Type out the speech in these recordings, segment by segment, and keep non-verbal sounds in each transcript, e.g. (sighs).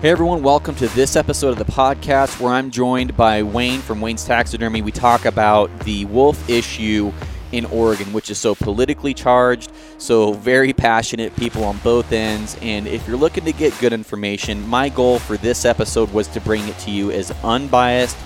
Hey everyone, welcome to this episode of the podcast where I'm joined by Wayne from Wayne's Taxidermy. We talk about the wolf issue in Oregon, which is so politically charged, so very passionate people on both ends. And if you're looking to get good information, my goal for this episode was to bring it to you as unbiased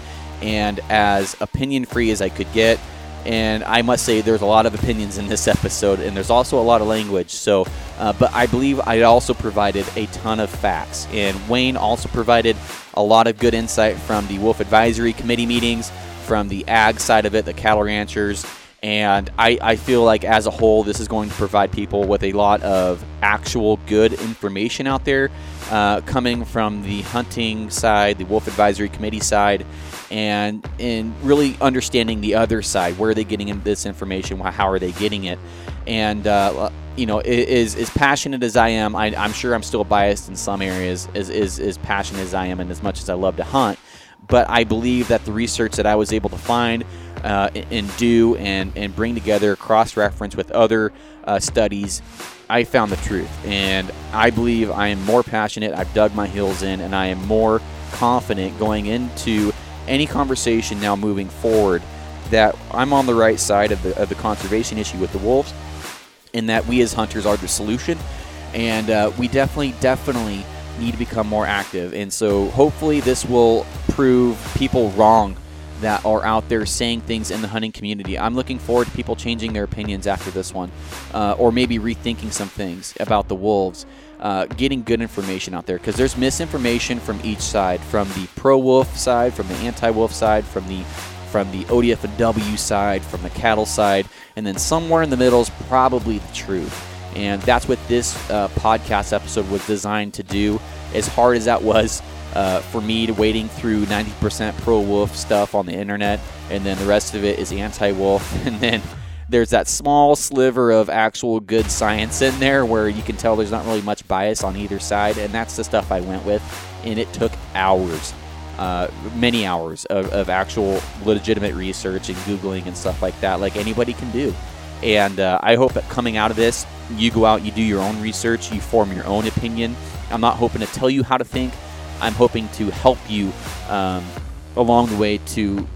and as opinion free as I could get. And I must say, there's a lot of opinions in this episode, and there's also a lot of language. So, uh, but I believe I also provided a ton of facts. And Wayne also provided a lot of good insight from the Wolf Advisory Committee meetings, from the ag side of it, the cattle ranchers. And I, I feel like as a whole, this is going to provide people with a lot of actual good information out there uh, coming from the hunting side, the Wolf Advisory Committee side, and in really understanding the other side. Where are they getting this information? How are they getting it? And uh, you know, is as passionate as I am, I, am sure I'm still biased in some areas. As as passionate as I am, and as much as I love to hunt, but I believe that the research that I was able to find uh, and do and, and bring together cross reference with other uh, studies, I found the truth. And I believe I am more passionate. I've dug my heels in, and I am more confident going into any conversation now moving forward that I'm on the right side of the, of the conservation issue with the wolves, and that we as hunters are the solution. And uh, we definitely, definitely need to become more active. And so hopefully this will prove people wrong that are out there saying things in the hunting community. I'm looking forward to people changing their opinions after this one, uh, or maybe rethinking some things about the wolves. Uh, getting good information out there because there's misinformation from each side, from the pro-wolf side, from the anti-wolf side, from the from the ODFW side, from the cattle side, and then somewhere in the middle is probably the truth. And that's what this uh, podcast episode was designed to do. As hard as that was uh, for me to wading through 90% pro-wolf stuff on the internet, and then the rest of it is anti-wolf, (laughs) and then there's that small sliver of actual good science in there where you can tell there's not really much bias on either side, and that's the stuff I went with. And it took hours, uh, many hours of, of, actual legitimate research and Googling and stuff like that, like anybody can do. And uh, I hope that coming out of this, you go out, you do your own research, you form your own opinion. I'm not hoping to tell you how to think, I'm hoping to help you um, along the way to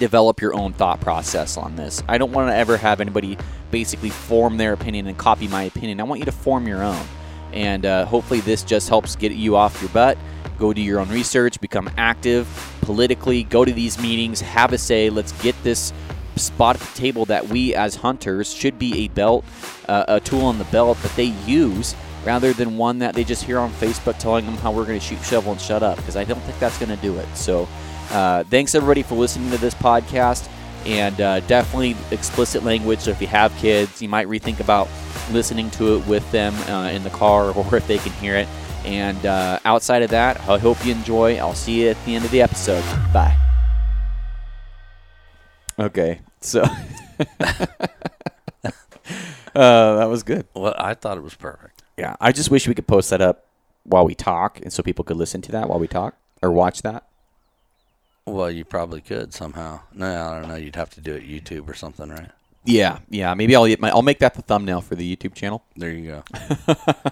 develop your own thought process on this. I don't want to ever have anybody basically form their opinion and copy my opinion. I want you to form your own. And uh, hopefully, this just helps get you off your butt. Go do your own research, become active politically, go to these meetings, have a say. Let's get this spot at the table that we as hunters should be a belt, uh, a tool on the belt that they use rather than one that they just hear on Facebook telling them how we're going to shoot, shovel, and shut up because I don't think that's going to do it. So, uh, thanks everybody for listening to this podcast, and uh, definitely explicit language. So if you have kids, you might rethink about listening to it with them uh, in the car, (laughs) or if they can hear it. And uh, outside of that, I hope you enjoy. I'll see you at the end of the episode. Bye. Okay, so (laughs) (laughs) uh, that was good. Well, I thought it was perfect. Yeah, I just wish we could post that up while we talk, and so people could listen to that while we talk or watch that. Well, you probably could somehow. No, I don't know. You'd have to do it YouTube or something, right? Yeah, yeah. Maybe I'll my, I'll make that the thumbnail for the YouTube channel. There you go.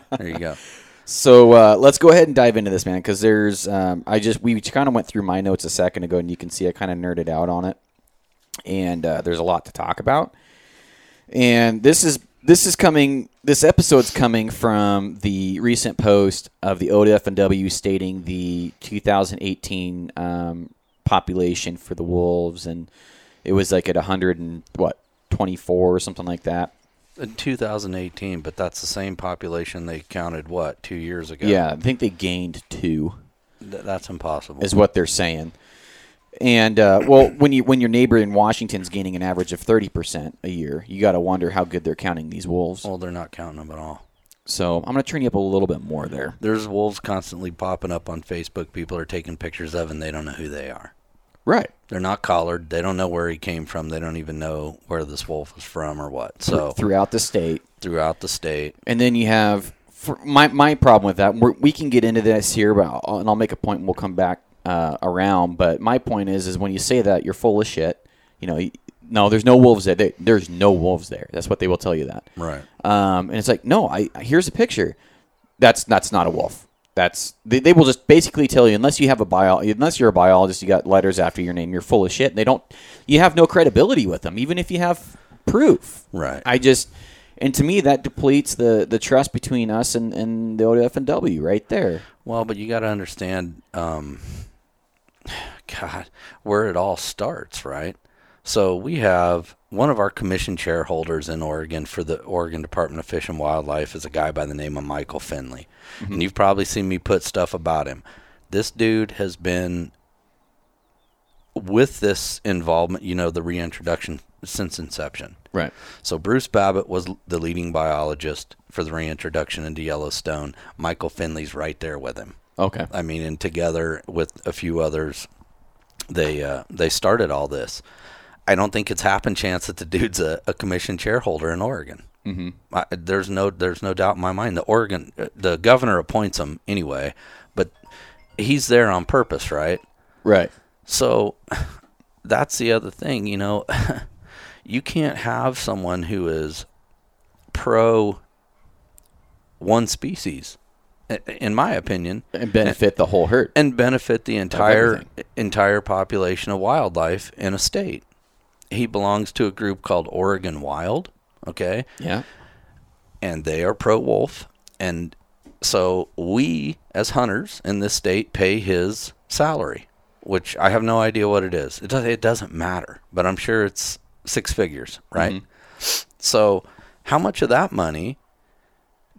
(laughs) there you go. So uh, let's go ahead and dive into this, man, because there's um, I just we kind of went through my notes a second ago, and you can see I kind of nerded out on it, and uh, there's a lot to talk about. And this is this is coming. This episode's coming from the recent post of the ODFW stating the 2018 um, population for the wolves, and it was like at 100 and what 24 or something like that. In 2018, but that's the same population they counted what two years ago. Yeah, I think they gained two. Th- that's impossible. Is what they're saying. And uh, well, when you when your neighbor in Washington's gaining an average of 30 percent a year, you got to wonder how good they're counting these wolves. Well, they're not counting them at all. So I'm going to turn you up a little bit more there. There's wolves constantly popping up on Facebook. People are taking pictures of, and they don't know who they are. Right. They're not collared. They don't know where he came from. They don't even know where this wolf was from or what. So throughout the state. Throughout the state. And then you have my my problem with that. we can get into this here, but I'll, and I'll make a point. and We'll come back uh, around. But my point is, is when you say that, you're full of shit. You know, no, there's no wolves there. They, there's no wolves there. That's what they will tell you that. Right. Um, and it's like, no, I here's a picture. That's that's not a wolf that's they, they will just basically tell you unless you have a bio unless you're a biologist, you got letters after your name, you're full of shit. And they don't you have no credibility with them, even if you have proof. Right. I just and to me that depletes the the trust between us and, and the ODF and W right there. Well, but you got to understand, um, (sighs) God, where it all starts, right? So we have one of our commission shareholders in Oregon for the Oregon Department of Fish and Wildlife is a guy by the name of Michael Finley. And you've probably seen me put stuff about him. This dude has been with this involvement, you know, the reintroduction since inception. Right. So Bruce Babbitt was the leading biologist for the reintroduction into Yellowstone. Michael Finley's right there with him. Okay. I mean, and together with a few others, they uh, they started all this. I don't think it's happen chance that the dude's a, a commission shareholder in Oregon. Mm-hmm. I, there's no there's no doubt in my mind. The Oregon the governor appoints him anyway, but he's there on purpose, right? Right. So that's the other thing, you know. (laughs) you can't have someone who is pro one species, in my opinion, And benefit the whole herd. and benefit the entire entire population of wildlife in a state. He belongs to a group called Oregon Wild, okay? Yeah. and they are pro wolf and so we as hunters in this state pay his salary which i have no idea what it is it, does, it doesn't matter but i'm sure it's six figures right mm-hmm. so how much of that money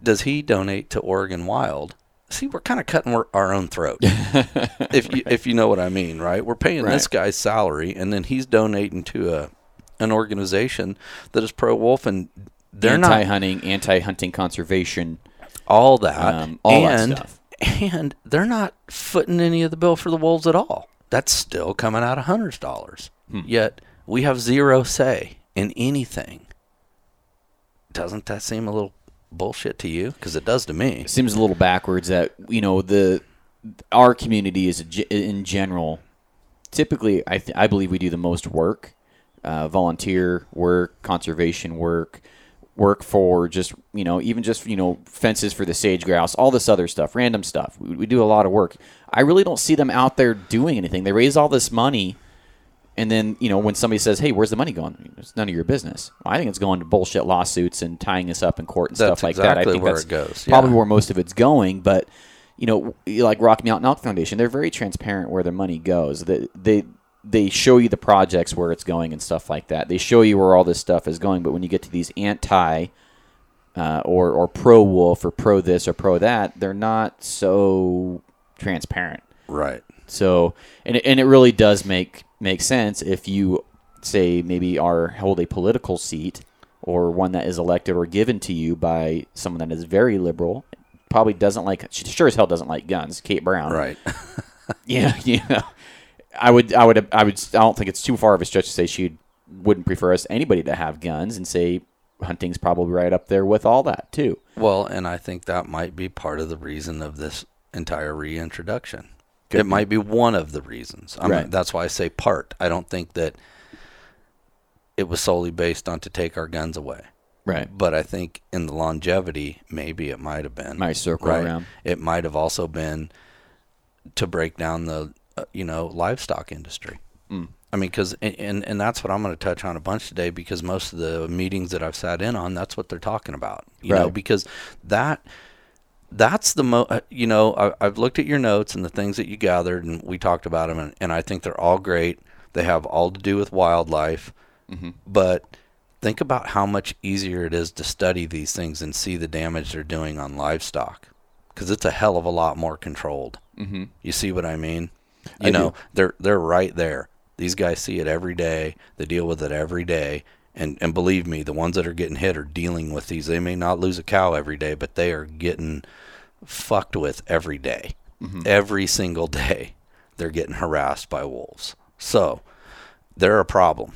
does he donate to oregon wild see we're kind of cutting our- own throat (laughs) if you if you know what i mean right we're paying this guy's salary and then he's donating to a an organization that is pro wolf and they're not anti-hunting, anti-hunting conservation. all that, Um, all that and stuff. and they're not footing any of the bill for the wolves at all. That's still coming out of hunters' dollars. Hmm. Yet we have zero say in anything. Doesn't that seem a little bullshit to you? Because it does to me. seems a little backwards that you know the our community is in general typically I, th- I believe we do the most work uh, volunteer work conservation work work for just you know even just you know fences for the sage grouse all this other stuff random stuff we, we do a lot of work i really don't see them out there doing anything they raise all this money and then, you know, when somebody says, "Hey, where's the money going?" It's none of your business. Well, I think it's going to bullshit lawsuits and tying us up in court and That's stuff like that. I think where that's it goes, probably yeah. where most of it's going. But you know, like Rocky Mountain Elk Foundation, they're very transparent where their money goes. They they they show you the projects where it's going and stuff like that. They show you where all this stuff is going. But when you get to these anti uh, or or pro wolf or pro this or pro that, they're not so transparent. Right. So, and it, and it really does make make sense if you say maybe are hold a political seat or one that is elected or given to you by someone that is very liberal, probably doesn't like she sure as hell doesn't like guns. Kate Brown, Right. (laughs) Yeah, you know, I would, I would, I would. I don't think it's too far of a stretch to say she wouldn't prefer us anybody to have guns, and say hunting's probably right up there with all that too. Well, and I think that might be part of the reason of this entire reintroduction. Could it be. might be one of the reasons. I'm Right. that's why I say part. I don't think that it was solely based on to take our guns away. Right. But I think in the longevity, maybe it might have been. Might circle around. It might have also been to break down the, uh, you know, livestock industry. Mm. I mean, because and, and and that's what I'm going to touch on a bunch today because most of the meetings that I've sat in on, that's what they're talking about. You know, because that that's the mo. uh, You know, I, I've looked at your notes and the things that you gathered, and we talked about them, and, and I think they're all great. They have all to do with wildlife, but think about how much easier it is to study these things and see the damage they're doing on livestock, because it's a hell of a lot more controlled. Mm-hmm. You see what I mean? You I know, do. they're they're right there. These guys see it every day. They deal with it every day. And and believe me, the ones that are getting hit are dealing with these. They may not lose a cow every day, but they are getting fucked with every day. Mm-hmm. Every single day, they're getting harassed by wolves. So they're a problem.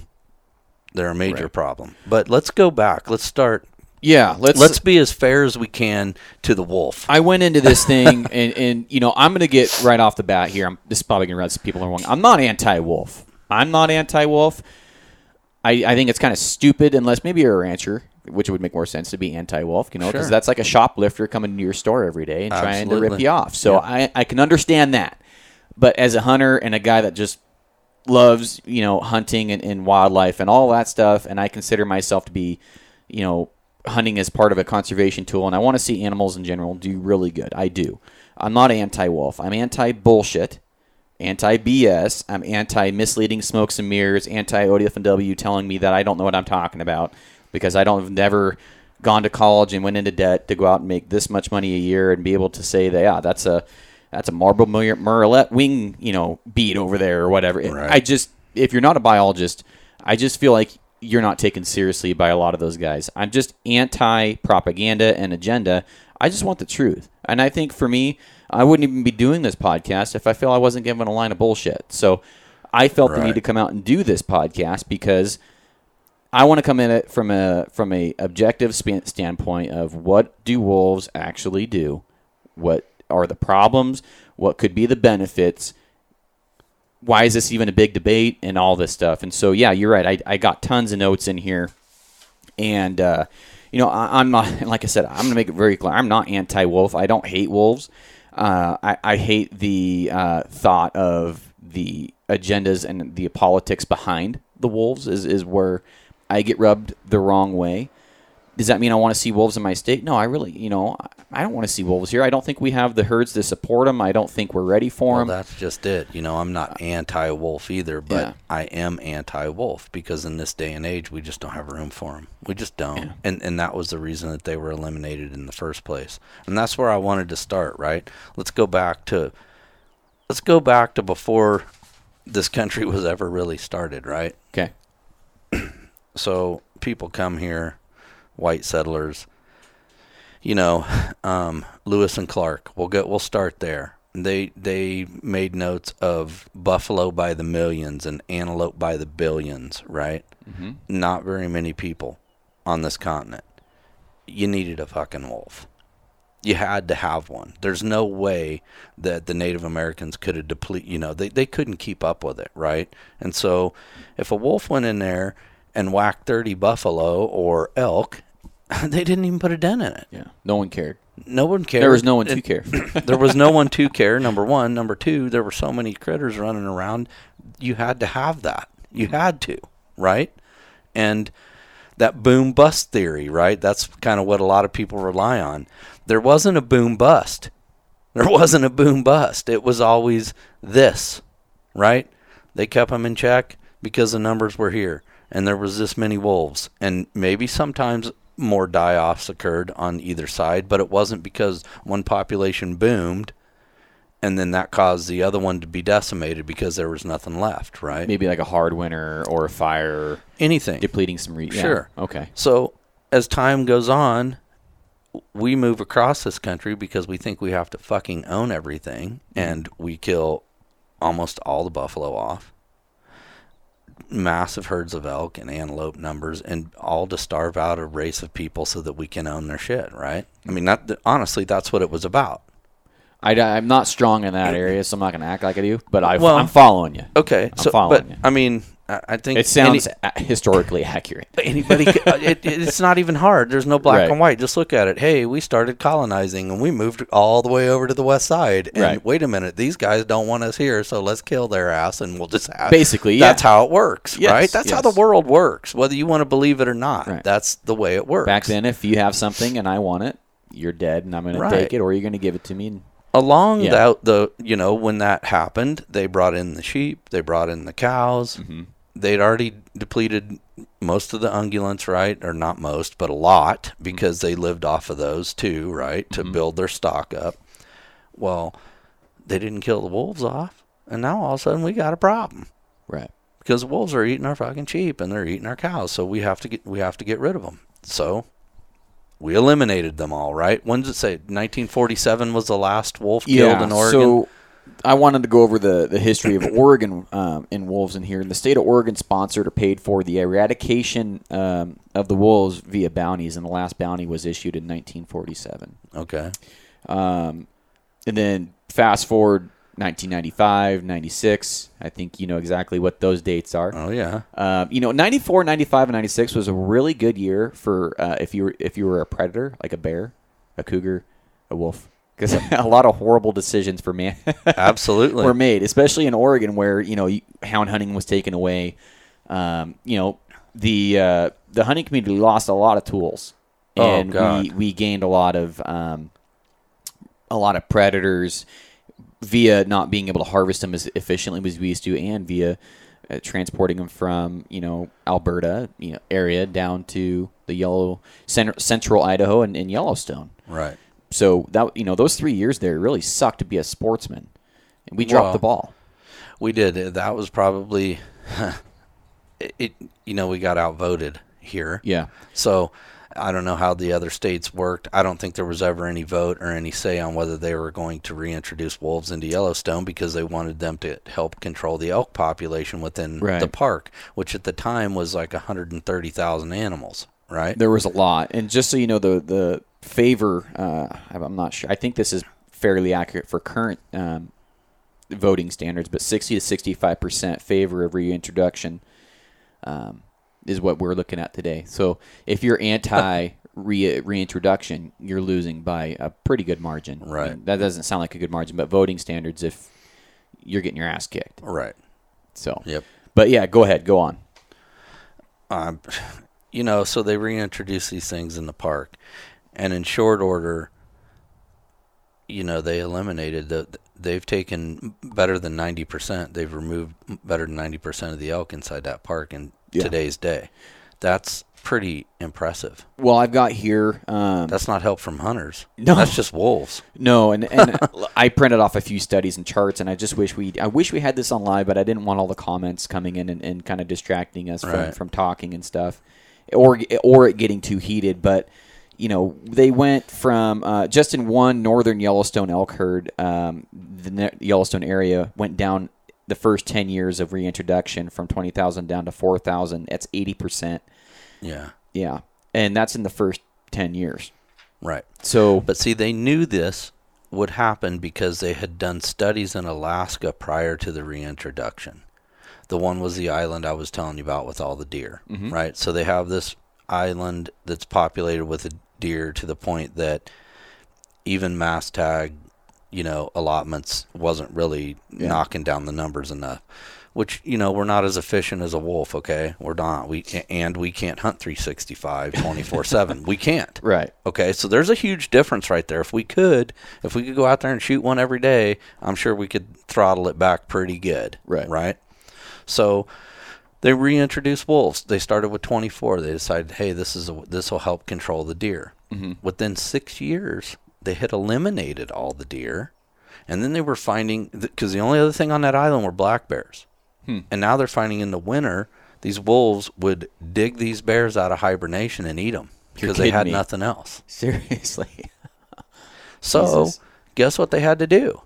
They're a major Right. problem. But let's go back. Let's start. Yeah. Let's Let's be as fair as we can to the wolf. I went into this thing, (laughs) and, and you know, I'm going to get right off the bat here. I'm, this is probably going to run some people wrong. I'm not anti-wolf. I'm not anti-wolf. I, I think it's kind of stupid unless maybe you're a rancher. which would make more sense to be anti-wolf, you know, because Sure. that's like a shoplifter coming to your store every day and trying to rip you off. So Yeah. I, I can understand that. But as a hunter and a guy that just loves, you know, hunting and, and wildlife and all that stuff, and I consider myself to be, you know, hunting as part of a conservation tool, and I want to see animals in general do really good. I do. I'm not anti-wolf. I'm anti-bullshit, anti-BS. I'm anti-misleading smokes and mirrors, anti-ODFW telling me that I don't know what I'm talking about because I don't have never gone to college and went into debt to go out and make this much money a year and be able to say that yeah that's a that's a marble mur- murrelet wing you know bead over there or whatever. Right. I just if you're not a biologist, I just feel like you're not taken seriously by a lot of those guys. I'm just anti propaganda and agenda. I just want the truth. And I think for me, I wouldn't even be doing this podcast if I felt I wasn't given a line of bullshit. So I felt the need to come out and do this podcast because I want to come in it from a from a objective span, standpoint of what do wolves actually do, what are the problems, what could be the benefits, why is this even a big debate, and all this stuff. And so, yeah, you're right. I, I got tons of notes in here, and uh, you know, I, I'm not (laughs) like I said. I'm gonna make it very clear. I'm not anti-wolf. I don't hate wolves. Uh, I, I hate the uh, thought of the agendas and the politics behind the wolves. Is is where I get rubbed the wrong way. Does that mean I want to see wolves in my state? No, I really, you know, I don't want to see wolves here. I don't think we have the herds to support them. I don't think we're ready for Well, them. that's just it. You know, I'm not uh, anti-wolf either, but Yeah. I am anti-wolf because in this day and age, we just don't have room for them. We just don't, and and that was the reason that they were eliminated in the first place. And that's where I wanted to start. Right? Let's go back to let's go back to before this country was ever really started. Right? okay. so people come here, white settlers. You know, (sighs) um, Lewis and Clark. We'll get. We'll start there. They they made notes of buffalo by the millions and antelope by the billions. Right? Mm-hmm. Not very many people on this continent. You needed a fucking wolf. You had to have one. There's no way that the Native Americans could have depleted, You know, they they couldn't keep up with it, right? And so, if a wolf went in there and whacked 30 buffalo or elk, (laughs) they didn't even put a dent in it. Yeah. No one cared. No one cared. There was no one to care. (laughs) there was no one to care. Number one. Number two, there were so many critters running around. You had to have that. You had to, right? And that boom bust theory, right? That's kind of what a lot of people rely on. There wasn't a boom bust. There (laughs) wasn't a boom bust. It was always this, right? They kept them in check because the numbers were here and there was this many wolves. And maybe sometimes more die offs occurred on either side, but it wasn't because one population boomed and then that caused the other one to be decimated because there was nothing left, right? Maybe like a hard winter or a fire Anything. depleting some re- yeah. Sure. Okay. So as time goes on, we move across this country because we think we have to fucking own everything, and we kill almost all the buffalo off. Massive herds of elk and antelope numbers, and all to starve out a race of people so that we can own their shit, right? I mean, that honestly, that's what it was about. I, am not strong in that area, so I'm not going to act like I do. But I, Well, I'm following you. Okay, I'm so but you. I mean, I, I think It sounds any- historically accurate. (laughs) anybody uh, it, it's not even hard there's no black Right. and white just look at it hey we started colonizing and we moved all the way over to the west side and Right. wait a minute these guys don't want us here so let's kill their ass and we'll just have Basically, yeah. that's how it works Yes, right that's how the world works whether you want to believe it or not Right. that's the way it works Back then, if you have something and I want it, you're dead, and I'm going to take it, or you're going to give it to me. And, along Yeah. the the you know when that happened they brought in the sheep they brought in the cows Mm-hmm. They'd already depleted most of the ungulates right? Or not most but a lot mm-hmm. because they lived off of those too right? To mm-hmm. build their stock up. Well they didn't kill the wolves off and now all of a sudden we got a problem. Right. because the wolves are eating our fucking sheep and they're eating our cows so we have to get we have to get rid of them so we eliminated them all right? When did it say? 1947 was the last wolf killed in oregon? So I wanted to go over the, the history of Oregon um, in wolves in here. And the state of Oregon sponsored or paid for the eradication um, of the wolves via bounties, and the last bounty was issued in 1947. okay Um, and then fast forward 1995, 96. I think you know exactly what those dates are. Oh yeah. Um, you know, 94, 95, and 96 was a really good year for uh, if you were if you were a predator, like a bear, a cougar, a wolf. Because (laughs) a lot of horrible decisions for man (laughs) Absolutely. were made, especially in Oregon, where you know hound hunting was taken away. Um, you know, the uh, the hunting community lost a lot of tools, Oh, and God. we we gained a lot of um, a lot of predators via not being able to harvest them as efficiently as we used to, and via uh, transporting them from you know Alberta you know area down to the yellow center, central Idaho and, and Yellowstone. right. So that you know those three years there really sucked to be a sportsman, and we dropped Well, the ball. We did. Uh, that was probably (laughs) it, it. You know, we got outvoted here. Yeah, So I don't know how the other states worked. I don't think there was ever any vote or any say on whether they were going to reintroduce wolves into Yellowstone because they wanted them to help control the elk population within Right. the park, which at the time was like 130,000 animals, right? there was a lot, and just so you know, the the favor. Uh, I'm not sure. I think this is fairly accurate for current um, voting standards, but 60 to 65 percent favor of reintroduction um, is what we're looking at today. So if you're anti (laughs) re- reintroduction, you're losing by a pretty good margin. Right. that doesn't sound like a good margin, but voting standards, if you're getting your ass kicked. Right. So, Yep. but yeah, go ahead, go on. um, you know, so they reintroduce these things in the park, and in short order, you know, they eliminated the. They've taken better than ninety percent. They've removed better than ninety percent of the elk inside that park in Yeah. today's day. That's pretty impressive. Well, I've got here. Um, That's not help from hunters. No. that's just wolves. No, and, (laughs) and I printed off a few studies and charts, and I just wish we I wish we had this on live, but I didn't want all the comments coming in and, and kind of distracting us from, from talking and stuff, or or it getting too heated. But you know, they went from uh, just in one northern Yellowstone elk herd, um, the Yellowstone area went down the first ten years of reintroduction from twenty thousand down to four thousand. That's eighty percent. Yeah, Yeah, and that's in the first ten years. right. So, But see, they knew this would happen because they had done studies in Alaska prior to the reintroduction. The one was the island I was telling you about with all the deer, right? So they have this island that's populated with a deer to the point that even mass tag, you know, allotments wasn't really Yeah. knocking down the numbers enough. Which you know we're not as efficient as a wolf. Okay, we're not. We and we can't hunt 365 24 seven. We can't. (laughs) right. Okay, so there's a huge difference right there. If we could, if we could go out there and shoot one every day, I'm sure we could throttle it back pretty good. Right. Right. So they reintroduced wolves. They started with 24. They decided, hey, this is this will help control the deer. Mm-hmm. Within six years, they had eliminated all the deer, and then they were finding because the only other thing on that island were black bears, Hmm. and now they're finding in the winter these wolves would dig these bears out of hibernation and eat them because they had me. nothing else. Seriously. (laughs) So, Jesus. guess what they had to do?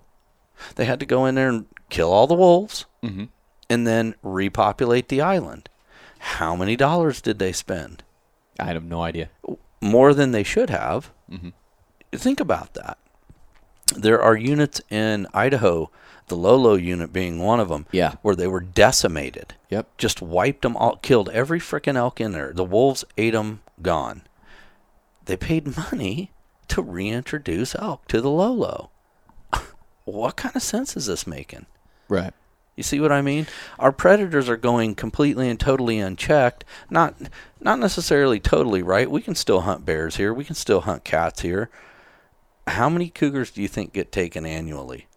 They had to go in there and kill all the wolves Mm-hmm. And then repopulate the island. How many dollars did they spend? I have no idea. More than they should have. Mhm. Think about that. There are units in Idaho, the Lolo unit being one of them, Yeah. where they were decimated. Yep. Just wiped them all, killed every frickin' elk in there. The wolves ate them, gone. They paid money to reintroduce elk to the Lolo. (laughs) what kind of sense is this making? Right. You see what I mean? Our predators are going completely and totally unchecked. Not not necessarily totally right. We can still hunt bears here. We can still hunt cats here. How many cougars do you think get taken annually?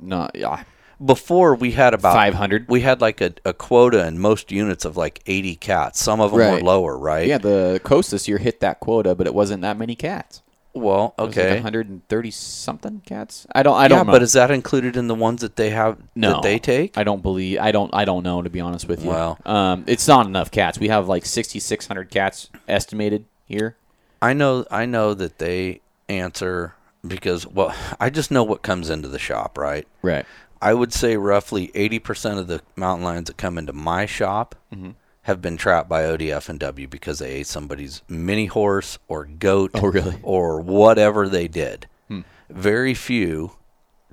Not yeah. Before we had about 500. We had like a, a quota in most units of like 80 cats. Some of them were lower, right? Yeah, the coast this year hit that quota, but it wasn't that many cats. Well, was like okay. 130 something cats. I don't. I don't yeah, know. but is that included in the ones that they have no, that they take? I don't believe. I don't. I don't know to be honest with you. Well. um, it's not enough cats. We have like 6,600 cats estimated here. I know I know that they answer because well, I just know what comes into the shop, right? Right. I would say roughly 80% of the mountain lions that come into my shop Mm-hmm. Have been trapped by ODF and W because they ate somebody's mini horse or goat Oh, really? or whatever they did. Hmm. Very few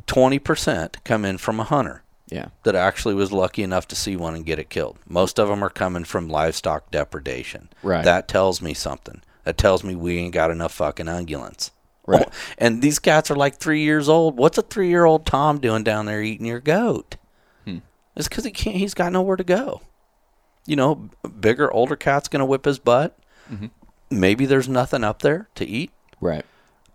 20% come in from a hunter Yeah. that actually was lucky enough to see one and get it killed. Most of them are coming from livestock depredation. Right. That tells me something. That tells me we ain't got enough fucking ungulates. Right. Oh, (laughs) and these cats are like three years old. What's a three year old Tom doing down there eating your goat? Hmm. It's because he can't. He's got nowhere to go. You know, bigger, older cat's gonna whip his butt. Mm-hmm. Maybe there's nothing up there to eat. Right.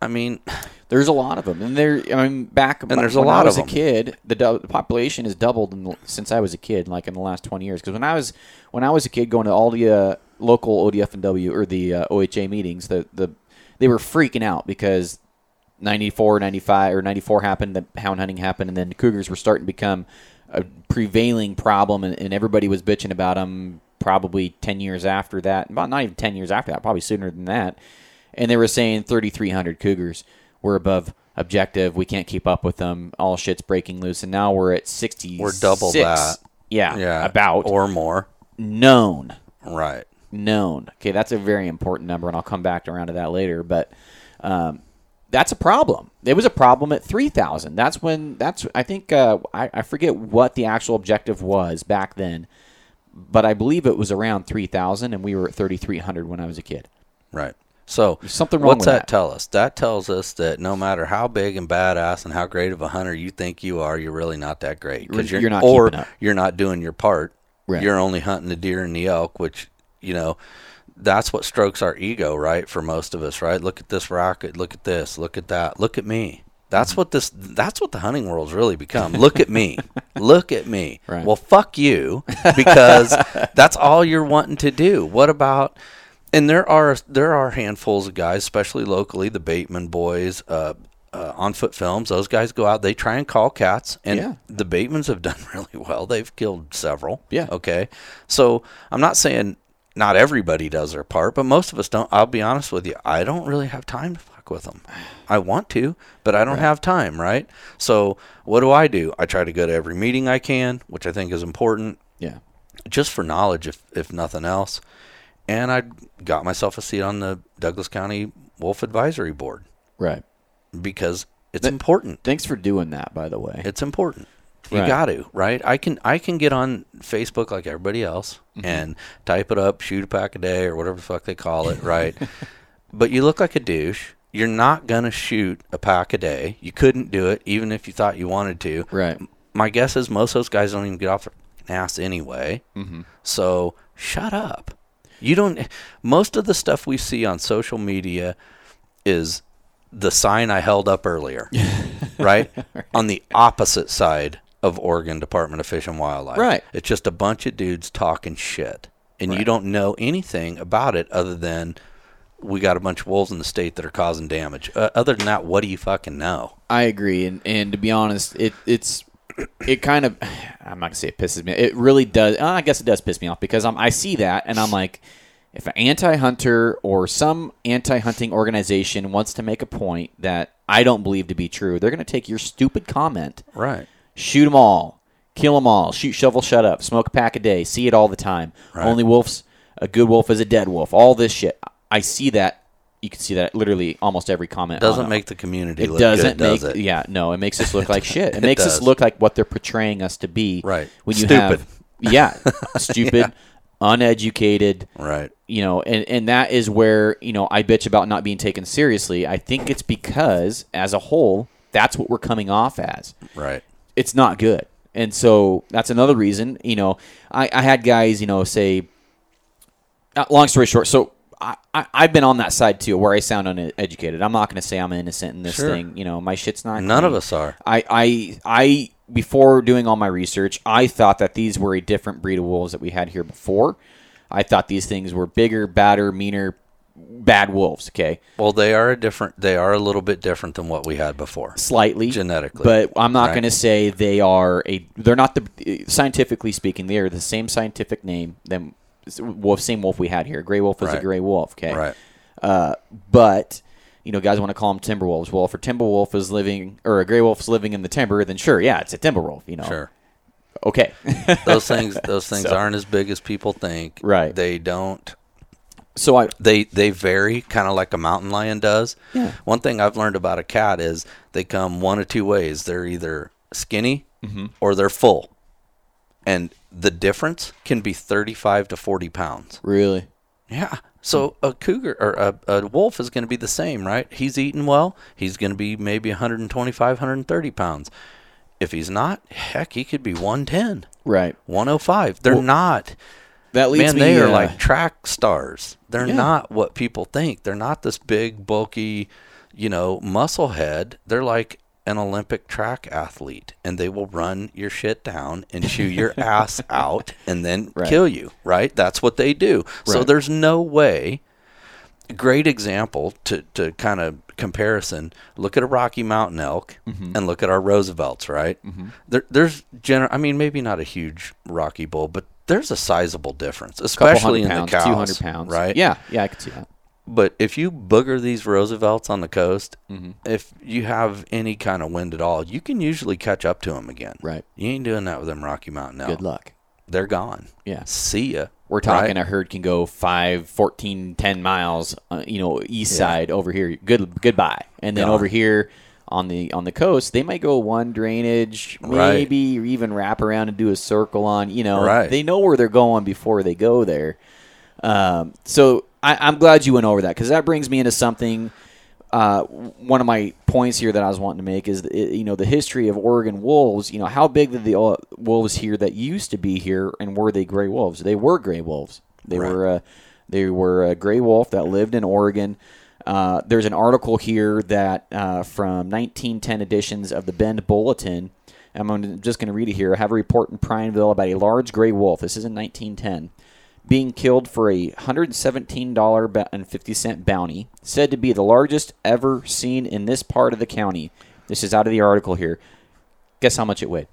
I mean, There's a lot of them, and there. I mean, back And there's a when lot I of was a kid, the, du- the population has doubled in the, since I was a kid, like in the last 20 years. Because when I was when I was a kid, going to all the uh, local ODF and W or the uh, OHA meetings, the the they were freaking out because 94, 95, or 94 happened, the hound hunting happened, and then the cougars were starting to become a prevailing problem, and, and everybody was bitching about them. Probably 10 years after that, about not even 10 years after that, probably sooner than that and they were saying 3,300 cougars were above objective. We can't keep up with them. All shit's breaking loose, and now we're at 60. We're double that. Yeah, yeah, about or more. known, Right. known. Okay, that's a very important number, and I'll come back around to that later. But um, that's a problem. It was a problem at 3,000. That's when. That's I think uh, I, I forget what the actual objective was back then, but I believe it was around 3,000, and we were at 3,300 when I was a kid. Right. So something wrong what's with that, that. tell us? That tells us that no matter how big and badass and how great of a hunter you think you are, you're really not that great because You're- you're, not or you're not doing your part. Right. You're only hunting the deer and the elk, which you know that's what strokes our ego, right? For most of us, right? Look at this rocket. Look at this. Look at that. Look at me. That's Mm-hmm. what this. That's what the hunting world's really become. Look at me. (laughs) Look at me. (laughs) Right. Well, fuck you, because that's all you're wanting to do. What about? And there are there are handfuls of guys, especially locally, the Bateman boys, uh, uh, on foot films. Those guys go out. They try and call cats, and Yeah. the Batemans have done (laughs) really well. They've killed several. Yeah. Okay. So I'm not saying not everybody does their part, but most of us don't. I'll be honest with you. I don't really have time to fuck with them. I want to, but I don't have time. Right. So what do I do? I try to go to every meeting I can, which I think is important Yeah. just for knowledge, if if nothing else. And I got myself a seat on the Douglas County Wolf Advisory Board Right. because it's That- important. Thanks for doing that, by the way. It's important. You Right. got to, right? I can I can get on Facebook like everybody else Mm-hmm. and type it up, shoot a pack a day or whatever the fuck they call it, right? (laughs) but you look like a douche. You're not gonna shoot a pack a day. You couldn't do it even if you thought you wanted to. Right. My guess is most of those guys don't even get off their ass anyway. Mm-hmm. So shut up. You don't. Most of the stuff we see on social media is the sign I held up earlier, (laughs) right? On the opposite side of Oregon Department of Fish and Wildlife. Right. It's just a bunch of dudes talking shit, and you don't know anything about it other than we got a bunch of wolves in the state that are causing damage. Uh, other than that, what do you fucking know? I agree, and and to be honest, it it's it kind of (sighs) I'm not gonna say it pisses me. It really does. uh, I guess it does piss me off because I'm I see that and I'm like, if an anti-hunter or some anti-hunting organization wants to make a point that I don't believe to be true, they're gonna take your stupid comment, Right. Shoot them all, kill them all, shoot, shovel, shut up, smoke a pack a day, see it all the time. Right. Only wolves, a good wolf is a dead wolf. All this shit, I see that. You can see that literally almost every comment. Doesn't on- make the community it look doesn't good, make does it? yeah no it makes us look (laughs) like shit it It makes us look like what they're portraying us to be Right. when you Stupid. have yeah (laughs) stupid uneducated Right. you know and, and that is where you know i bitch about not being taken seriously i think it's because as a whole that's what we're coming off as Right. It's not good. And so that's another reason, you know, I, I had guys, you know, say, uh, long story short, so I, I, I've been on that side too, where I sound uneducated. I'm not going to say I'm innocent in this Sure. thing. You know, my shit's not. None of us are. I, I, I, before doing all my research, I thought that these were a different breed of wolves that we had here before. I thought these things were bigger, badder, meaner, bad wolves. Okay, Well, they are a different. They are a little bit different than what we had before. slightly Genetically. but I'm not Right. going to say they are a. They're not the scientifically speaking. They are the same scientific name. Them wolf, same wolf we had here. Gray wolf is a gray wolf. Okay, Right. Uh, but you know, guys want to call them timber wolves. Well, if a timber wolf is living or a gray wolf is living in the timber, then sure, yeah, it's a timber wolf. You know, Sure. okay, Those things. Those (laughs) things So- aren't as big as people think. Right. They don't. So I They they vary kind of like a mountain lion does. Yeah. One thing I've learned about a cat is they come one of two ways. They're either skinny Mm-hmm. or they're full. And the difference can be 35 to 40 pounds. really Yeah. So a cougar or a, a wolf is going to be the same, right? He's eating well. He's going to be maybe 125, 130 pounds. If he's not, heck, he could be 110, right. 105. They're Well, not. That leads Man, me. they are uh, like track stars. They're Yeah. not what people think. They're not this big, bulky, you know, muscle head. They're like an Olympic track athlete, and they will run your shit down and chew your (laughs) ass out and then Right. kill you, right? That's what they do. So there's no way. Great example to, to kind of comparison. Look at a Rocky Mountain elk Mm-hmm. and look at our Roosevelts, right? There, there's general, I mean, maybe not a huge Rocky bull, but there's a sizable difference, especially in pounds, the cows, 200 pounds. right? Yeah, yeah, I could see that. But if you booger these Roosevelts on the coast, Mm-hmm. if you have any kind of wind at all, you can usually catch up to them again. Right. You ain't doing that with them Rocky Mountain elk. Good luck. They're gone. Yeah. See ya. We're talking right? a herd can go 5, 14, 10 miles, uh, you know, east side over here. Good goodbye. And then Gone. over here on the on the coast, they might go one drainage, Right. maybe or even wrap around and do a circle on, you know. Right. They know where they're going before they go there. Um, so I, I'm glad you went over that because that brings me into something. Uh, one of my points here that I was wanting to make is, the, you know, the history of Oregon wolves. You know, how big did the uh, wolves here that used to be here, and were they gray wolves? They were gray wolves. They Right. were uh, they were a gray wolf that lived in Oregon. Uh, there's an article here that uh, from 1910 editions of the Bend Bulletin. I'm just going to read it here. I have a report in Prineville about a large gray wolf. This is in 1910 being killed for a $117.50 bounty, said to be the largest ever seen in this part of the county. This is out of the article here. Guess how much it weighed?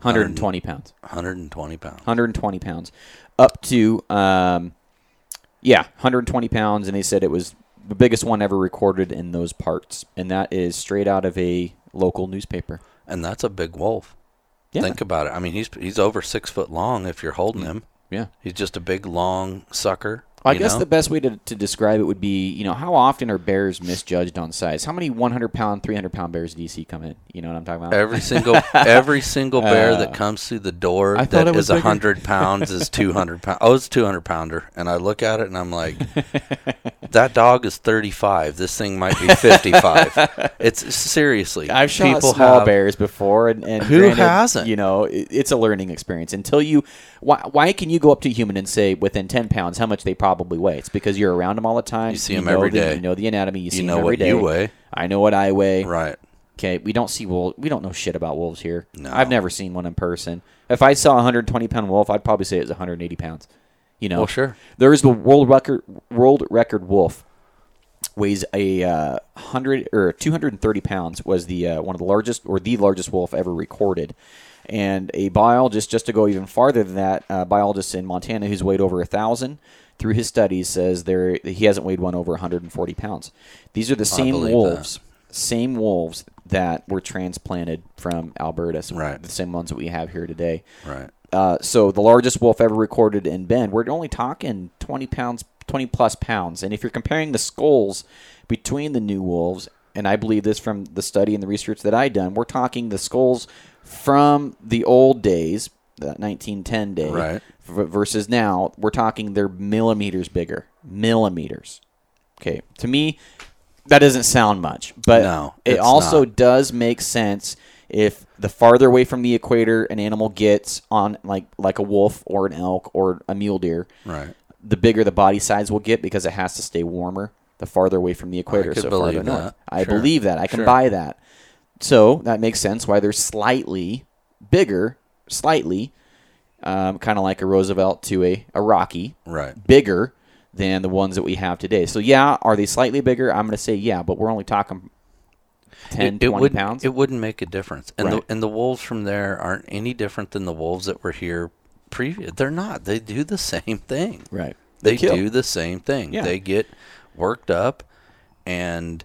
120 pounds. 120 pounds. 120 pounds. Up to, um, yeah, 120 pounds, and they said it was the biggest one ever recorded in those parts. And that is straight out of a local newspaper. And that's a big wolf. Yeah. Think about it. I mean, he's he's over six foot long if you're holding mm. him. Yeah. He's just a big, long sucker. I guess know? the best way to, to describe it would be, you know, how often are bears misjudged on size? How many 100 pound, 300 pound bears do you see come in? You know what I'm talking about? Every single every single bear (laughs) Uh, that comes through the door I thought that was is a hundred pounds is two hundred pounds. Oh, it's two hundred pounder, and I look at it and I'm like, (laughs) that dog is thirty five. This thing might be fifty five. (laughs) it's seriously. I've shot people small have, bears before, and, and Who granted, hasn't? You know, it, it's a learning experience. Until you, why, why can you go up to a human and say within ten pounds how much they probably weigh? It's because you're around them all the time. You see 'em know every the- day. You know the anatomy. You, see You know them every what day. you weigh. I know what I weigh. Right. Okay, we don't see wolves. We don't know shit about wolves here. No. I've never seen one in person. If I saw a 120 pound wolf, I'd probably say it was 180 pounds. You know, Well, sure. There's the world record world record wolf weighs a uh, hundred or 230 pounds. Was the uh, one of the largest or the largest wolf ever recorded. And a biologist, just to go even farther than that, a biologist in Montana who's weighed over a thousand, through his studies, says there he hasn't weighed one over 140 pounds. These are the same wolves same wolves that were transplanted from Alberta, so Right. the same ones that we have here today. Right. Uh, so the largest wolf ever recorded in Bend, we're only talking 20 pounds, 20 plus pounds. And if you're comparing the skulls between the new wolves, and I believe this from the study and the research that I done, we're talking the skulls from the old days, the 1910 day, Right. versus now, we're talking they're millimeters bigger, millimeters. Okay, to me, that doesn't sound much, but No, it also not. does make sense if the farther away from the equator an animal gets on like like a wolf or an elk or a mule deer, Right. the bigger the body size will get because it has to stay warmer the farther away from the equator. so believe farther north. that. I believe that. I can Sure. buy that. So that makes sense why they're slightly bigger, slightly, um, kind of like a Roosevelt to a, a Rocky, Right. bigger than the ones that we have today. So yeah, are they slightly bigger? I'm going to say yeah, but we're only talking 10, it, it 20 wouldn't, pounds. It wouldn't make a difference. And Right. the and the wolves from there aren't any different than the wolves that were here previous. They're not. They do the same thing. right. They, kill. do the same thing. Yeah. They get worked up and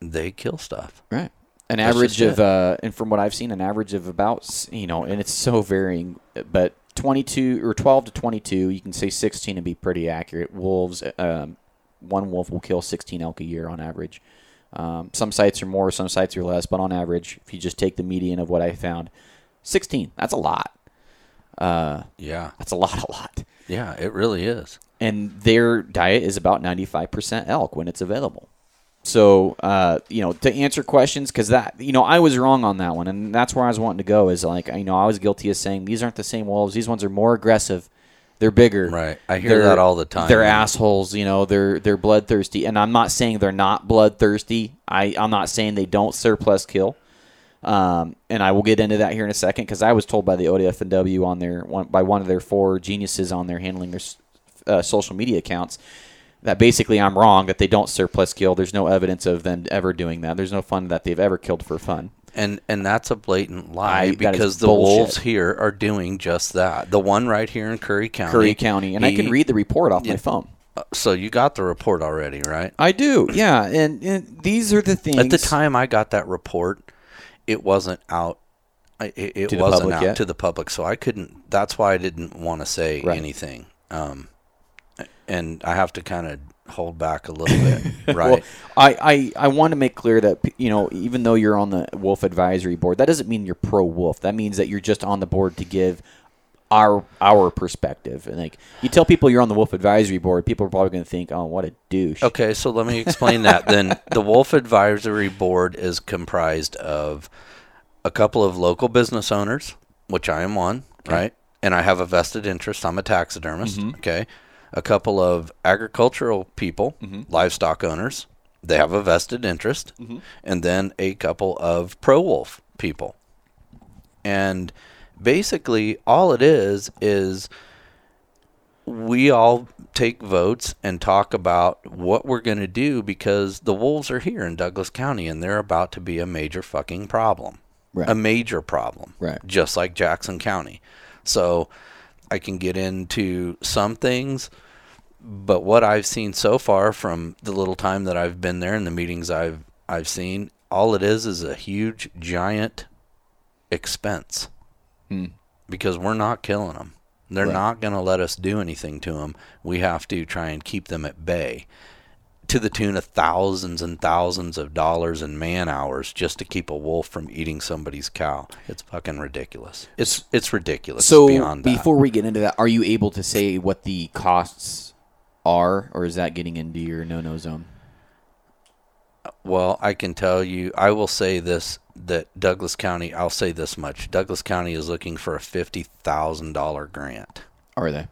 they kill stuff. Right. An That's average of, uh, and from what I've seen, an average of about, you know, and it's so varying, but 22 or 12 to 22. You can say 16 and be pretty accurate. Wolves, um, one wolf will kill 16 elk a year on average. Um, some sites are more, some sites are less, but on average, if you just take the median of what I found, 16. That's a lot. Uh, Yeah. that's a lot, a lot. Yeah, it really is. And their diet is about 95% elk when it's available. So, uh, you know, to answer questions, because that, you know, I was wrong on that one, and that's where I was wanting to go. Is like, you know, I was guilty of saying these aren't the same wolves. These ones are more aggressive. They're bigger. Right. I hear They're- that all the time. They're assholes. You know, they're they're bloodthirsty, and I'm not saying they're not bloodthirsty. I I'm not saying they don't surplus kill. Um, and I will get into that here in a second because I was told by the ODF&W on their one, by one of their four geniuses on their handling their uh, social media accounts that basically I'm wrong that they don't surplus kill. There's no evidence of them ever doing that. There's no fun that they've ever killed for fun. And and that's a blatant lie I- because the bullshit. wolves here are doing just that. The one right here in Curry County. Curry County, and I can read the report off my phone. uh, So you got the report already, right? I do, yeah. And, and these are the things. At the time I got that report, it wasn't out. It, it wasn't out yet? to the public, so I couldn't. That's why I didn't want to say Right. anything. Um, and I have to kind of hold back a little bit, (laughs) right? Well, I, I, I want to make clear that you know even though you're on the wolf advisory board, that doesn't mean you're pro wolf. That means that you're just on the board to give our our perspective. And like you tell people you're on the wolf advisory board, people are probably going to think, "Oh, what a douche." Okay, so let me explain that. Then (laughs) the Wolf Advisory Board is comprised of a couple of local business owners, which I am one, right? And I have a vested interest. I'm a taxidermist. Mm-hmm. Okay, a couple of agricultural people, mm-hmm. livestock owners. They have a vested interest, mm-hmm. and then a couple of pro wolf people. And basically, all it is is we all take votes and talk about what we're going to do because the wolves are here in Douglas County and they're about to be a major fucking problem. Right. A major problem. Right. Just like Jackson County. So I can get into some things, but what I've seen so far from the little time that I've been there and the meetings I've I've seen, all it is is a huge giant expense. Hmm. Because we're not killing them. They're Right. not going to let us do anything to them. We have to try and keep them at bay to the tune of thousands and thousands of dollars and man hours just to keep a wolf from eating somebody's cow. It's fucking ridiculous. It's it's ridiculous. So beyond that. before we get into that, are you able to say what the costs are, or is that getting into your no-no zone? Well, I can tell you, I will say this that Douglas County, I'll say this much. Douglas County is looking for a $50,000 grant Are they?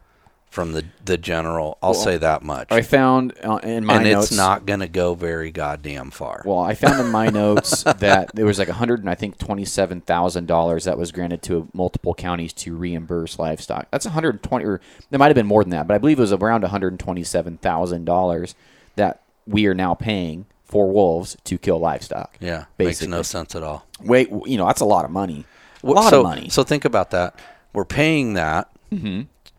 From the the general. I'll Well, say that much. I found uh, in my notes and notes. it's not going to go very goddamn far. Well, I found in my notes (laughs) that there was like a hundred and I think twenty-seven thousand dollars that was granted to multiple counties to reimburse livestock. That's one hundred twenty, or there might have been more than that, but I believe it was around one hundred twenty-seven thousand dollars that we are now paying for wolves to kill livestock. yeah, basically. makes no sense at all. Wait, you know that's a lot of money. A lot so, of money. So think about that. We're paying that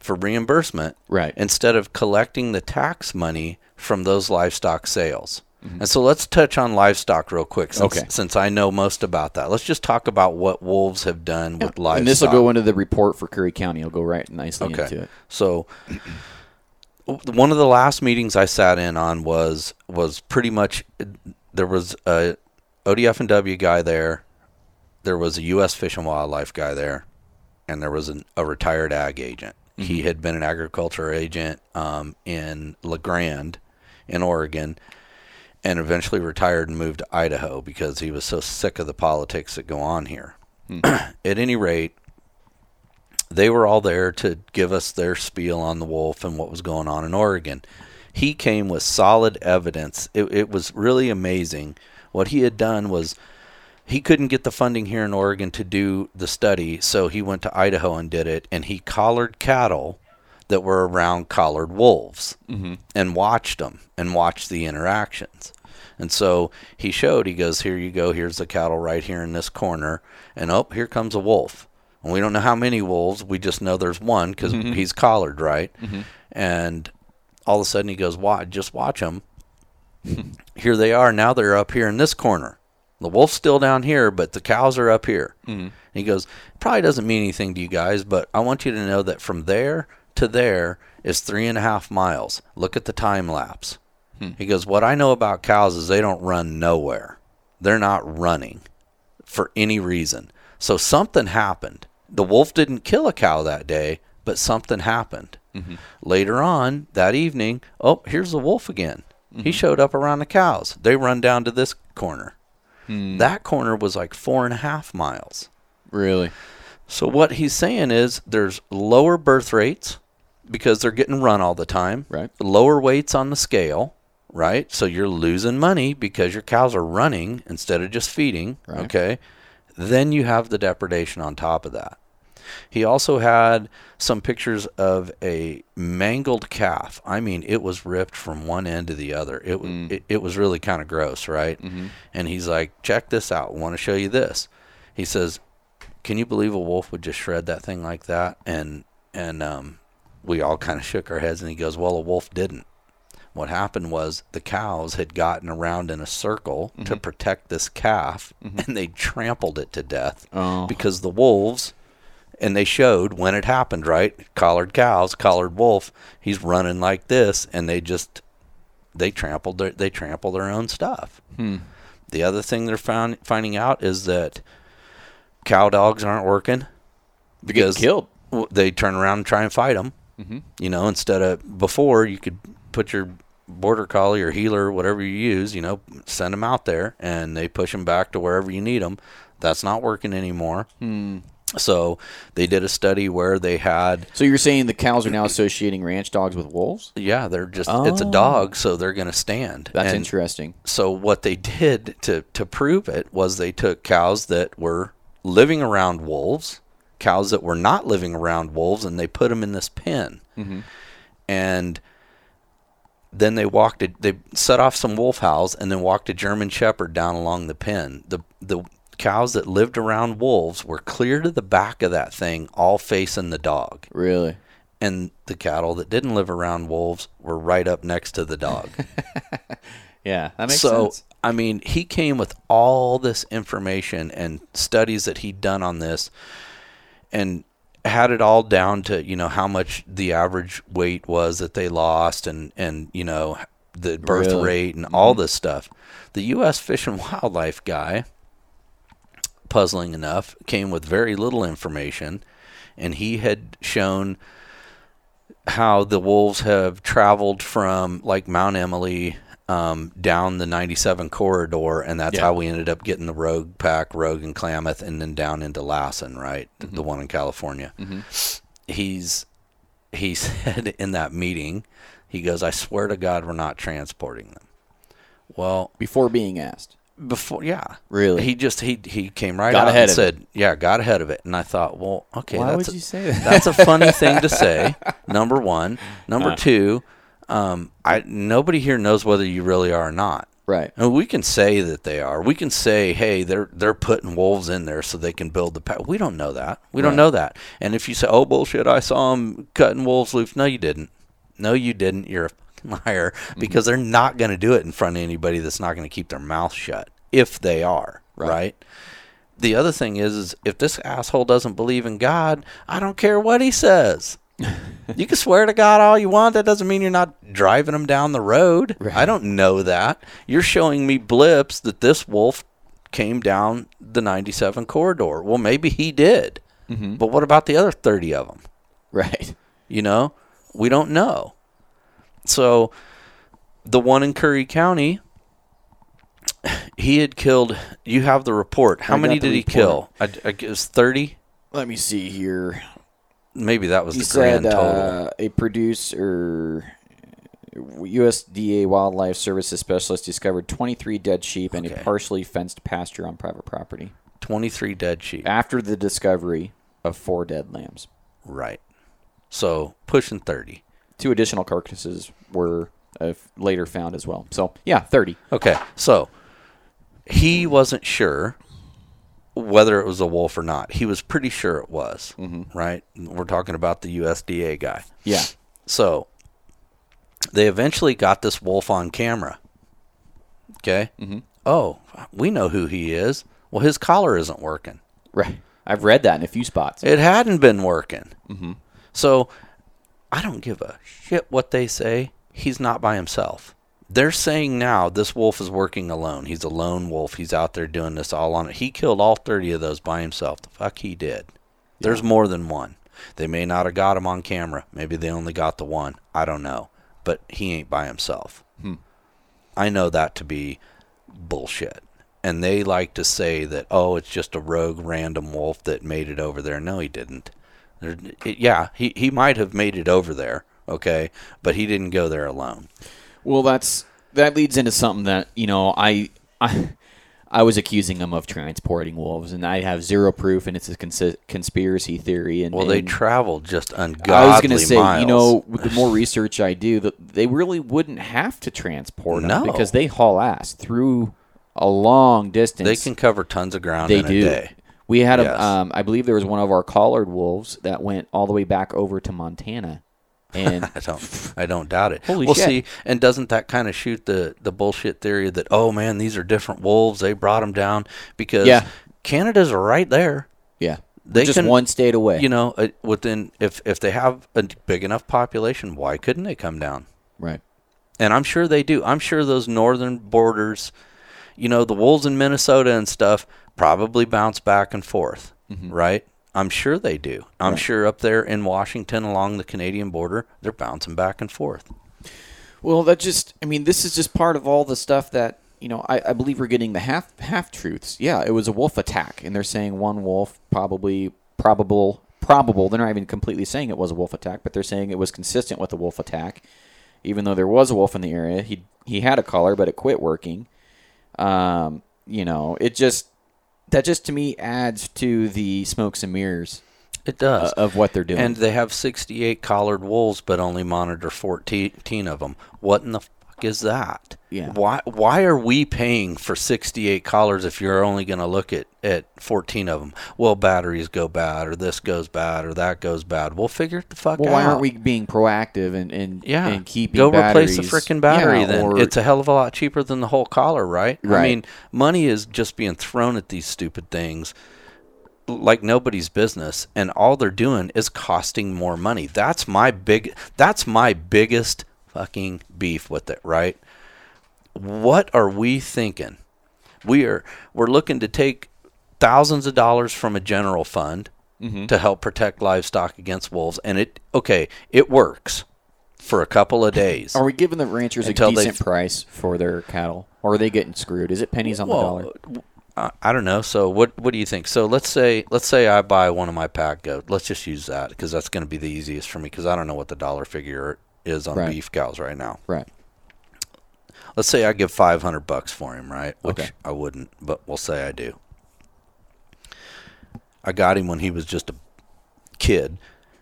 for reimbursement, Right. Instead of collecting the tax money from those livestock sales. Mm-hmm. And so let's touch on livestock real quick, since, Okay. since I know most about that. Let's just talk about what wolves have done with livestock. and this will go into the report for Curry County. I'll go right nicely Okay. into it. So one of the last meetings I sat in on was was pretty much there was a ODF and W guy there, there was a U.S. Fish and Wildlife guy there, and there was an, a retired ag agent. He had been an agriculture agent um, in La Grande, in Oregon, and eventually retired and moved to Idaho because he was so sick of the politics that go on here. (clears throat) At any rate, they were all there to give us their spiel on the wolf and what was going on in Oregon. He came with solid evidence. It, it was really amazing. What he had done was he couldn't get the funding here in Oregon to do the study, so he went to Idaho and did it. And he collared cattle that were around collared wolves mm-hmm. and watched them and watched the interactions. And so he showed, he goes, Here you go, here's the cattle right here in this corner. And oh, here comes a wolf. And we don't know how many wolves, we just know there's one because mm-hmm. he's collared, right? Mm-hmm. And all of a sudden he goes, Watch, just watch them. (laughs) here they are. Now they're up here in this corner. The wolf's still down here, but the cows are up here. Mm-hmm. He goes, probably doesn't mean anything to you guys, but I want you to know that from there to there is three and a half miles. Look at the time lapse. Hmm. He goes, What I know about cows is they don't run nowhere. They're not running for any reason. So something happened. The wolf didn't kill a cow that day, but something happened. Mm-hmm. Later on that evening, oh, here's the wolf again. Mm-hmm. He showed up around the cows. They run down to this corner. Hmm. That corner was like four and a half miles. Really? So what he's saying is there's lower birth rates because they're getting run all the time. Right. Lower weights on the scale. Right. So you're losing money because your cows are running instead of just feeding. Right. Okay. Then you have the depredation on top of that. He also had some pictures of a mangled calf. I mean, it was ripped from one end to the other. It mm. it, it, was really kind of gross, right? Mm-hmm. And he's like, "Check this out. Want to show you this." He says, "Can you believe a wolf would just shred that thing like that?" And and um, we all kind of shook our heads. And he goes, "Well, a wolf didn't." What happened was the cows had gotten around in a circle mm-hmm. to protect this calf, mm-hmm. and they trampled it to death oh. because the wolves and they showed when it happened, right? Collared cows, collared wolf, he's running like this, and they just they trampled their they trample their own stuff. Hmm. The other thing they're found, finding out is that cow dogs aren't working because killed. They turn around and try and fight them. Mm-hmm. You know, instead of before you could put your border collie or heeler, whatever you use, you know, send them out there and they push them back to wherever you need them. That's not working anymore. Hmm. So they did a study where they had. So you're saying the cows are now associating ranch dogs with wolves? Yeah, they're just oh. it's a dog, so they're going to stand. That's and interesting. So what they did to to prove it was they took cows that were living around wolves, cows that were not living around wolves, and they put them in this pen, mm-hmm. and then they walked it. They set off some wolf howls and then walked a German Shepherd down along the pen. The the cows that lived around wolves were clear to the back of that thing, all facing the dog. Really? And the cattle that didn't live around wolves were right up next to the dog. (laughs) yeah, that makes so, sense. I mean, he came with all this information and studies that he'd done on this and had it all down to, you know, how much the average weight was that they lost and, and you know, the birth really? rate and mm-hmm. all this stuff. The U.S. Fish and Wildlife guy puzzling enough, came with very little information, and he had shown how the wolves have traveled from like Mount Emily um, down the 97 corridor, and that's yeah. how we ended up getting the Rogue Pack, Rogue and Klamath, and then down into Lassen, right, mm-hmm. the one in California. Mm-hmm. He's he (laughs) said in that meeting, he goes, "I swear to God, we're not transporting them." Well, before being asked, before yeah. Really? He just he he came right got out and said it. yeah got ahead of it. And i thought well okay why that's would a, you say that? that's a funny thing to say (laughs) number one. Number uh. two um i nobody here knows whether you really are or not. Right. And we can say that they are. We can say hey they're they're putting wolves in there so they can build the pack we don't know that. We right. don't know that. And if you say oh bullshit i saw them cutting wolves loose no you didn't. No you didn't. You're a liar mm-hmm. because they're not going to do it in front of anybody that's not going to keep their mouth shut if they are, right? right? The other thing is, is if this asshole doesn't believe in God, I don't care what he says. (laughs) you can swear to God all you want. That doesn't mean you're not driving him down the road. Right. I don't know that. You're showing me blips that this wolf came down the 97 corridor. Well, maybe he did. Mm-hmm. But what about the other 30 of them? Right. You know, we don't know. So the one in Curry County, he had killed. You have the report. How I many did he kill? I, I guess thirty. Let me see here. Maybe that was he the said, grand total. Uh, a producer, USDA Wildlife Services specialist discovered 23 dead sheep okay. and a partially fenced pasture on private property. 23 dead sheep after the discovery of four dead lambs. Right. So pushing 30. Two additional carcasses were uh, later found as well. So yeah, 30. Okay. So he wasn't sure whether it was a wolf or not. He was pretty sure it was. Mm-hmm. Right. We're talking about the USDA guy. Yeah. So they eventually got this wolf on camera. Okay. Mm-hmm. Oh, we know who he is. Well, his collar isn't working. Right. I've read that in a few spots. It hadn't been working. Mm-hmm. So I don't give a shit what they say. He's not by himself. They're saying now this wolf is working alone. He's a lone wolf. He's out there doing this all on it. He killed all 30 of those by himself. The fuck he did. There's more than one. They may not have got him on camera. Maybe they only got the one. I don't know. But he ain't by himself. Hmm. I know that to be bullshit. And they like to say that, oh, it's just a rogue random wolf that made it over there. No, he didn't. There, yeah, he, he might have made it over there, okay, but he didn't go there alone. Well, that's that leads into something that you know I I, I was accusing him of transporting wolves, and I have zero proof, and it's a cons- conspiracy theory. And Well, they and traveled just ungodly I was going to say, miles. you know, (laughs) with the more research I do, that they really wouldn't have to transport them because they haul ass through a long distance. they can cover tons of ground They do. We had Yes. a, um, I believe there was one of our collared wolves that went all the way back over to Montana, and (laughs) I don't. I don't doubt it. Holy well, shit. see, and doesn't that kind of shoot the the bullshit theory that oh man, these are different wolves? They brought them down because Yeah. Canada's right there. yeah, They just can- one state away. You know, uh, within if if they have a big enough population, why couldn't they come down? right? And I'm sure they do. I'm sure those northern borders, you know, the wolves in Minnesota and stuff probably bounce back and forth, right? I'm sure they do. I'm Right. sure up there in Washington along the Canadian border, they're bouncing back and forth. Well, that just, I mean, this is just part of all the stuff that, you know, I, I believe we're getting the half half truths. Yeah, it was a wolf attack, and they're saying one wolf, probably, probable, probable. They're not even completely saying it was a wolf attack, but they're saying it was consistent with a wolf attack, even though there was a wolf in the area. He he had a collar, but it quit working. Um, you know, it just that just to me adds to the smokes and mirrors It uh, does. of what they're doing. and they have 68 collared wolves, but only monitor 14 of them. What in the fuck is that? Yeah. Why Why are we paying for 68 collars if you're only going to look at at 14 of them? Well, batteries go bad, or this goes bad, or that goes bad. We'll figure it the fuck well, out. why aren't we being proactive and and, Yeah. and keeping Go replace the batteries- freaking battery Yeah, then. or- It's a hell of a lot cheaper than the whole collar, right? right? I mean, money is just being thrown at these stupid things like nobody's business and all they're doing is costing more money. That's my big that's my biggest fucking beef with it, right? What are we thinking? We are we're looking to take thousands of dollars from a general fund Mm-hmm. to help protect livestock against wolves and it okay, it works for a couple of days. Are we giving the ranchers a Until decent price for their cattle, or are they getting screwed? Is it pennies on the dollar? I, I don't know. So what what do you think? So let's say let's say I buy one of my pack goat. Let's just use that because that's going to be the easiest for me because I don't know what the dollar figure is on Right. beef cows right now. Right. Let's say I give five hundred bucks for him, right? Which Okay. I wouldn't, but we'll say I do. I got him when he was just a kid,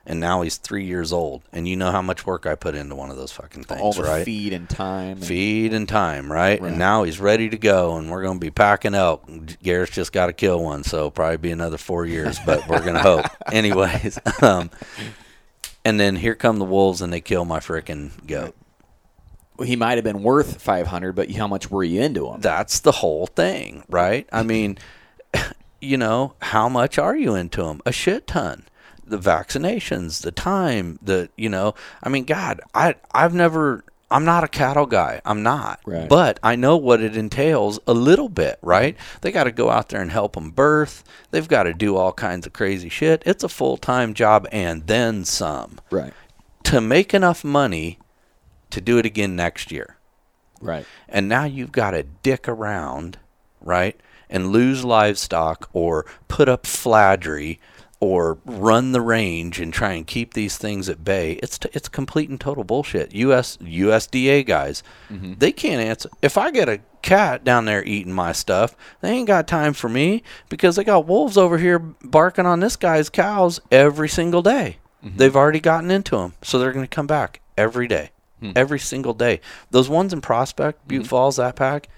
and now he's three years old. And you know how much work I put into one of those fucking things, All the right? feed and time. feed and time, right? Right. And now he's ready to go, and we're going to be packing elk. Garrett's just got to kill one, so probably be another four years, but we're going (laughs) to hope. Anyways, (laughs) um, and then here come the wolves, and they kill my frickin' goat. he might have been worth five hundred, but how much were you into him? That's the whole thing, right? I mean, (laughs) you know, how much are you into him? A shit ton. The vaccinations, the time, the you know, I mean, God, I I've never. I'm not a cattle guy. I'm not. Right. But I know what it entails a little bit, right? They got to go out there and help them birth. They've got to do all kinds of crazy shit. It's a full time job and then some Right. to make enough money to do it again next year Right. and now you've got to dick around, right, and lose livestock or put up fladry or run the range and try and keep these things at bay. It's t- it's complete and total bullshit. US USDA guys, mm-hmm. they can't answer. If I get a cat down there eating my stuff, they ain't got time for me because they got wolves over here barking on this guy's cows every single day. Mm-hmm. They've already gotten into them, so they're going to come back every day hmm. every single day. Those ones in Prospect, Butte mm-hmm. Falls, that pack,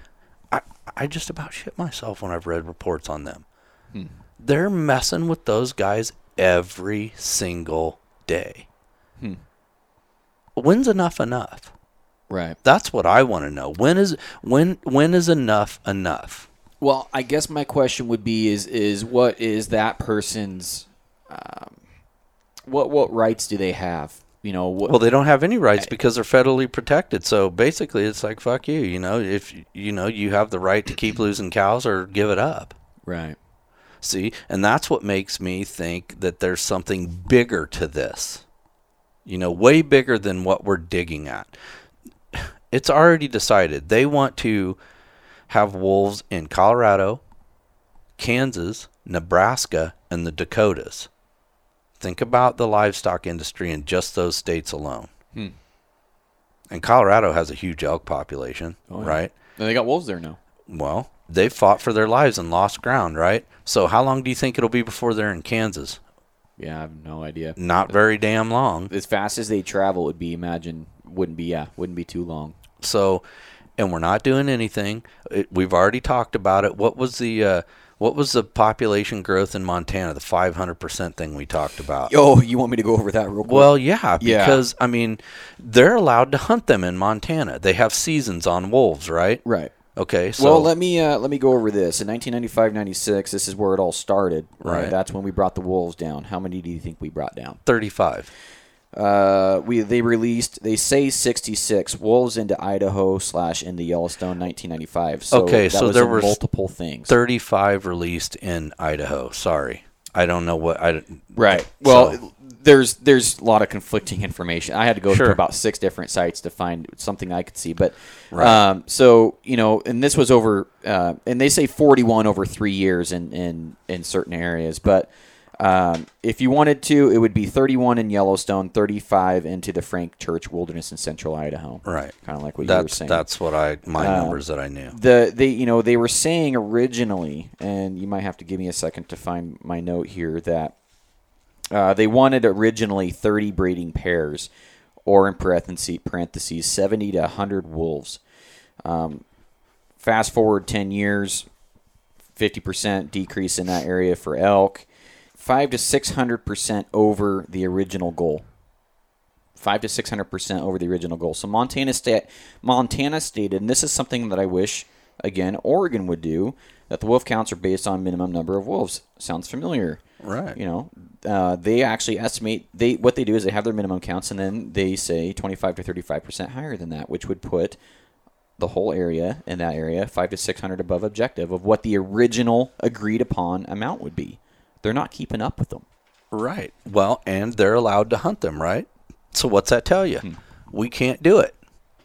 I, I just about shit myself when I've read reports on them. Hmm. They're messing with those guys every single day. When's enough enough? Right. That's what I want to know. When is when when is enough enough? Well, I guess my question would be: is is what is that person's, um, what what rights do they have? You know, what, Well, they don't have any rights because they're federally protected. So basically, it's like fuck you. You know, if you know you have the right to keep losing cows or give it up. right. See, and that's what makes me think that there's something bigger to this. You know, way bigger than what we're digging at. It's already decided. They want to have wolves in Colorado, Kansas, Nebraska, and the Dakotas. Think about the livestock industry in just those states alone. Hmm. And Colorado has a huge elk population, Oh, yeah. right? And they got wolves there now. Well, they fought for their lives and lost ground, right? So how long do you think it'll be before they're in Kansas? Yeah, I have no idea. Not very damn long. As fast as they travel, would be imagine wouldn't be yeah wouldn't be too long. So, and we're not doing anything. It, we've already talked about it. What was the uh, what was the population growth in Montana? The 500% thing we talked about. Oh, (laughs) you want me to go over that real quick? Well, yeah, Yeah. because I mean, they're allowed to hunt them in Montana. They have seasons on wolves, right? right. Okay, so well, let me uh, let me go over this. In 1995-96, this is where it all started. Right. Right. That's when we brought the wolves down. How many do you think we brought down? 35. Uh, we they released they say 66 wolves into Idaho slash into Yellowstone 1995. So Okay, that so was there was multiple things. 35 released in Idaho. Sorry. I don't know what I Right. Well, So- there's there's a lot of conflicting information. I had to go Sure. to about six different sites to find something I could see. But Right. um, so you know, and this was over, uh, and they say 41 over three years in in in certain areas. But um, if you wanted to, it would be 31 in Yellowstone, 35 into the Frank Church Wilderness in Central Idaho. Right. Kind of like what you were That's saying. that's what I my Uh, numbers that I knew. the they you know they were saying originally, and you might have to give me a second to find my note here that uh, they wanted originally 30 breeding pairs, or in parentheses, parentheses 70 to 100 wolves. Um, fast forward 10 years, 50% decrease in that area for elk, five to 600% over the original goal five to six hundred percent over the original goal. So Montana state Montana stated, and this is something that I wish again Oregon would do, that the wolf counts are based on minimum number of wolves. Sounds familiar, Right. You know, uh, they actually estimate they what they do is they have their minimum counts, and then they say twenty five to thirty five percent higher than that, which would put the whole area in that area five to six hundred above objective of what the original agreed upon amount would be. They're not keeping up with them. Right. Well, and they're allowed to hunt them, right? So what's that tell you? We can't do it.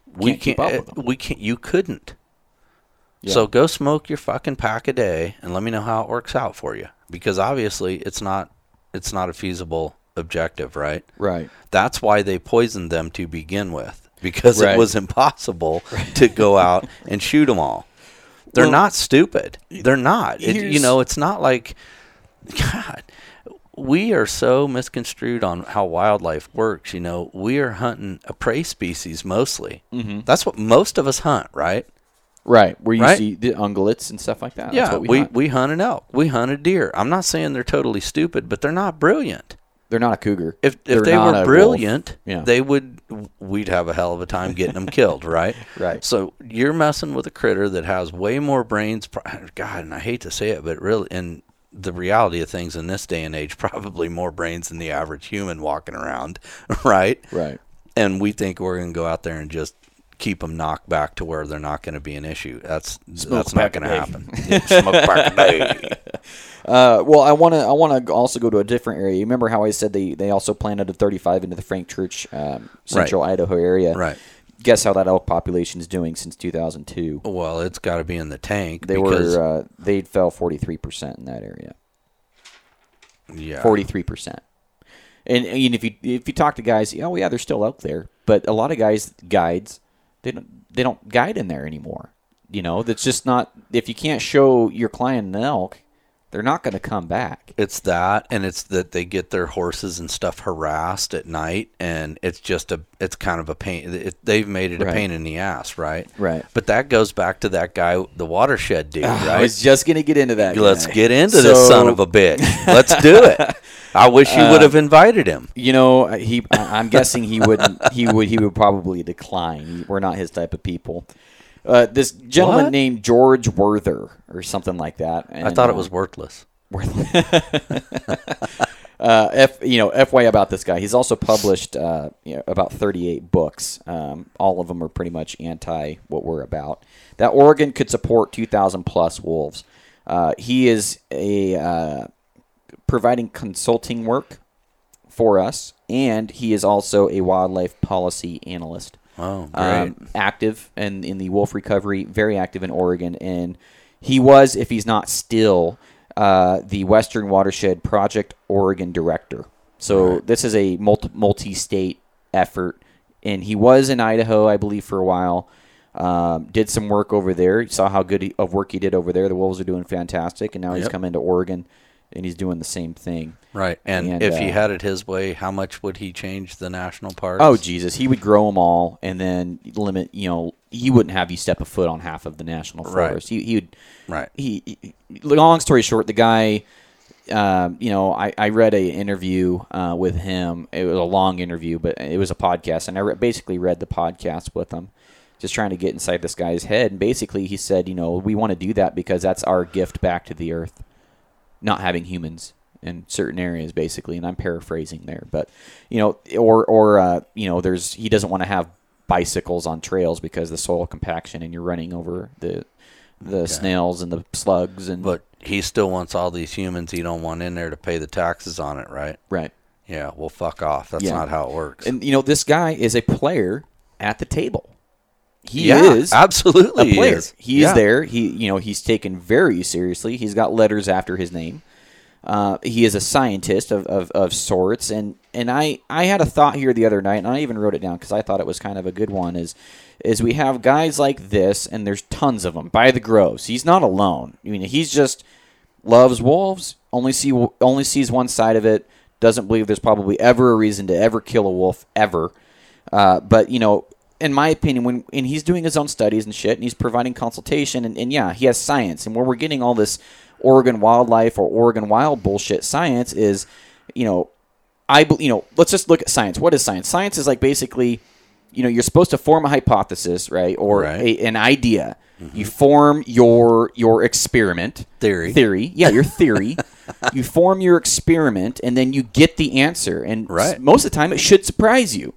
we Hmm. Can't keep can't. up with uh, we can't. You couldn't. Yeah. So go smoke your fucking pack a day and let me know how it works out for you. Because obviously it's not. It's not a feasible objective, right? Right. That's why they poisoned them to begin with, because Right. it was impossible (laughs) to go out and shoot them all. They're Well, not stupid. They're not. It, you know, it's not like God. We are so misconstrued on how wildlife works. You know, we are hunting a prey species mostly. Mm-hmm. That's what most of us hunt, right? Right, where you Right? see the ungulates and stuff like that. yeah, That's what we, we, hunt. we hunt an elk. We hunt a deer. I'm not saying they're totally stupid, but they're not brilliant. They're not a cougar. If They're if they were brilliant, Yeah. they would we'd have a hell of a time getting them killed, (laughs) right? Right. So you're messing with a critter that has way more brains. God, and I hate to say it, but really, in the reality of things in this day and age, (laughs) probably more brains than the average human walking around, (laughs) right? Right. And we think we're going to go out there and just keep them knocked back to where they're not going to be an issue. That's that's not going to happen. (laughs) Smoke pack a day. (laughs) Uh, well, I want to. I want to also go to a different area. You remember how I said they, they also planted a 35 into the Frank Church, um, central Idaho area. Right. Guess how that elk population is doing since 2002? Well, it's got to be in the tank. They because, were uh, they fell 43 percent in that area. yeah. 43 percent. And, and if you if you talk to guys, oh yeah, they're still out there, but a lot of guys guides they don't they don't guide in there anymore. You know, that's just not. If you can't show your client an elk, they're not going to come back. It's that, and it's that they get their horses and stuff harassed at night, and it's just a, it's kind of a pain. It, they've made it a Right. pain in the ass, right? Right. But that goes back to that guy, the watershed dude, ah, I right? was just going to get into that. Let's guy. get into this son of a bitch. Let's do it. (laughs) I wish he would uh, have invited him. You know, he. I'm guessing he wouldn't. He would. He would probably decline. We're not his type of people. Uh, this gentleman What? named George Werther or something like that. I and, thought uh, it was worthless. (laughs) uh, F, you know, FY about this guy. He's also published uh, you know, about 38 books. Um, all of them are pretty much anti what we're about. That Oregon could support 2,000 plus wolves. Uh, he is a uh, providing consulting work for us, and he is also a wildlife policy analyst. Oh, great. Um, active in, in the wolf recovery, very active in Oregon, and he was, if he's not still, uh, the Western Watershed Project Oregon director. So Right. this is a multi multi-state effort, and he was in Idaho, I believe, for a while. Um, did some work over there. Saw how good he, of work he did over there. The wolves are doing fantastic, and now he's come into Oregon, and he's doing the same thing. right. And, and, if he uh, had it his way, how much would he change the national parks? Oh Jesus, he would grow them all and then limit. You know, he wouldn't have you step a foot on half of the national Right. forest. He, he would. Right. He, he- Long story short, the guy. Um, you know, I, I read a interview uh, with him. It was a long interview, but it was a podcast, and I re- basically read the podcast with him, just trying to get inside this guy's head. And basically, he said, you know, we want to do that because that's our gift back to the earth not having humans in certain areas basically and i'm paraphrasing there but you know or or uh, you know there's he doesn't want to have bicycles on trails because the soil compaction and you're running over the the snails and the slugs and But he still wants all these humans he don't want in there to pay the taxes on it, right? right Yeah, well, fuck off. That's Yeah. not how it works. and you know this guy is a player at the table he yeah, is absolutely. a player. is. He Yeah. is there. He, you know, he's taken very seriously. He's got letters after his name. Uh, he is a scientist of, of, of sorts, and, and I, I had a thought here the other night, and I even wrote it down because I thought it was kind of a good one. Is is we have guys like this, and there's tons of them by the groves. He's not alone. I mean, he's just loves wolves. Only see only sees one side of it. Doesn't believe there's probably ever a reason to ever kill a wolf ever. Uh, but you know, in my opinion, when and he's doing his own studies and shit, and he's providing consultation, and, and yeah, he has science, and where we're getting all this Oregon wildlife or Oregon wild bullshit science is, you know, I you know, let's just look at science. What is science? Science is like basically, you know, you're supposed to form a hypothesis, right, or Right. A, an idea. Mm-hmm. You form your your experiment Theory. Theory, yeah, your theory. (laughs) you form your experiment, and then you get the answer. And Right. most of the time, it should surprise you.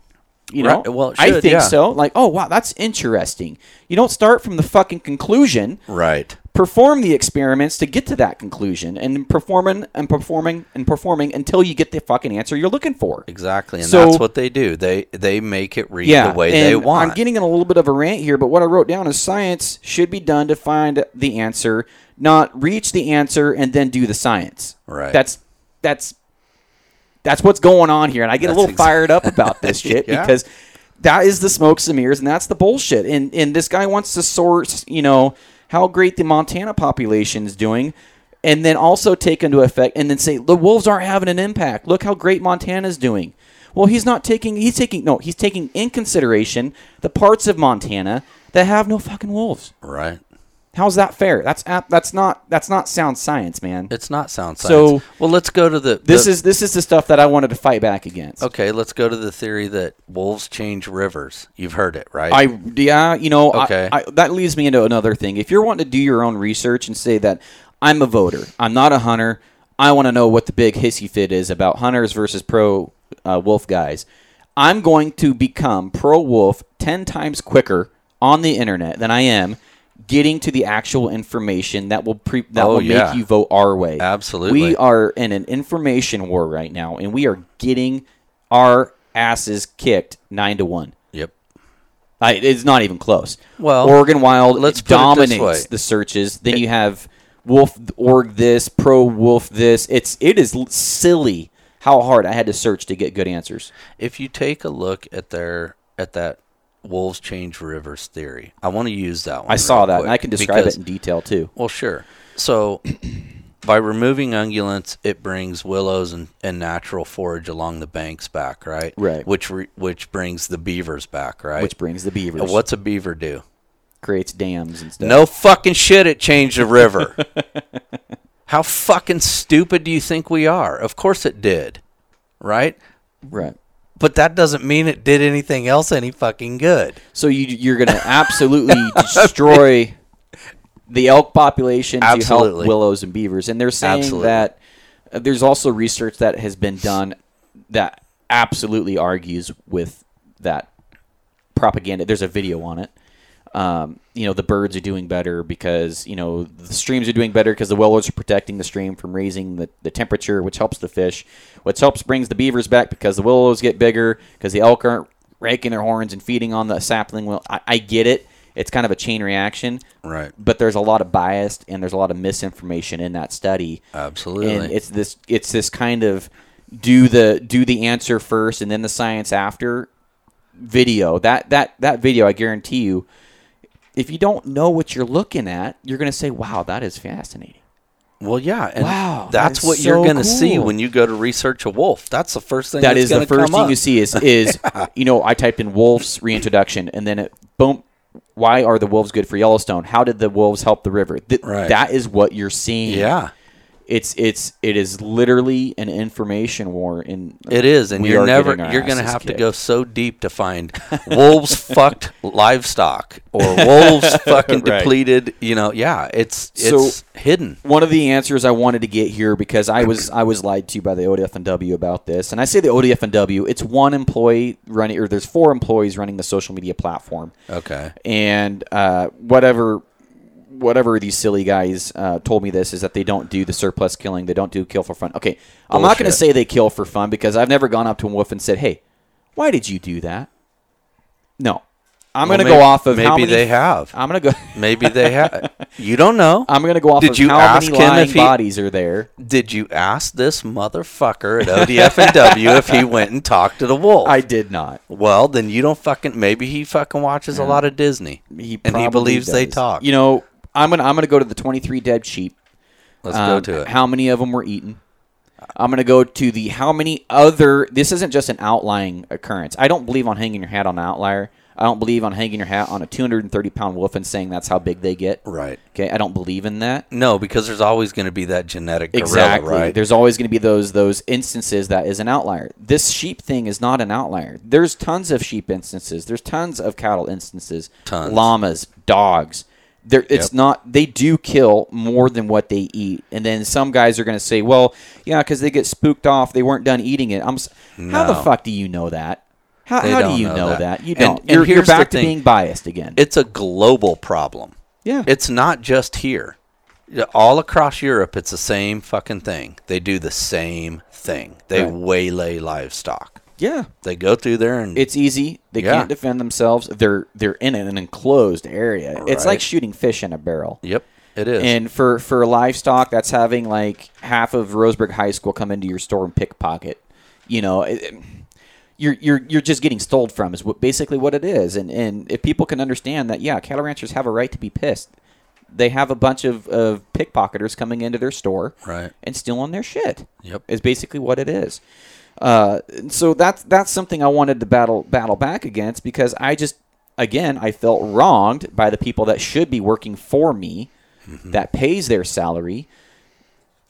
You know, Right, well, it I think yeah. so. Like, oh wow, that's interesting. You don't start from the fucking conclusion. Right. Perform the experiments to get to that conclusion, and performing and performing and performing until you get the fucking answer you're looking for. Exactly, and So- that's what they do. They they make it read Yeah, the way they want. I'm getting in a little bit of a rant here, but what I wrote down is science should be done to find the answer, not reach the answer and then do the science. Right. That's that's that's what's going on here, and I get That's a little exa- fired up about this (laughs) shit Yeah. because that is the smokes and mirrors, and that's the bullshit. And and this guy wants to source, you know, how great the Montana population is doing. And then also take into effect, and then say the wolves aren't having an impact. Look how great Montana's doing. Well, he's not taking. He's taking no. He's taking in consideration the parts of Montana that have no fucking wolves. right. How's that fair? That's that's not that's not sound science, man. It's not sound science. So- well, let's go to the. This the- is this is the stuff that I wanted to fight back against. okay. Let's go to the theory that wolves change rivers. You've heard it, right? I yeah, you know, I- Okay. I, that leads me into another thing. If you're wanting to do your own research and say that I'm a voter, I'm not a hunter, I want to know what the big hissy fit is about hunters versus pro uh, wolf guys. I'm going to become pro wolf ten times quicker on the internet than I am getting to the actual information that will pre- that Oh, will yeah. make you vote our way. Absolutely. we are in an information war right now, and we are getting our asses kicked nine to one. yep. I, it's not even close. Well, Oregon Wild let's dominates the searches. Then you have Wolf Org this, Pro Wolf this. It's it is silly how hard I had to search to get good answers. If you take a look at their at that wolves change rivers theory, I want to use that one. I saw that, and I can describe because- it in detail too. Well, sure. So, (clears throat) by removing ungulates, it brings willows and, and natural forage along the banks back, right? Right. Which re, which brings the beavers back, right? Which brings the beavers. And what's a beaver do? creates dams and stuff. No fucking shit. It changed the river. (laughs) How fucking stupid do you think we are? Of course it did. Right? Right. But that doesn't mean it did anything else any fucking good. So you you're going (laughs) to absolutely destroy the elk population absolutely. to help willows and beavers, and they're saying Absolutely. that uh, there's also research that has been done that absolutely argues with that propaganda. There's a video on it. Um, you know, the birds are doing better because, you know, the streams are doing better because the willows are protecting the stream from raising the, the temperature, which helps the fish, which helps brings the beavers back because the willows get bigger because the elk aren't raking their horns and feeding on the sapling. Well, I, I get it. It's kind of a chain reaction. Right. But there's a lot of bias and there's a lot of misinformation in that study. Absolutely. And it's this it's this kind of do the do the answer first and then the science after video. That that that video I guarantee you if you don't know what you're looking at, you're going to say, "Wow, that is fascinating." Well, yeah, and Wow, that's that what is you're going to see when you go to research a wolf. That's the first thing That that's is the first thing up. you see is is (laughs) you know I typed in wolves reintroduction and then it boom. Why are the wolves good for Yellowstone? How did the wolves help the river? Th- Right. That is what you're seeing. Yeah, it's it's it is literally an information war. In it is, and you're never you're going to have to go so deep to find (laughs) wolves fucked livestock or (laughs) wolves fucking Right. depleted. You know, yeah, it's So- it's hidden. one of the answers I wanted to get here because I was I was lied to by the ODF&W about this, and I say the ODF&W. It's one employee running, or there's four employees running the social media platform, Okay, and uh, whatever whatever these silly guys uh, told me this is that they don't do the surplus killing, they don't do kill for fun. Okay, I'm not going to say they kill for fun because I've never gone up to a wolf and said, "Hey, why did you do that?" No, I'm Well, going to go off of maybe many. they have. I'm going to go. (laughs) Maybe they have. You don't know. I'm going to go off Did of you how ask many him if he- bodies are there. Did you ask this motherfucker at ODF and W if he went and talked to the wolf? I did not. Well, then you don't fucking. Maybe he fucking watches a lot of Disney, He and he believes they talk. You know, I'm gonna I'm gonna go to the 23 dead sheep. Let's Um, go to it. How many of them were eaten? I'm gonna go to the how many other. This isn't just an outlying occurrence. I don't believe on hanging your hat on an outlier. I don't believe on hanging your hat on a 230 pound wolf and saying that's how big they get. right. Okay, I don't believe in that. No, because there's always going to be that genetic gorilla, Exactly. right? There's always going to be those those instances that is an outlier. This sheep thing is not an outlier. There's tons of sheep instances. There's tons of cattle instances. Tons. Llamas, dogs. There, it's Yep. not. They do kill more than what they eat, and then some guys are going to say, "Well, yeah, because they get spooked off. They weren't done eating it." I'm. s- How the fuck do you know that? How, how do you know know that. that? you don't and, you're, you're back to being biased again. it's a global problem. yeah. It's not just here. All across Europe, it's the same fucking thing. They do the same thing. They Right. waylay livestock. Yeah. They go through there and It's easy. They Yeah. can't defend themselves. They're they're in an enclosed area. It's like shooting fish in a barrel. yep, it is. And for for livestock, that's having like half of Roseburg High School come into your store and pickpocket. You know, it- you're you're you're just getting stole from is what basically what it is. And and if people can understand that, yeah, cattle ranchers have a right to be pissed. They have a bunch of, of pickpocketers coming into their store right. and stealing their shit. Yep. is basically what it is. Uh, so that's that's something I wanted to battle battle back against because I just again I felt wronged by the people that should be working for me, Mm-hmm. that pays their salary.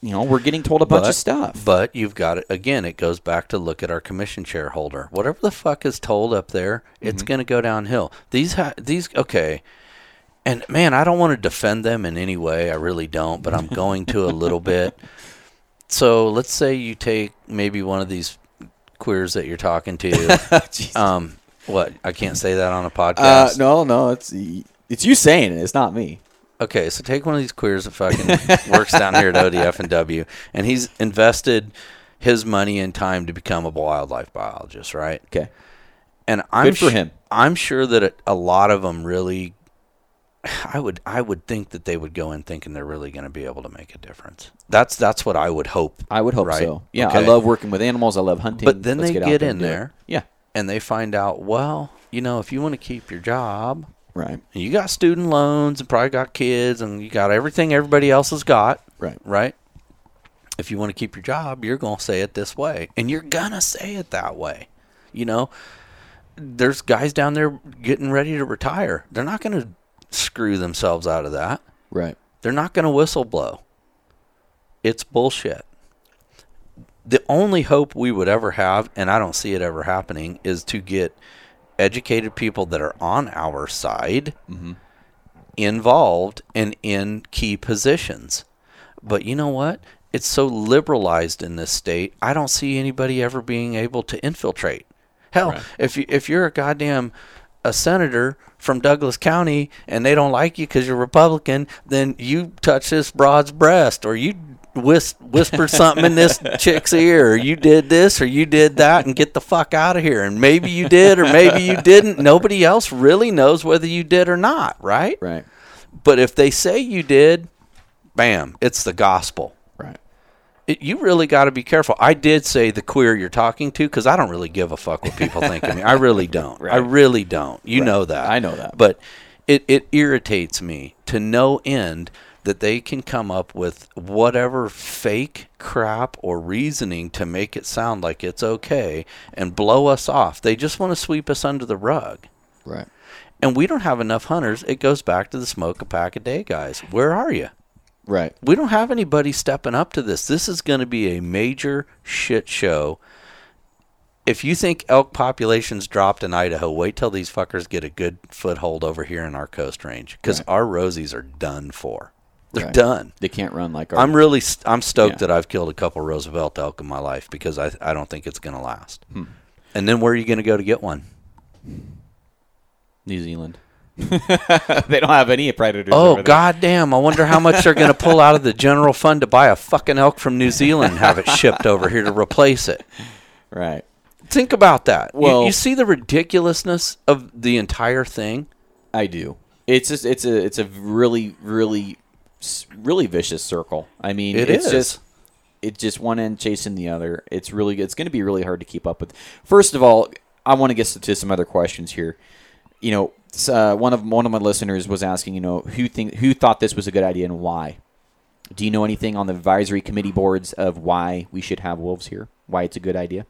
You know, we're getting told a bunch of stuff. But you've got it again. It goes back to look at our commission shareholder. Whatever the fuck is told up there, it's Mm-hmm. going to go downhill. These ha- these okay. And man, I don't want to defend them in any way. I really don't, but I'm going to a little bit. (laughs) So let's say you take maybe one of these queers that you're talking to. (laughs) Um, what? I can't say that on a uh, podcast. no, no, it's it's you saying it. It's not me. Okay, so take one of these queers that fucking works down here at ODF and W, and he's invested his money and time to become a wildlife biologist, right? Okay, And I'm Good for sh- him. I'm sure that a lot of them really, I would I would think that they would go in thinking they're really going to be able to make a difference. That's that's what I would hope. I would hope Right. so. Yeah, I love working with animals. I love hunting. But then Let's they out get in do it. there. Yeah, And they find out, well, you know, if you want to keep your job, right, and you got student loans and probably got kids and you got everything everybody else has got, right. right? If you want to keep your job, you're going to say it this way. And you're going to say it that way. You know, there's guys down there getting ready to retire. They're not going to screw themselves out of that. Right. They're not going to whistle blow. It's bullshit. The only hope we would ever have, and I don't see it ever happening, is to get educated people that are on our side mm-hmm. involved and in key positions. But you know what? It's so liberalized in this state. I don't see anybody ever being able to infiltrate. Hell, Right. if you if you're a goddamn a senator from Douglas County and they don't like you because you're Republican, then you touch this broad's breast or you whis- whisper something in this (laughs) chick's ear or you did this or you did that and get the fuck out of here. And maybe you did or maybe you didn't. Nobody else really knows whether you did or not, right? Right. But if they say you did, bam, it's the gospel. Right. It, you really got to be careful. I did say the queer you're talking to because I don't really give a fuck what people think of me. I really (laughs) don't. I really don't. You Right. know that. I know that. But it, it irritates me to no end that they can come up with whatever fake crap or reasoning to make it sound like it's okay and blow us off. They just want to sweep us under the rug. Right. And we don't have enough hunters. It goes back to the smoke a pack a day guys. Where are you? Right. We don't have anybody stepping up to this. This is going to be a major shit show. If you think elk populations dropped in Idaho, wait till these fuckers get a good foothold over here in our coast range because Right. our rosies are done for. They're Right. done. They can't run like our. I'm really st- I'm stoked Yeah. that I've killed a couple Roosevelt elk in my life because I I don't think it's going to last. Hmm. And then where are you going to go to get one? New Zealand. (laughs) they don't have any predators. Oh goddamn! I wonder how much they're going (laughs) to pull out of the general fund to buy a fucking elk from New Zealand and have it shipped over here to replace it. (laughs) Right. Think about that. Well- you, see the ridiculousness of the entire thing. I do. It's just it's a it's a really really really vicious circle. I mean, It it's is. just it's just one end chasing the other. It's really it's going to be really hard to keep up with. First of all, I want to get to some other questions here. You know, uh, one of one of my listeners was asking, you know, who think who thought this was a good idea and why. Do you know anything on the advisory committee boards of why we should have wolves here? Why it's a good idea?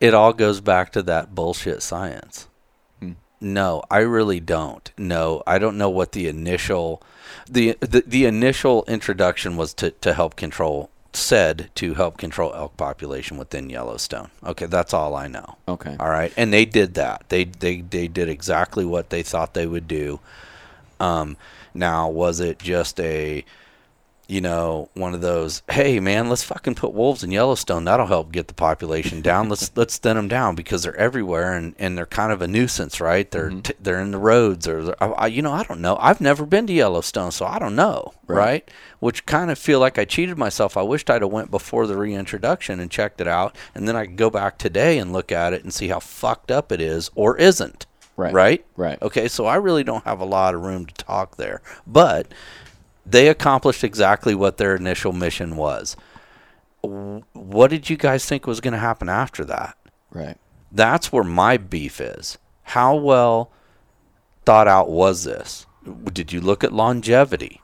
It all goes back to that bullshit science. Hmm. No, I really don't. No, I don't know what the initial the the, the initial introduction was to, to help control said to help control elk population within Yellowstone. Okay, that's all I know. Okay. All right, and they did that. They they they did exactly what they thought they would do. Um, now was it just a, you know, one of those? Hey man, let's fucking put wolves in Yellowstone. That'll help get the population down. let's (laughs) let's thin them down because they're everywhere and, and they're kind of a nuisance, right? They're mm-hmm. t- they're in the roads or I, I- you know I don't know. I've never been to Yellowstone, so I don't know, Right. right? Which kind of feel like I cheated myself. I wished I'd have went before the reintroduction and checked it out, and then I could go back today and look at it and see how fucked up it is or isn't. Right. Right. Right. Okay. So I really don't have a lot of room to talk there, but they accomplished exactly what their initial mission was. What did you guys think was going to happen after that? Right. That's where my beef is. How well thought out was this? Did you look at longevity?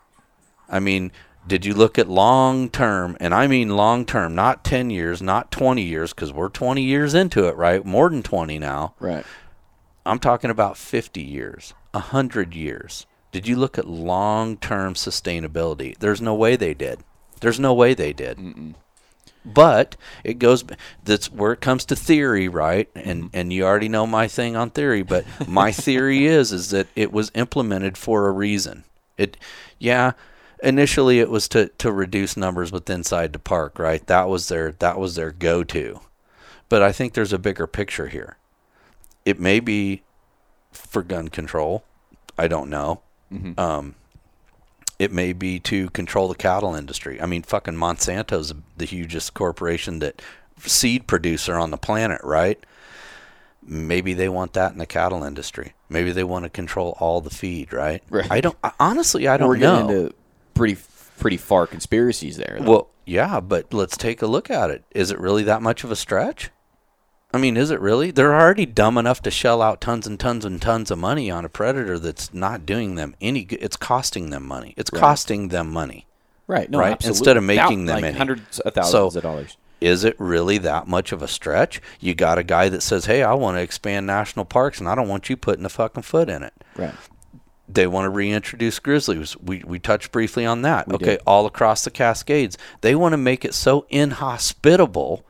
I mean, did you look at long term? And I mean long term, not 10 years, not 20 years, because we're 20 years into it, right? More than 20 now. Right. I'm talking about 50 years, 100 years. Did you look at long term sustainability? There's no way they did. There's no way they did. But it goes. That's where it comes to theory, right? And mm-hmm. and you already know my thing on theory. But my (laughs) theory is is that it was implemented for a reason. It, yeah. Initially, it was to to reduce numbers within inside the park, right? That was their that was their go to. But I think there's a bigger picture here. It may be for gun control. I don't know. Um, it may be to control the cattle industry. I mean, fucking Monsanto's the hugest corporation that seed producer on the planet, right? Maybe they want that in the cattle industry. Maybe they want to control all the feed, right? Right. I don't. I, honestly, I don't We're know. getting into pretty pretty far conspiracies there. though. Well, yeah, but let's take a look at it. Is it really that much of a stretch? I mean, is it really? They're already dumb enough to shell out tons and tons and tons of money on a predator that's not doing them any good. It's costing them money. It's Right. costing them money. right. No, right, absolutely. instead of making Thou- them like any. hundreds of thousands of dollars. Is it really that much of a stretch? You got a guy that says, "Hey, I want to expand national parks, and I don't want you putting a fucking foot in it." Right. They want to reintroduce grizzlies. We we touched briefly on that. We okay, did. all across the Cascades, they want to make it so inhospitable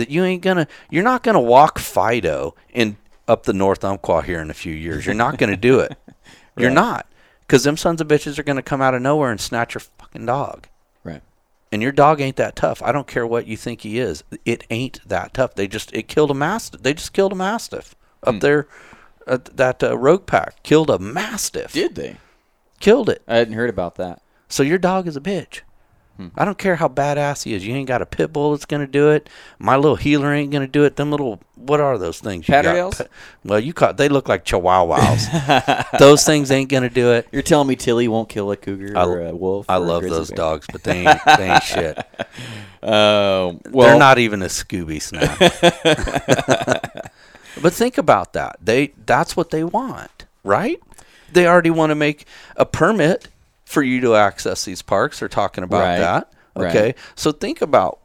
that you ain't gonna, you're not gonna walk Fido in up the North Umpqua here in a few years. You're not gonna do it. (laughs) You're not, because them sons of bitches are gonna come out of nowhere and snatch your fucking dog. Right. And your dog ain't that tough. I don't care what you think he is. It ain't that tough. They just it killed a mastiff. They just killed a mastiff up Hmm. there. Uh, that uh, rogue pack killed a mastiff. Did they? Killed it. I hadn't heard about that. So your dog is a bitch. I don't care how badass he is. You ain't got a pit bull that's gonna do it. My little heeler ain't gonna do it. Them little what are those things? you? Well, you caught. They look like chihuahuas. (laughs) those things ain't gonna do it. You're telling me Tilly won't kill a cougar I- or a wolf? I love those bear? dogs, but they (laughs) ain't, they ain't shit. Um, well, They're not even a Scooby snack. (laughs) but think about that. They that's what they want, right? They already want to make a permit for you to access these parks. They're talking about Right. that. Right. Okay. So think about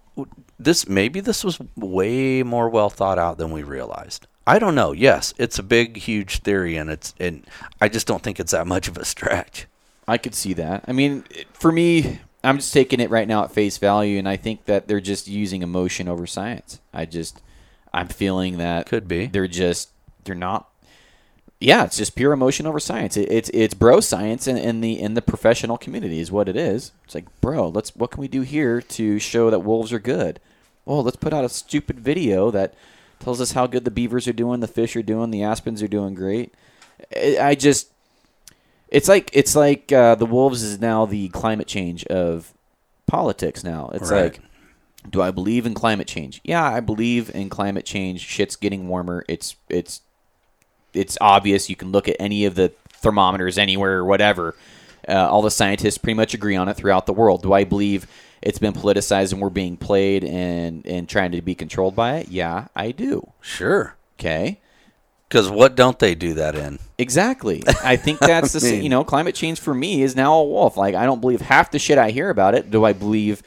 this maybe this was way more well thought out than we realized. I don't know. Yes, it's a big huge theory and it's and I just don't think it's that much of a stretch. I could see that. I mean, for me, I'm just taking it right now at face value, and I think that they're just using emotion over science. I just, I'm feeling that Could be. they're just, they're not. Yeah, it's just pure emotion over science. It, it's it's bro science in, in the in the professional community is what it is. It's like, bro, let's what can we do here to show that wolves are good? Well, let's put out a stupid video that tells us how good the beavers are doing, the fish are doing, the aspens are doing great. I I just it's like it's like uh, the wolves is now the climate change of politics. Now it's Right. like, do I believe in climate change? Yeah, I believe in climate change. Shit's getting warmer. It's it's it's obvious. You can look at any of the thermometers anywhere or whatever. Uh, all the scientists pretty much agree on it throughout the world. Do I believe it's been politicized and we're being played and and trying to be controlled by it? Yeah, I do. Sure. Okay. Cuz what don't they do that in? Exactly. (laughs) I think that's the I mean- you know climate change for me is now a wolf. Like I don't believe half the shit I hear about it. Do I believe?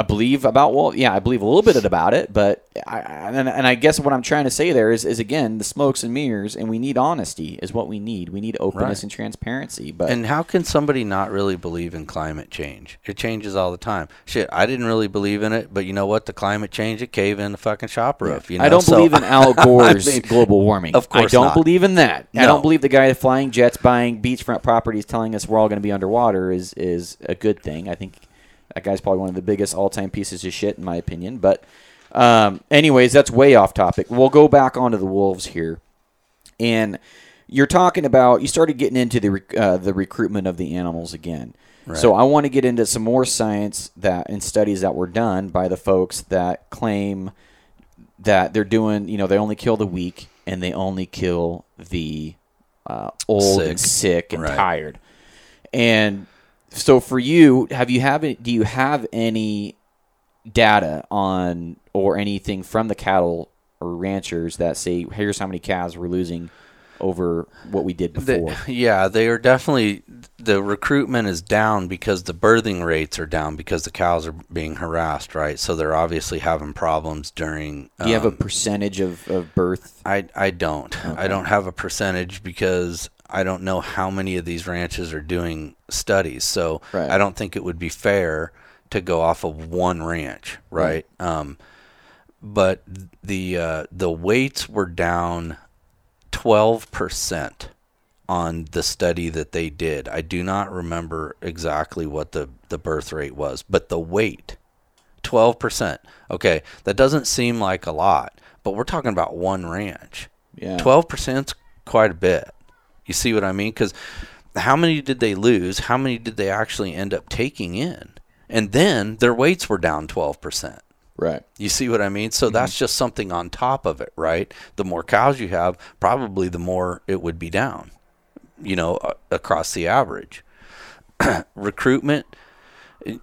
I believe about well, Yeah, I believe a little bit about it, but I, and, and I guess what I'm trying to say there is is again the smokes and mirrors, and we need honesty is what we need. We need openness Right. and transparency. But And how can somebody not really believe in climate change? It changes all the time. Shit, I didn't really believe in it, but you know what? The climate change, it cave in the fucking shop roof. You know? I don't So- believe in (laughs) Al Gore's I mean, global warming. of course I don't not. believe in that. I don't believe the guy flying jets, buying beachfront properties, telling us we're all going to be underwater is is a good thing. I think that guy's probably one of the biggest all time pieces of shit in my opinion. But um, anyways, that's way off topic. We'll go back onto the wolves here, and you're talking about you started getting into the uh, the recruitment of the animals again. So I want to get into some more science that and studies that were done by the folks that claim that they're doing, you know, they only kill the weak and they only kill the uh, old and sick and Right. tired. And so for you, have you have? Do you have any data on or anything from the cattle or ranchers that say, here's how many calves we're losing over what we did before? (laughs) yeah, they are definitely the recruitment is down because the birthing rates are down because the cows are being harassed, right? So they're obviously having problems during. Do you have a um, percentage of, of birth? I I don't. I don't have a percentage because I don't know how many of these ranches are doing studies. So Right. I don't think it would be fair to go off of one ranch, right? Um, but the uh, the weights were down twelve percent on the study that they did. I do not remember exactly what the the birth rate was, but the weight 12%. Okay, that doesn't seem like a lot, but we're talking about one ranch. Yeah. 12% is quite a bit. You see what I mean? Because how many did they lose? How many did they actually end up taking in? And then their weights were down 12%. Right. You see what I mean? So mm-hmm. that's just something on top of it, right? The more cows you have, probably the more it would be down, you know, across the average. (clears throat) Recruitment,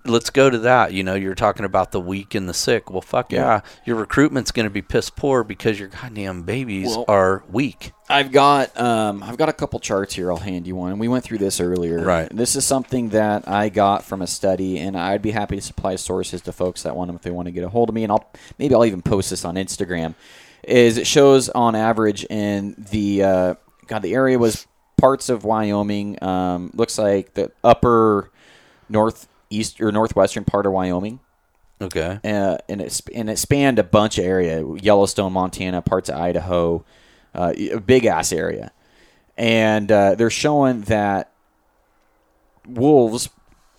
let's go to that. You know, you're talking about the weak and the sick. Well, fuck yeah, your recruitment's going to be piss poor because your goddamn babies Well- are weak. I've got um, I've got a couple charts here. I'll hand you one. And we went through this earlier. Right. This is something that I got from a study, and I'd be happy to supply sources to folks that want them if they want to get a hold of me. And I'll maybe I'll even post this on Instagram. Is it shows on average in the uh, God the area was parts of Wyoming. Um, looks like the upper northeast or northwestern part of Wyoming. Okay. uh, and it sp- and it spanned a bunch of area: Yellowstone, Montana, parts of Idaho, uh, a big ass area. And uh, they're showing that wolves,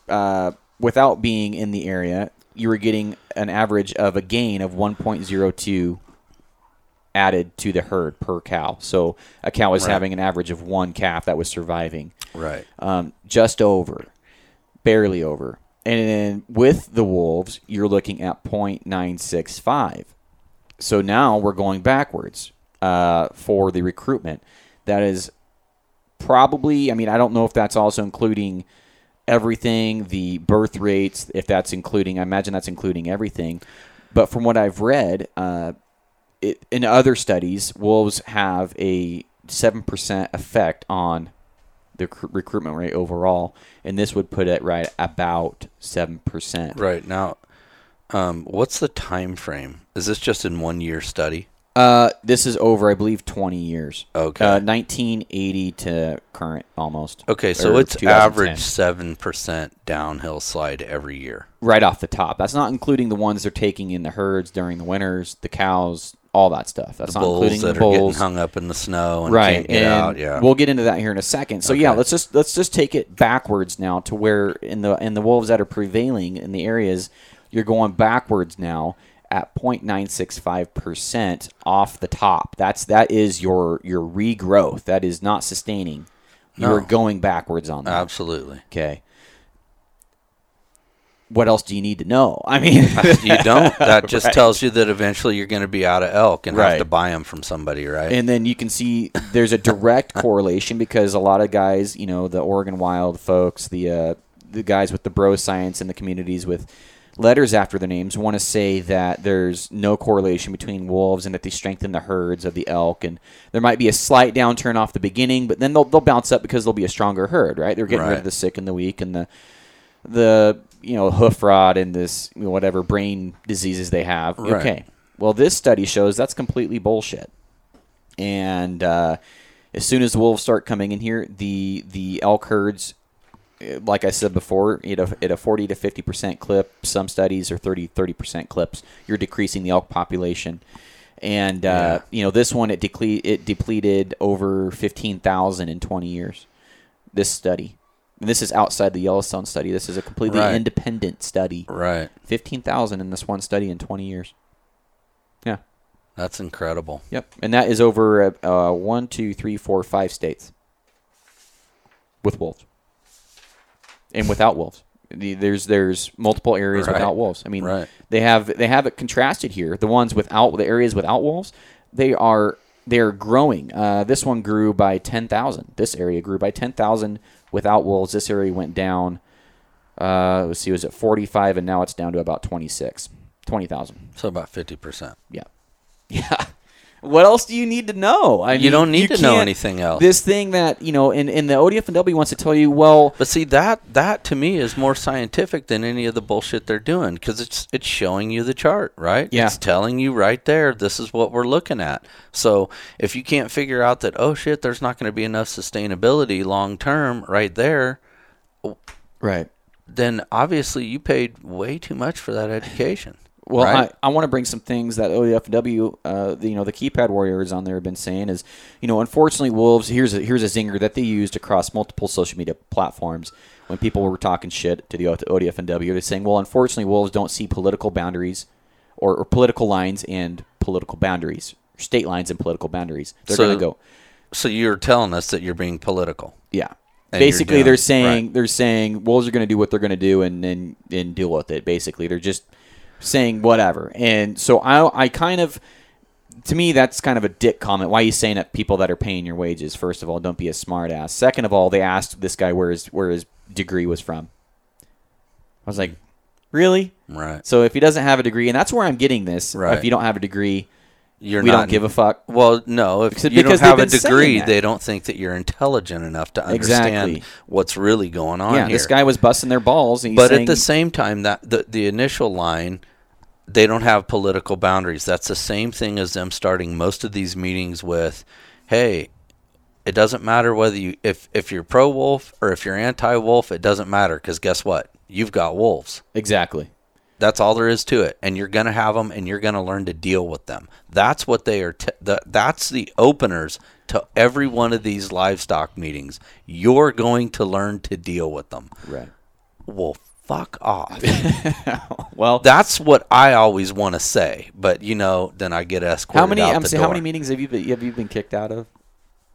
uh, without being in the area, you were getting an average of a gain of 1.02 added to the herd per cow. So a cow was Right. having an average of one calf that was surviving Right. um, just over, barely over. And then with the Wolves, you're looking at 0.965. So now we're going backwards uh, for the recruitment. That is probably, I mean, I don't know if that's also including everything, the birth rates, if that's including, I imagine that's including everything. But from what I've read, uh, it, in other studies, wolves have a 7% effect on the rec- recruitment rate overall, and this would put it right about 7%. Right. Now, um, what's the time frame? Is this just in one year study? Uh, this is over, I believe, 20 years. Okay. Uh, 1980 to current almost. Okay, so it's average seven percent downhill slide every year. right off the top. That's not including the ones they're taking in the herds during the winters, the cows, all that stuff. That's The not bulls including that the are getting hung up in the snow and right, and out. Yeah. we'll get into that here in a second. So yeah, let's just let's just take it backwards now to where in the in the wolves that are prevailing in the areas, you're going backwards now at 0.965% off the top. That's that is your your regrowth. That is not sustaining. You're No. going backwards on that. Absolutely. Okay. What else do you need to know? (laughs) I mean, you don't. (laughs) That just Right. tells you that eventually you're going to be out of elk and have to buy them from somebody, right? and then you can see there's a direct (laughs) correlation because a lot of guys, you know, the Oregon Wild folks, the uh, the guys with the bro science and the communities with letters after their names want to say that there's no correlation between wolves and that they strengthen the herds of the elk and there might be a slight downturn off the beginning but then they'll, they'll bounce up because there'll be a stronger herd right they're getting rid of the sick and the weak and the the you know hoof rot and this you know, whatever brain diseases they have Right. okay well this study shows that's completely bullshit and uh, as soon as the wolves start coming in here, the the elk herds, eh, like I said before, at a, at a 40 to 50 percent clip, some studies are 30 30 percent clips. You're decreasing the elk population, and uh, Yeah. you know this one it decle- it depleted over 15,000 in 20 years. This study, this is outside the Yellowstone study. This is a completely Right. independent study. right. 15,000 in this one study in 20 years. Yeah. That's incredible. Yep, and that is over uh, one, two, three, four, five states with wolves, and without wolves. There's there's multiple areas Right. without wolves. I mean, Right. they have they have it contrasted here. The ones without the areas without wolves, they are they're growing. Uh, this one grew by ten thousand. This area grew by ten thousand without wolves. This area went down. Uh, let's see, it was at forty five, and now it's down to about 26, 20,000. So about fifty percent. Yeah. (laughs) Yeah. What else do you need to know? I You don't need to know anything else. This thing that you know, and, and the ODFW wants to tell you, well, But see that that to me is more scientific than any of the bullshit they're doing because it's it's showing you the chart, right? Yeah. It's telling you right there this is what we're looking at. So if you can't figure out that oh shit, there's not going to be enough sustainability long term right there, right. then obviously you paid way too much for that education. Well, right? I, I want to bring some things that ODFW, uh, the, you know, the keypad warriors on there have been saying is, you know, unfortunately, wolves. Here's a here's a zinger that they used across multiple social media platforms when people were talking shit to the ODFW. They're saying, well, unfortunately, wolves don't see political boundaries or, or political lines and political boundaries, state lines and political boundaries. They're So- going to go. so you're telling us that you're being political. Yeah. And basically, doing- they're saying right. they're saying wolves are going to do what they're going to do and and and deal with it. Basically, they're just saying whatever. And so I I kind of to me that's kind of a dick comment. Why are you saying that people that are paying your wages? First of all, don't be a smart ass. Second of all, they asked this guy where his where his degree was from. I was like, really? Right. So if he doesn't have a degree, and that's where I'm getting this. Right. If you don't have a degree, You're we not don't give a fuck. Well, no, if Because- you don't they've a degree, they don't think that you're intelligent enough to understand Exactly. what's really going on Yeah, here. this guy was busting their balls. And he's but saying, at the same time, that the the initial line, they don't have political boundaries. That's the same thing as them starting most of these meetings with, "Hey, It doesn't matter whether you if if you're pro wolf or if you're anti wolf. It doesn't matter because guess what? You've got wolves. Exactly. That's all there is to it, and you're gonna have them, and you're gonna learn to deal with them. That's what they are. T- the, that's the openers to every one of these livestock meetings. You're going to learn to deal with them. Right. Well, fuck off. (laughs) Well, That's what I always want to say, but you know, then I get escorted how many? I'm saying, how many meetings have you been, have you been kicked out of?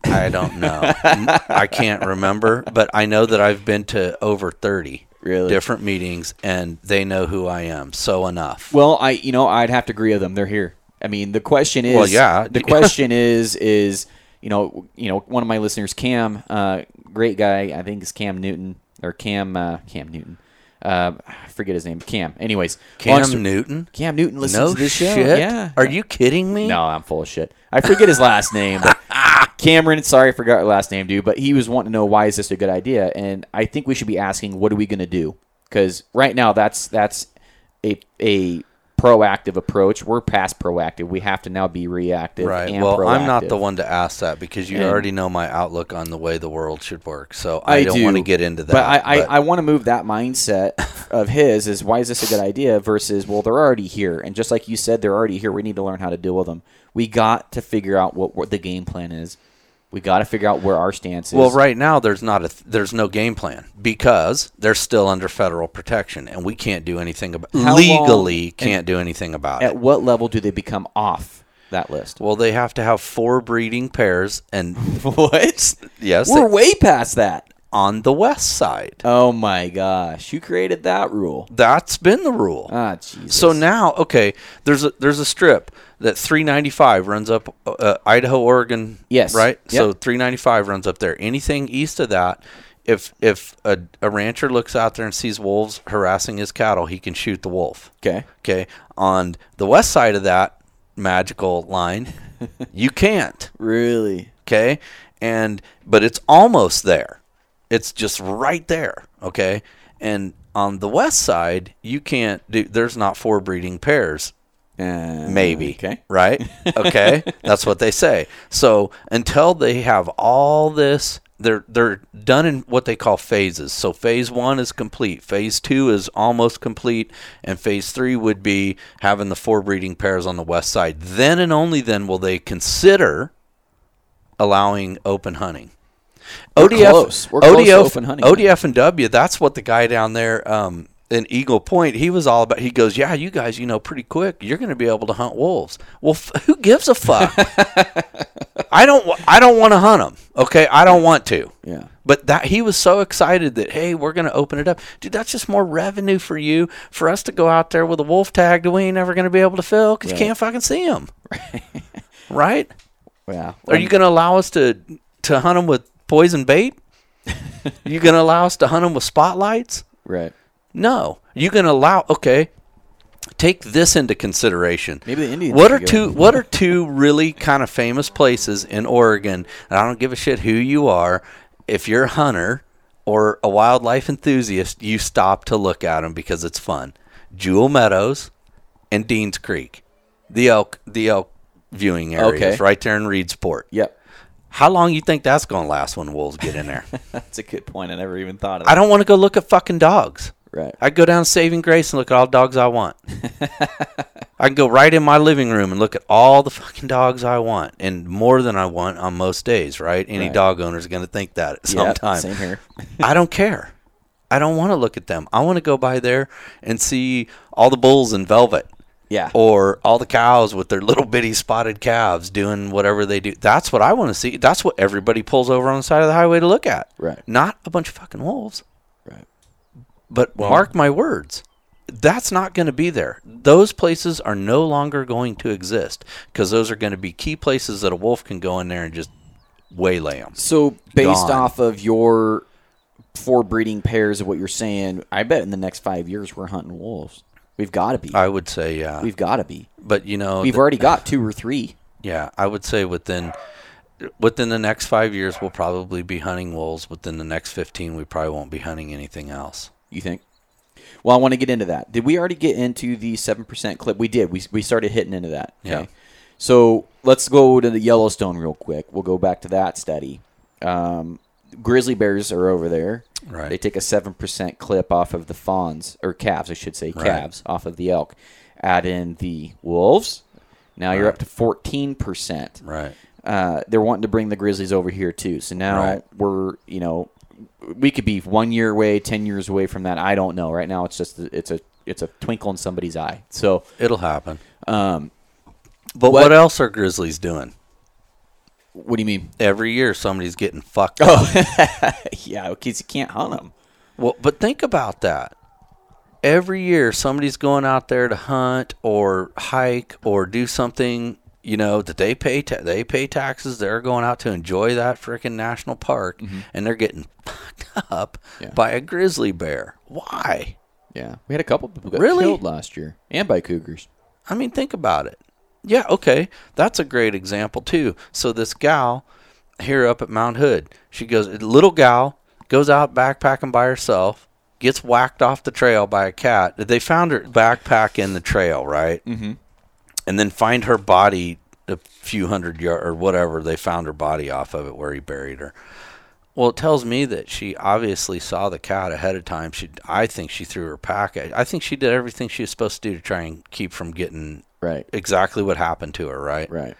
I don't know. (laughs) I can't remember, but I know that I've been to over 30 Really? different meetings and they know who I am. So enough. Well, I you know I'd have to agree with them. They're here. I mean, the question is. Well, yeah. The (laughs) question is is you know you know one of my listeners, Cam, uh, great guy. I think it's Cam Newton or Cam uh, Cam Newton. Uh, I forget his name. Cam. Anyways, Cam Newton? Cam Newton listens No to this show. shit. Yeah. Are you kidding me? No, I'm full of shit. I forget his last name, but Cameron. Sorry, I forgot your last name, dude. But he was wanting to know why is this a good idea, and I think we should be asking, what are we going to do? Because right now, that's that's a a proactive approach. We're past proactive. We have to now be reactive. Right. Well, I'm not the one to ask that because you And- already know my outlook on the way the world should work. So I, I don't do want to get into that. But I, I, but- I want to move that mindset of his is why is this a good idea versus well they're already here and just like you said they're already here. We need to learn how to deal with them. We got to figure out what, what the game plan is. We got to figure out where our stance is. Well, right now there's not a th- there's no game plan because they're still under federal protection and we can't do anything about How legally can't do anything about At it. At what level do they become off that list? Well, they have to have four breeding pairs and (laughs) what? yes, We're they- way past that. on the west side. Oh my gosh! you created that rule? That's been the rule. Ah, Jesus. So now, okay, there's a there's a strip that 395 runs up uh, Idaho, Oregon. Yes. Right. Yep. So 395 runs up there. Anything east of that, if if a, a rancher looks out there and sees wolves harassing his cattle, he can shoot the wolf. okay. Okay. On the west side of that magical line, (laughs) you can't. Really? Okay. And but it's almost there. It's just right there. Okay. And on the west side, you can't do. There's not four breeding pairs Uh, maybe Okay. right okay (laughs) that's what they say so until they have all this they're they're done in what they call phases so phase one is complete phase two is almost complete and phase three would be having the four breeding pairs on the west side then and only then will they consider allowing open hunting We're ODF, close. We're close to open hunting. ODF and W. That's what the guy down there um, in Eagle Point. He was all about. He goes, "Yeah, you guys, you know, pretty quick, you're going to be able to hunt wolves." Well, f- who gives a fuck? (laughs) I don't. I don't want to hunt them. Okay, I don't want to. Yeah. But that he was so excited that hey, we're going to open it up, dude. That's just more revenue for you, for us to go out there with a wolf tag that we ain't never going to be able to fill because Right. you can't fucking see them. (laughs) right? Yeah. Are you going to allow us to to hunt them with poison bait? (laughs) you going to allow us to hunt them with spotlights? right? No. You can allow? Okay. Take this into consideration. Maybe the Indians. What are two? What are two really kind of famous places in Oregon? And I don't give a shit who you are. If you're a hunter or a wildlife enthusiast, you stop to look at them because it's fun. Jewell Meadows and Deans Creek, the elk, the elk viewing areas, Okay. right there in Reedsport. Yep. How long you think that's going to last when wolves get in there? (laughs) That's a good point. I never even thought of. That. I don't want to go look at fucking dogs. Right. I go down Saving Grace and look at all the dogs I want. (laughs) I can go right in my living room and look at all the fucking dogs I want, and more than I want on most days. Right? Any Right. dog owner is going to think that at some Yep, time. Same here. (laughs) I don't care. I don't want to look at them. I want to go by there and see all the bulls in velvet Yeah. or all the cows with their little bitty spotted calves doing whatever they do. That's what I want to see. That's what everybody pulls over on the side of the highway to look at. Right. Not a bunch of fucking wolves. But mark my words, that's not going to be there. Those places are no longer going to exist because those are going to be key places that a wolf can go in there and just waylay them. So based Gone. off of your four breeding pairs of what you're saying, I bet in the next five years we're hunting wolves. We've got to be. I would say, yeah. We've got to be. but you know, We've th- already got (laughs) two or three. yeah, I would say within within the next five years, we'll probably be hunting wolves. Within the next fifteen, we probably won't be hunting anything else. You think? Well, I want to get into that. Did we already get into the seven percent clip? We did. We we started hitting into that. Yeah. So let's go to the Yellowstone real quick. We'll go back to that study. Um, grizzly bears are over there. Right. They take a seven percent clip off of the fawns or calves, I should say, Right. calves off of the elk. Add in the wolves. Now you're up to fourteen percent. Right. Uh, they're wanting to bring the grizzlies over here too. So now Right. we're you know we could be one year away, ten years away from that. I don't know. Right now it's just it's a it's a twinkle in somebody's eye. So It'll happen. um, But What- what, else are grizzlies doing? what do you mean? Every year somebody's getting fucked Oh. up. (laughs) yeah, because you can't hunt them. Well, but think about that. Every year somebody's going out there to hunt or hike or do something, you know, that they pay ta- they pay taxes. They're going out to enjoy that freaking national park and they're getting (laughs) fucked up Yeah. by a grizzly bear. Why? Yeah, we had a couple people get Really? killed last year, and by cougars. I mean, think about it. Yeah, okay. That's a great example too. So this gal here up at Mount Hood, she goes little gal goes out backpacking by herself, gets whacked off the trail by a cat. They found her backpack in the trail, right? Mm-hmm. And then find her body a few hundred yards or whatever. They found her body off of it where he buried her. Well, it tells me that she obviously saw the cat ahead of time. She, I think she threw her pack. I I think she did everything she was supposed to do to try and keep from getting Right, exactly what happened to her, right? right.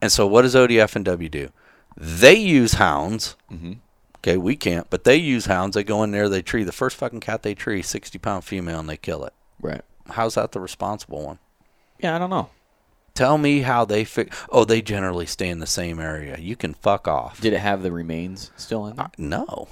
And so, what does ODF and W do? They use hounds. Mm-hmm. Okay, we can't, but they use hounds. They go in there, they tree the first fucking cat they tree, sixty pound female, and they kill it. Right. How's that the responsible one? Yeah, I don't know. Tell me how they fix. Oh, they generally stay in the same area. You can fuck off. Did it have the remains still in? Uh, there? no.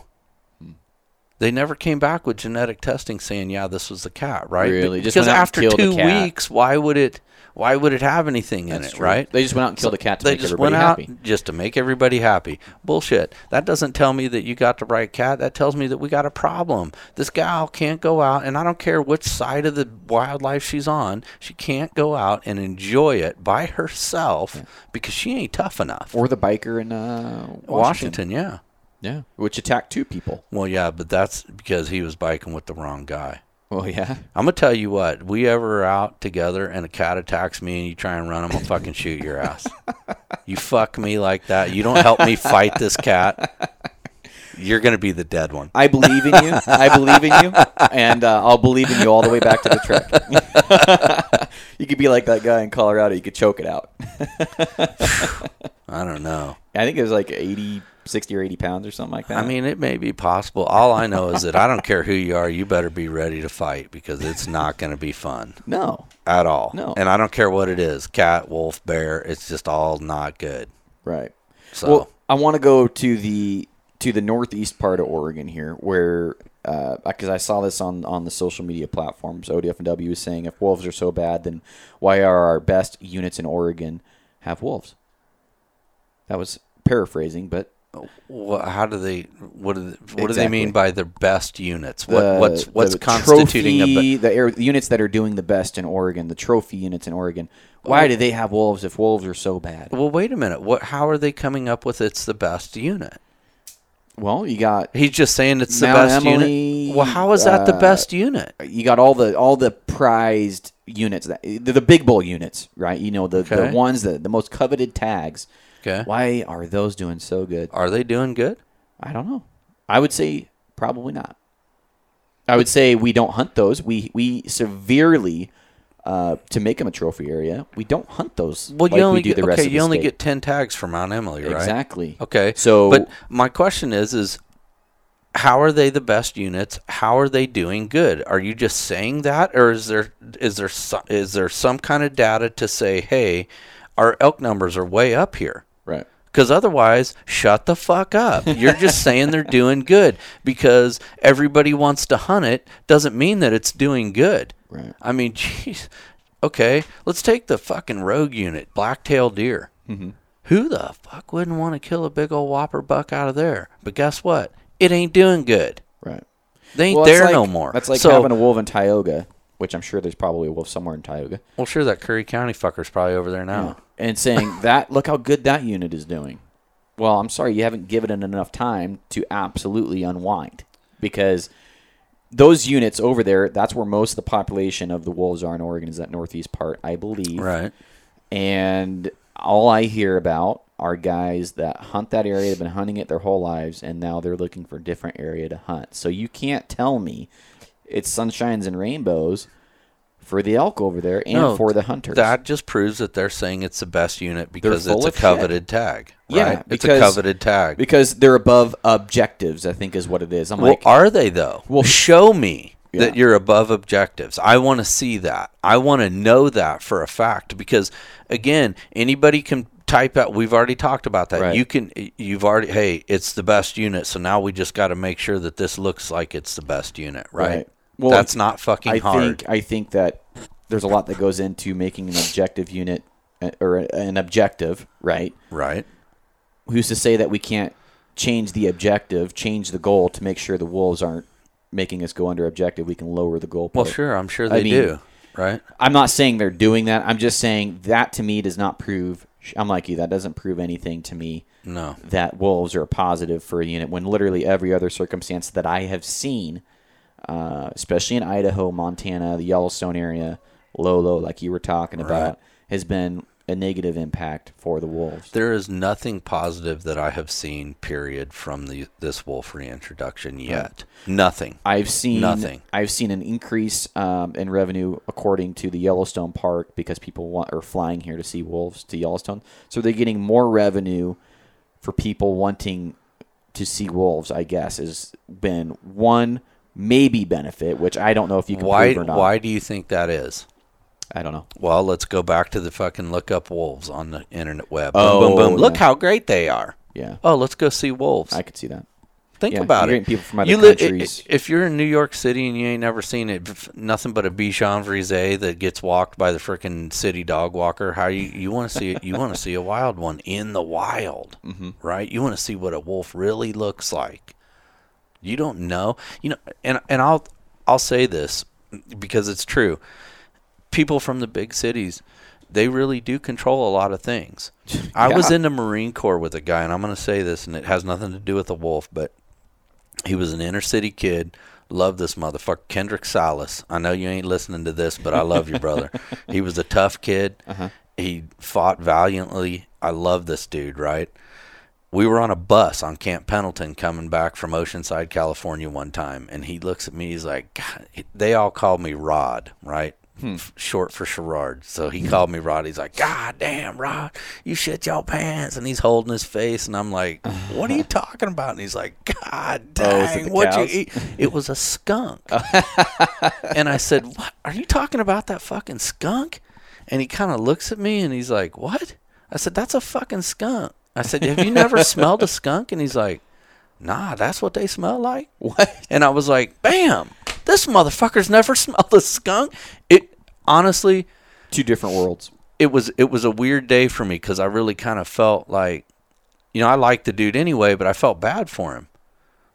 They never came back with genetic testing saying, "Yeah, this was the cat," right? Really? Just because went after two weeks, why would it? Why would it have anything in That's it, true. right? They just went out and killed a cat to they make just everybody went out happy. just to make everybody happy. Bullshit. That doesn't tell me that you got the right cat. That tells me that we got a problem. This gal can't go out, and I don't care which side of the wildlife she's on. She can't go out and enjoy it by herself because she ain't tough enough. Or the biker in uh, Washington. Washington, yeah. Yeah, which attacked two people. Well, yeah, but that's because he was biking with the wrong guy. Well, yeah. I'm gonna tell you what. We ever out together and a cat attacks me and you try and run him, I'll fucking shoot your ass. (laughs) You fuck me like that. You don't help me fight this cat. You're gonna be the dead one. I believe in you. I believe in you, and uh, I'll believe in you all the way back to the trek. (laughs) you could be like that guy in Colorado. You could choke it out. I don't know. I think it was like 80, 60 or 80 pounds or something like that. I mean, it may be possible. All I know is that I don't care who you are. You better be ready to fight because it's not gonna be fun no. at all. No. And I don't care what it is. Cat, wolf, bear. It's just all not good. Right. So Well, I want to go to the to the northeast part of Oregon here, where uh, because I saw this on on the social media platforms, ODF and W is saying if wolves are so bad, then why are our best units in Oregon have wolves? That was paraphrasing, but how do they? What do they, what do they mean by their best units? the, what's what's the constituting trophy, the, air, the units that are doing the best in Oregon, the trophy units in Oregon. Why do they have wolves if wolves are so bad? Well, wait a minute. What? How are they coming up with it's the best unit? Well, you got He's just saying it's the best Emily, unit. Well, how is that the uh, best unit? you got all the all the prized units that the, the big bull units, right? You know the, Okay. the ones that the most coveted tags. Okay. Why are those doing so good? Are they doing good? I don't know. I would say probably not. I would say we don't hunt those. We we severely uh, to make them a trophy area. We don't hunt those. Well, like you only we do get the rest okay. You only state. get ten tags for Mount Emily, right? exactly. Okay. So- but my question is, is how are they the best units? How are they doing good? Are you just saying that, or is there is there is there some kind of data to say, hey, our elk numbers are way up here? Because otherwise, shut the fuck up. You're just (laughs) saying they're doing good because everybody wants to hunt it doesn't mean that it's doing good. Right. I mean, (laughs) jeez. Okay, let's take the fucking rogue unit, black-tailed deer. Mm-hmm. Who the fuck wouldn't want to kill a big old whopper buck out of there? But guess what? It ain't doing good. Right. They ain't Well, there like- no more. That's like so, having a wolf in Tioga, which I'm sure there's probably a wolf somewhere in Tioga. well, sure, that Curry County fucker's probably over there now. and saying (laughs) that look how good that unit is doing. Well, I'm sorry you haven't given it enough time to absolutely unwind because those units over there, that's where most of the population of the wolves are in Oregon is that northeast part, I believe. Right. And all I hear about are guys that hunt that area, have been hunting it their whole lives, and now they're looking for a different area to hunt. So you can't tell me it's sunshines and rainbows for the elk over there and No, for the hunters. That just proves that they're saying it's the best unit because it's a of shit. coveted tag. Yeah, right? it's a coveted tag. because they're above objectives, I think is what it is. I'm well, like, are they though? (laughs) Well, show me that you're above objectives. I want to see that. I want to know that for a fact because again, anybody can type out we've already talked about that. Right. You can you've already hey, it's the best unit, so now we just got to make sure that this looks like it's the best unit, right? Right. Well, That's not fucking I hard. think I think that there's a lot that goes into making an objective unit uh, or an objective, right? right? Who's to say that we can't change the objective, change the goal to make sure the wolves aren't making us go under objective? We can lower the goal. Well, sure, I'm sure I they mean- do, right? I'm not saying they're doing that. I'm just saying that to me does not prove. I'm like you. That doesn't prove anything to me. No. that wolves are a positive for a unit when literally every other circumstance that I have seen, uh, especially in Idaho, Montana, the Yellowstone area, Lolo, like you were talking about, has been a negative impact for the wolves. There is nothing positive that I have seen, period, from the this wolf reintroduction yet. Nothing. I've seen Nothing. I've seen an increase um, in revenue according to the Yellowstone Park because people want are flying here to see wolves to Yellowstone, so they're getting more revenue for people wanting to see wolves. I guess has been one maybe benefit, which I don't know if you can Why? prove or not. Why do you think that is? I don't know. Well, let's go back to the fucking look up wolves on the internet web. Oh, boom, boom, boom. Look yeah. how great they are. Yeah, Oh, let's go see wolves. I could see that. Think yeah, about it. people from other you li- countries. if you're in New York City and you ain't never seen it, nothing but a Bichon Frise that gets walked by the freaking city dog walker. How you you want to see it? You want to see a wild one in the wild, (laughs) Mm-hmm. right? You want to see what a wolf really looks like. You don't know, you know, and and I'll I'll say this because it's true. People from the big cities, they really do control a lot of things. (laughs) I was in the Marine Corps with a guy, and I'm going to say this, and it has nothing to do with the wolf, but he was an inner city kid. Love this motherfucker, Kendrick Salas. I know you ain't listening to this, but I love you, brother. (laughs) he was a tough kid. Uh-huh. He fought valiantly. I love this dude, right? We were on a bus on Camp Pendleton coming back from Oceanside, California one time, and he looks at me. He's like, God, they all called me Rod, right? F- Short for Sherrard. So he called me Rod. He's like, God damn, Rod, you shit your pants. And he's holding his face, and I'm like, What are you (laughs) talking about? And he's like, God Oh, dang, the what you eat? It was a skunk. (laughs) and I said, What? Are you talking about that fucking skunk? And he kind of looks at me and he's like, What? I said, That's a fucking skunk. I said, Have you never (laughs) smelled a skunk? And he's like, Nah, that's what they smell like. (laughs) What? And I was like, Bam! This motherfucker's never (laughs) smelled a skunk. It honestly, Two different worlds. it was it was a weird day for me because I really kind of felt like, you know, I liked the dude anyway, but I felt bad for him.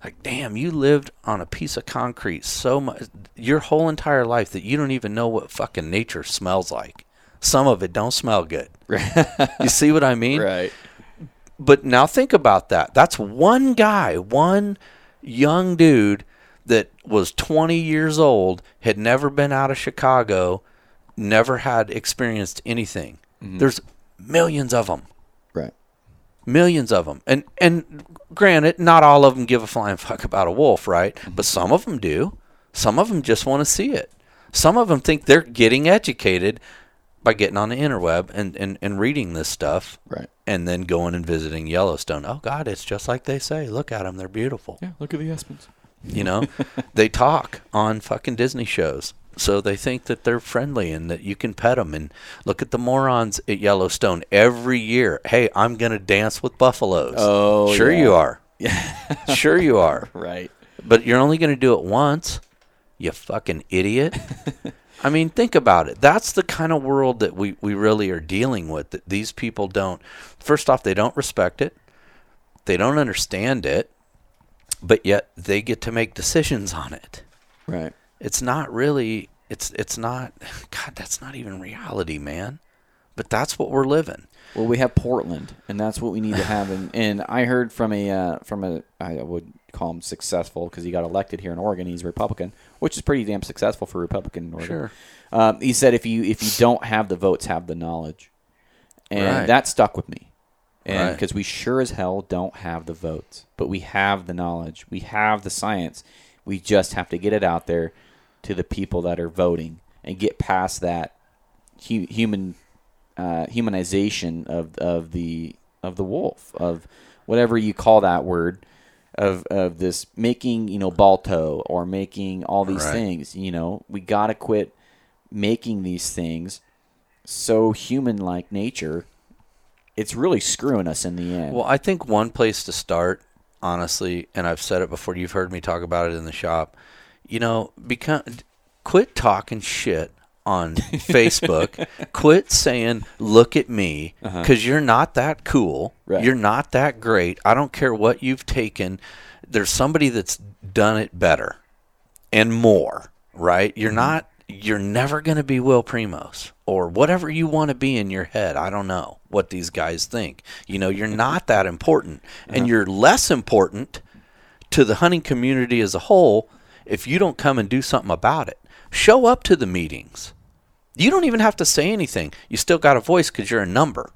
Like, damn, you lived on a piece of concrete so much your whole entire life that you don't even know what fucking nature smells like. Some of it don't smell good. you see what I mean? Right. But now think about that. That's one guy, one young dude that was 20 years old, had never been out of Chicago, never had experienced anything. Mm-hmm. There's millions of them. Right. Millions of them. And and granted, not all of them give a flying fuck about a wolf, right? Mm-hmm. But some of them do. Some of them just want to see it. Some of them think they're getting educated by getting on the interweb and, and, and reading this stuff Right. and then going and visiting Yellowstone. Oh God, it's just like they say. Look at them; they're beautiful. Yeah. Look at the Aspens. You know, (laughs) they talk on fucking Disney shows, so they think that they're friendly and that you can pet them. And look at the morons at Yellowstone every year. Hey, I'm gonna dance with buffaloes. Oh, sure yeah. you are. Yeah, (laughs) sure you are. Right. But you're only gonna do it once. You fucking idiot. (laughs) I mean, think about it. That's the kind of world that we, we really are dealing with. That these people don't, first off, they don't respect it, they don't understand it, but yet they get to make decisions on it. Right. It's not really, it's, it's not, (laughs) God, that's not even reality, man. But that's what we're living. Well, we have Portland, and that's what we need to have. And, (laughs) and I heard from a uh, from a I would call him successful because he got elected here in Oregon. He's a Republican, which is pretty damn successful for Republican Oregon. Sure. Um, he said if you if you don't have the votes, have the knowledge, and Right. that stuck with me. and Right. because we sure as hell don't have the votes, but we have the knowledge, we have the science. We just have to get it out there to the people that are voting and get past that hu- human uh, humanization of of the of the wolf of whatever you call that word of of this making you know balto or making all these Right. things you know we got to quit making these things so human like nature it's really screwing us in the end Well, I think one place to start, honestly, and I've said it before. You've heard me talk about it in the shop. You know, become quit talking shit on Facebook. (laughs) quit saying, "Look at me," uh-huh. because you're not that cool. Right. You're not that great. I don't care what you've taken. There's somebody that's done it better and more. Right? You're mm-hmm. not. You're never going to be Will Primos or whatever you want to be in your head. I don't know what these guys think. You know, you're not that important, and uh-huh. you're less important to the hunting community as a whole if you don't come and do something about it. Show up to the meetings. You don't even have to say anything. You still got a voice because you're a number.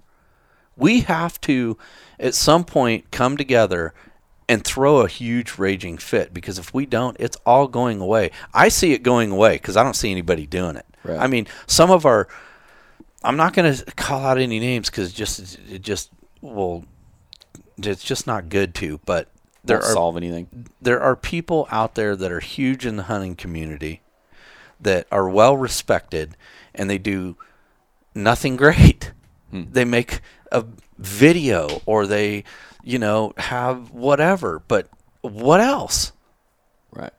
We have to, at some point, come together and throw a huge raging fit because if we don't, it's all going away. I see it going away because I don't see anybody doing it. Right. I mean, some of our, I'm not going to call out any names because just it just well, it's just not good to. But there Won't are solve anything there are people out there that are huge in the hunting community that are well respected and they do nothing (laughs) great. Hmm. They make a video or they, you know, have whatever, but what else? right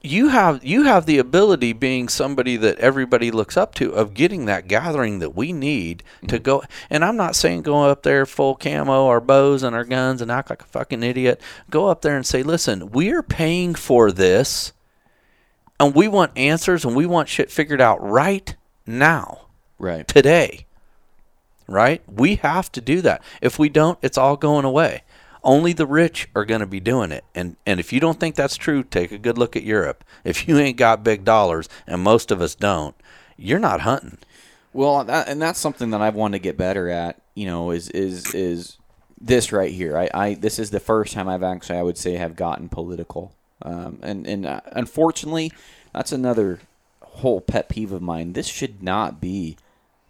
You have you have the ability being somebody that everybody looks up to of getting that gathering that we need to hmm. go and I'm not saying go up there full camo our bows and our guns and act like a fucking idiot. Go up there and say, "Listen, we're paying for this and we want answers and we want shit figured out right now, right today." Right? We have to do that. If we don't, it's all going away. Only the rich are going to be doing it. And and if you don't think that's true, take a good look at Europe. (laughs) If you ain't got big dollars and most of us don't, you're not hunting. Well, that, and that's something that I've wanted to get better at. You know, is is is this right here? I, I this is the first time I've actually, I would say, have gotten political. Um, and and uh, unfortunately, that's another whole pet peeve of mine. This should not be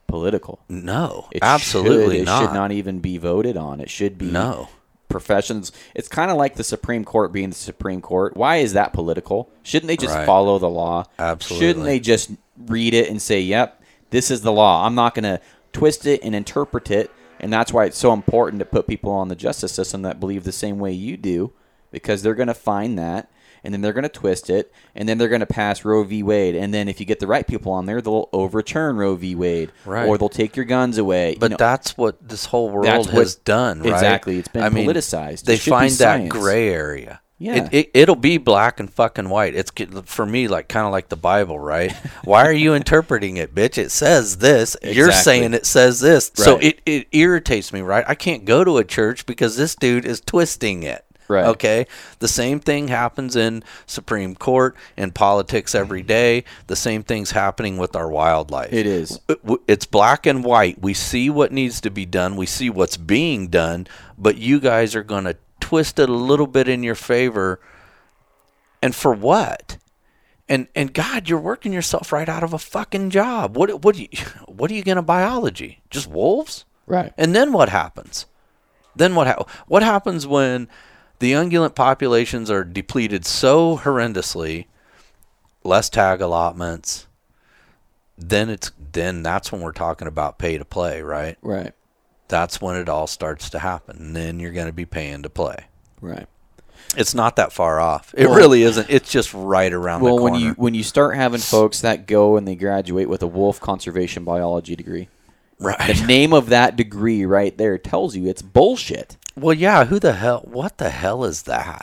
political. No, It absolutely should, not. It should not even be voted on. It should be No. professions. It's kind of like the Supreme Court being the Supreme Court. Why is that political? Shouldn't they just Right. follow the law? Absolutely. Shouldn't they just read it and say, "Yep, this is the law. I'm not going to twist it and interpret it." And that's why it's so important to put people on the justice system that believe the same way you do, because they're going to find that and then they're going to twist it, and then they're going to pass Roe v. Wade, and then if you get the right people on there, they'll overturn Roe v. Wade, Right. or they'll take your guns away. You But know, that's what this whole world That's what- has done, right? exactly. It's been I mean, politicized. It They find that gray area. Yeah. It, it, it'll be black and fucking white. It's for me like kind of like the Bible, right? (laughs) Why are you interpreting it, bitch? It says this. You're saying it says this. So it, it irritates me, right? I can't go to a church because this dude is twisting it. Right. Okay. The same thing happens in Supreme Court and politics every day. The same thing's happening with our wildlife It is. Uh, it's black and white. We see what needs to be done. We see what's being done, but you guys are going to twist it a little bit in your favor. And for what? And and God, you're working yourself right out of a fucking job. What what do you (laughs) what are you going to biology? Just wolves? Right. And then what happens? Then what ha- what happens when the ungulate populations are depleted so horrendously, less tag allotments, then it's then that's when we're talking about pay to play, right? Right. That's when it all starts to happen. And then you're going to be paying to play. Right. It's not that far off. It Well- really isn't. It's just right around Well, the when you when you start having folks that go and they graduate with a wolf conservation biology degree, right. the name of that degree right there tells you it's bullshit. Well, yeah. Who the hell? What the hell is that?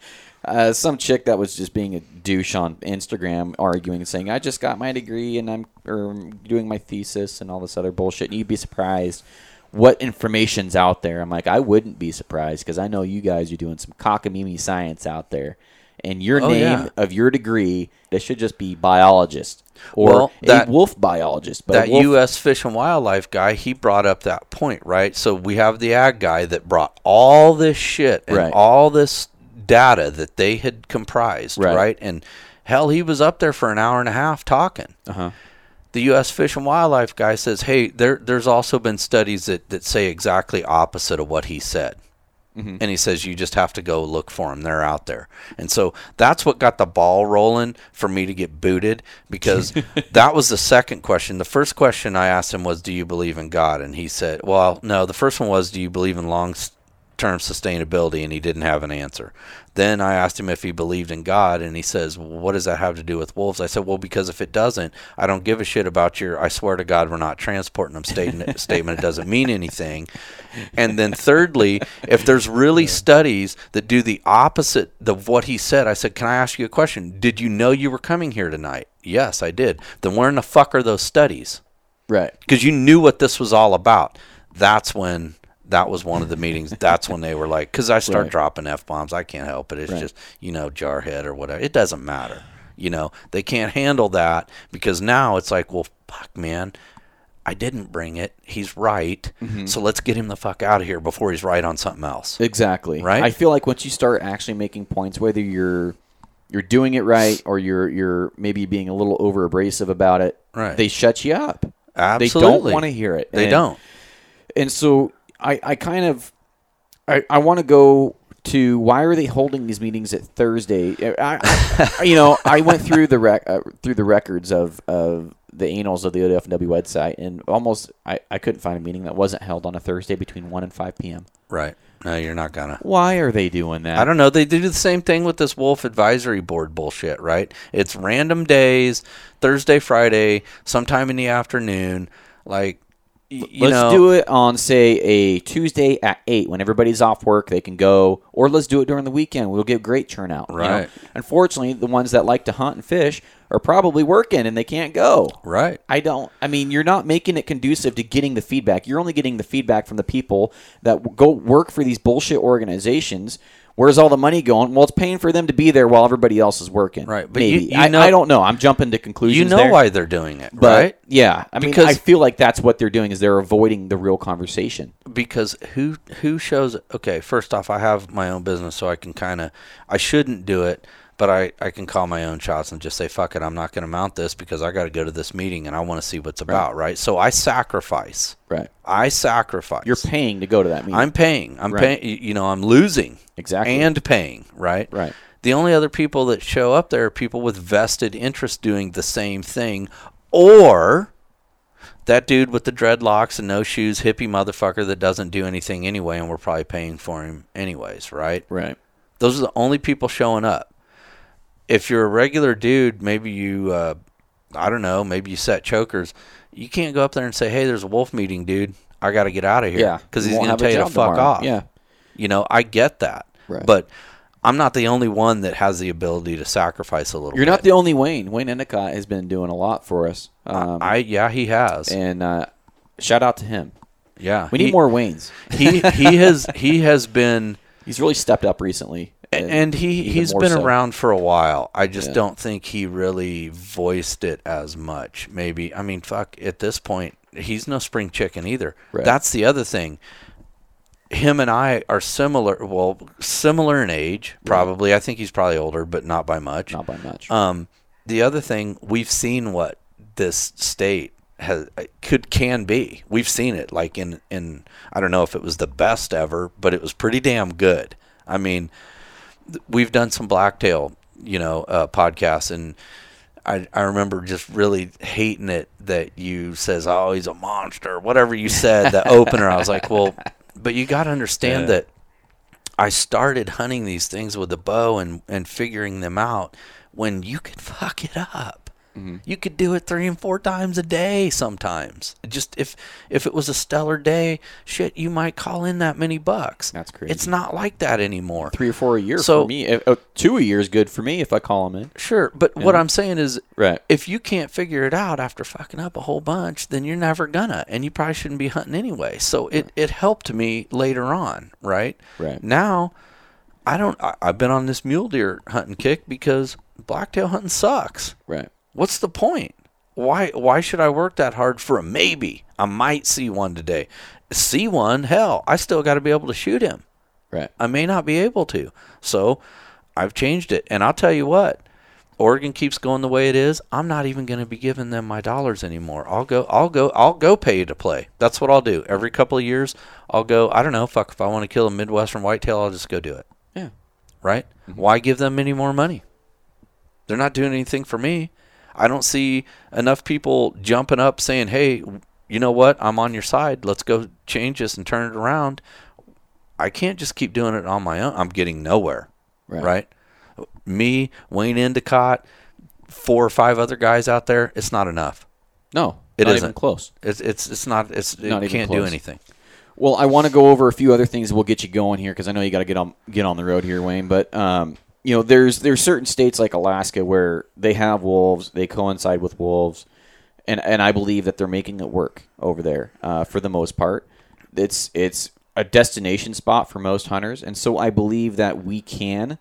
(laughs) Uh, some chick that was just being a douche on Instagram, arguing and saying, "I just got my degree and I'm or doing my thesis and all this other bullshit." And you'd be surprised what information's out there. I'm like, I wouldn't be surprised because I know you guys are doing some cockamamie science out there, and your Oh, name yeah. of your degree, it should just be biologist or Well, that- a wolf biologist. But that wolf, U.S. Fish and Wildlife guy, he brought up that point, right? So we have the ag guy that brought all this shit and Right. all this data that they had comprised, Right. right. And hell, he was up there for an hour and a half talking. Uh-huh. The U.S. Fish and Wildlife guy says, "Hey, there, there's also been studies that, that say exactly opposite of what he said." Mm-hmm. And he says you just have to go look for them. They're out there. And so that's what got the ball rolling for me to get booted because (laughs) that was the second question. The first question I asked him was, "Do you believe in God?" And he said, "Well, no." The first one was, "Do you believe in long term sustainability?" And he didn't have an answer. Then I asked him if he believed in God, and he says, well, "What does that have to do with wolves?" I said, "Well, because if it doesn't, I don't give a shit about your. I swear to God, we're not transporting them statement. statement. It doesn't mean anything." And then thirdly, if there's really studies that do the opposite of what he said, I said, "Can I ask you a question? Did you know you were coming here tonight?" Yes, I did. Then where in the fuck are those studies? Right. Because you knew what this was all about. That's when that was one of the meetings. That's when they were like, because I start Right. dropping f bombs. I can't help it. It's Right. just you know jarhead or whatever. It doesn't matter. You know they can't handle that because now it's like, well, fuck, man. I didn't bring it. He's right. Mm-hmm. So let's get him the fuck out of here before he's right on something else. Exactly. Right? I feel like once you start actually making points, whether you're you're doing it right or you're you're maybe being a little over abrasive about it, Right. they shut you up. Absolutely. They don't want to hear it. They And- don't. And so I, I kind of I, I want to go to why are they holding these meetings at Thursday? I, I- (laughs) you know, I went through the rec, uh, through the records of, of the annals of the ODFW website, and almost I, I couldn't find a meeting that wasn't held on a Thursday between one and five p.m. Right. No, you're not gonna. Why are they doing that? I don't know. They do the same thing with this Wolf Advisory Board bullshit, right? It's random days, Thursday, Friday, sometime in the afternoon. Like, let's know, do it on say a Tuesday at eight when everybody's off work. They can go, or let's do it during the weekend. We'll get great turnout. you know? Right. Unfortunately, the ones that like to hunt and fish are probably working and they can't go. Right. I don't. I mean, you're not making it conducive to getting the feedback. You're only getting the feedback from the people that go work for these bullshit organizations. Where's all the money going? Well, it's paying for them to be there while everybody else is working. Right, but you- Maybe. you I, know- I don't know. I'm jumping to conclusions. You know there. why they're doing it, But right? yeah, I mean, Because- I feel like that's what they're doing is they're avoiding the real conversation. because who who shows okay first off i have my own business so i can kind of i shouldn't do it but I, I can call my own shots and just say fuck it i'm not going to mount this because i got to go to this meeting and i want to see what's about right so i sacrifice Right. i sacrifice You're paying to go to that meeting. i'm paying i'm Right. paying you know i'm losing Exactly. and paying right Right. the only other people that show up there are people with vested interest doing the same thing or that dude with the dreadlocks and no shoes hippie motherfucker that doesn't do anything anyway and we're probably paying for him anyways right right. those are the only people showing up if you're a regular dude maybe you uh, i don't know maybe you set chokers you can't go up there and say hey there's a wolf meeting dude i got to get out of here Yeah. because he's going to tell you to fuck tomorrow. off Yeah. you know i get that Right. but i'm not the only one that has the ability to sacrifice a little You're bit. not the only Wayne. Wayne Endicott has been doing a lot for us. Um, I yeah, he has. and uh, shout out to him. yeah, We need he, more Waynes. He he (laughs) has he has been He's really stepped up recently. And he even he's been so. around for a while. I just Yeah. don't think he really voiced it as much. Maybe I mean, fuck. At this point, he's no spring chicken either. Right. That's the other thing. Him and I are similar. Well, similar in age, probably. I think he's probably older, but not by much. not by much. Um, the other thing we've seen what this state has could can be. We've seen it like in in I don't know if it was the best ever, but it was pretty damn good. I mean, we've done some blacktail, you know, uh, podcasts and. I, I remember just really hating it that you says, "Oh, he's a monster," whatever you said. The (laughs) opener, I was like, "Well, but you got to understand Yeah. that I started hunting these things with a bow and, and figuring them out when you could fuck it up. Mm-hmm. You could do it three and four times a day sometimes. Just if if it was a stellar day, shit, you might call in that many bucks. That's crazy. It's not like that anymore. Three or four a year So- for me. Uh, uh, two a year is good for me if I call them in. Sure, but what I'm saying is Right. if you can't figure it out after fucking up a whole bunch, then you're never gonna, and you probably shouldn't be hunting anyway. So it, it helped me later on, right? Right. Now, I don't. I, I've been on this mule deer hunting kick because blacktail hunting sucks. Right. What's the point? Why why should I work that hard for a maybe? I might see one today. See one, hell, I still got to be able to shoot him. Right. I may not be able to. So I've changed it. And I'll tell you what, Oregon keeps going the way it is. I'm not even going to be giving them my dollars anymore. I'll go I'll go I'll go pay to play. That's what I'll do. Every couple of years, I'll go, I don't know, fuck if I want to kill a Midwestern whitetail, I'll just go do it. Yeah. Right? Mm-hmm. Why give them any more money? They're not doing anything for me. I don't see enough people jumping up saying, "Hey, you know what? I'm on your side. Let's go change this and turn it around." I can't just keep doing it on my own. I'm getting nowhere. Right. Right? Me, Wayne Endicott, four or five other guys out there, it's not enough. No, It not isn't. even close. It's it's it's not it's it Not even can't do anything. Well, I want to go over a few other things. We'll get you going here because I know you got to get on get on the road here, Wayne. But um, you know, there's there's certain states like Alaska where they have wolves, they coincide with wolves, and and I believe that they're making it work over there uh, for the most part. It's it's a destination spot for most hunters, and so I believe that we can,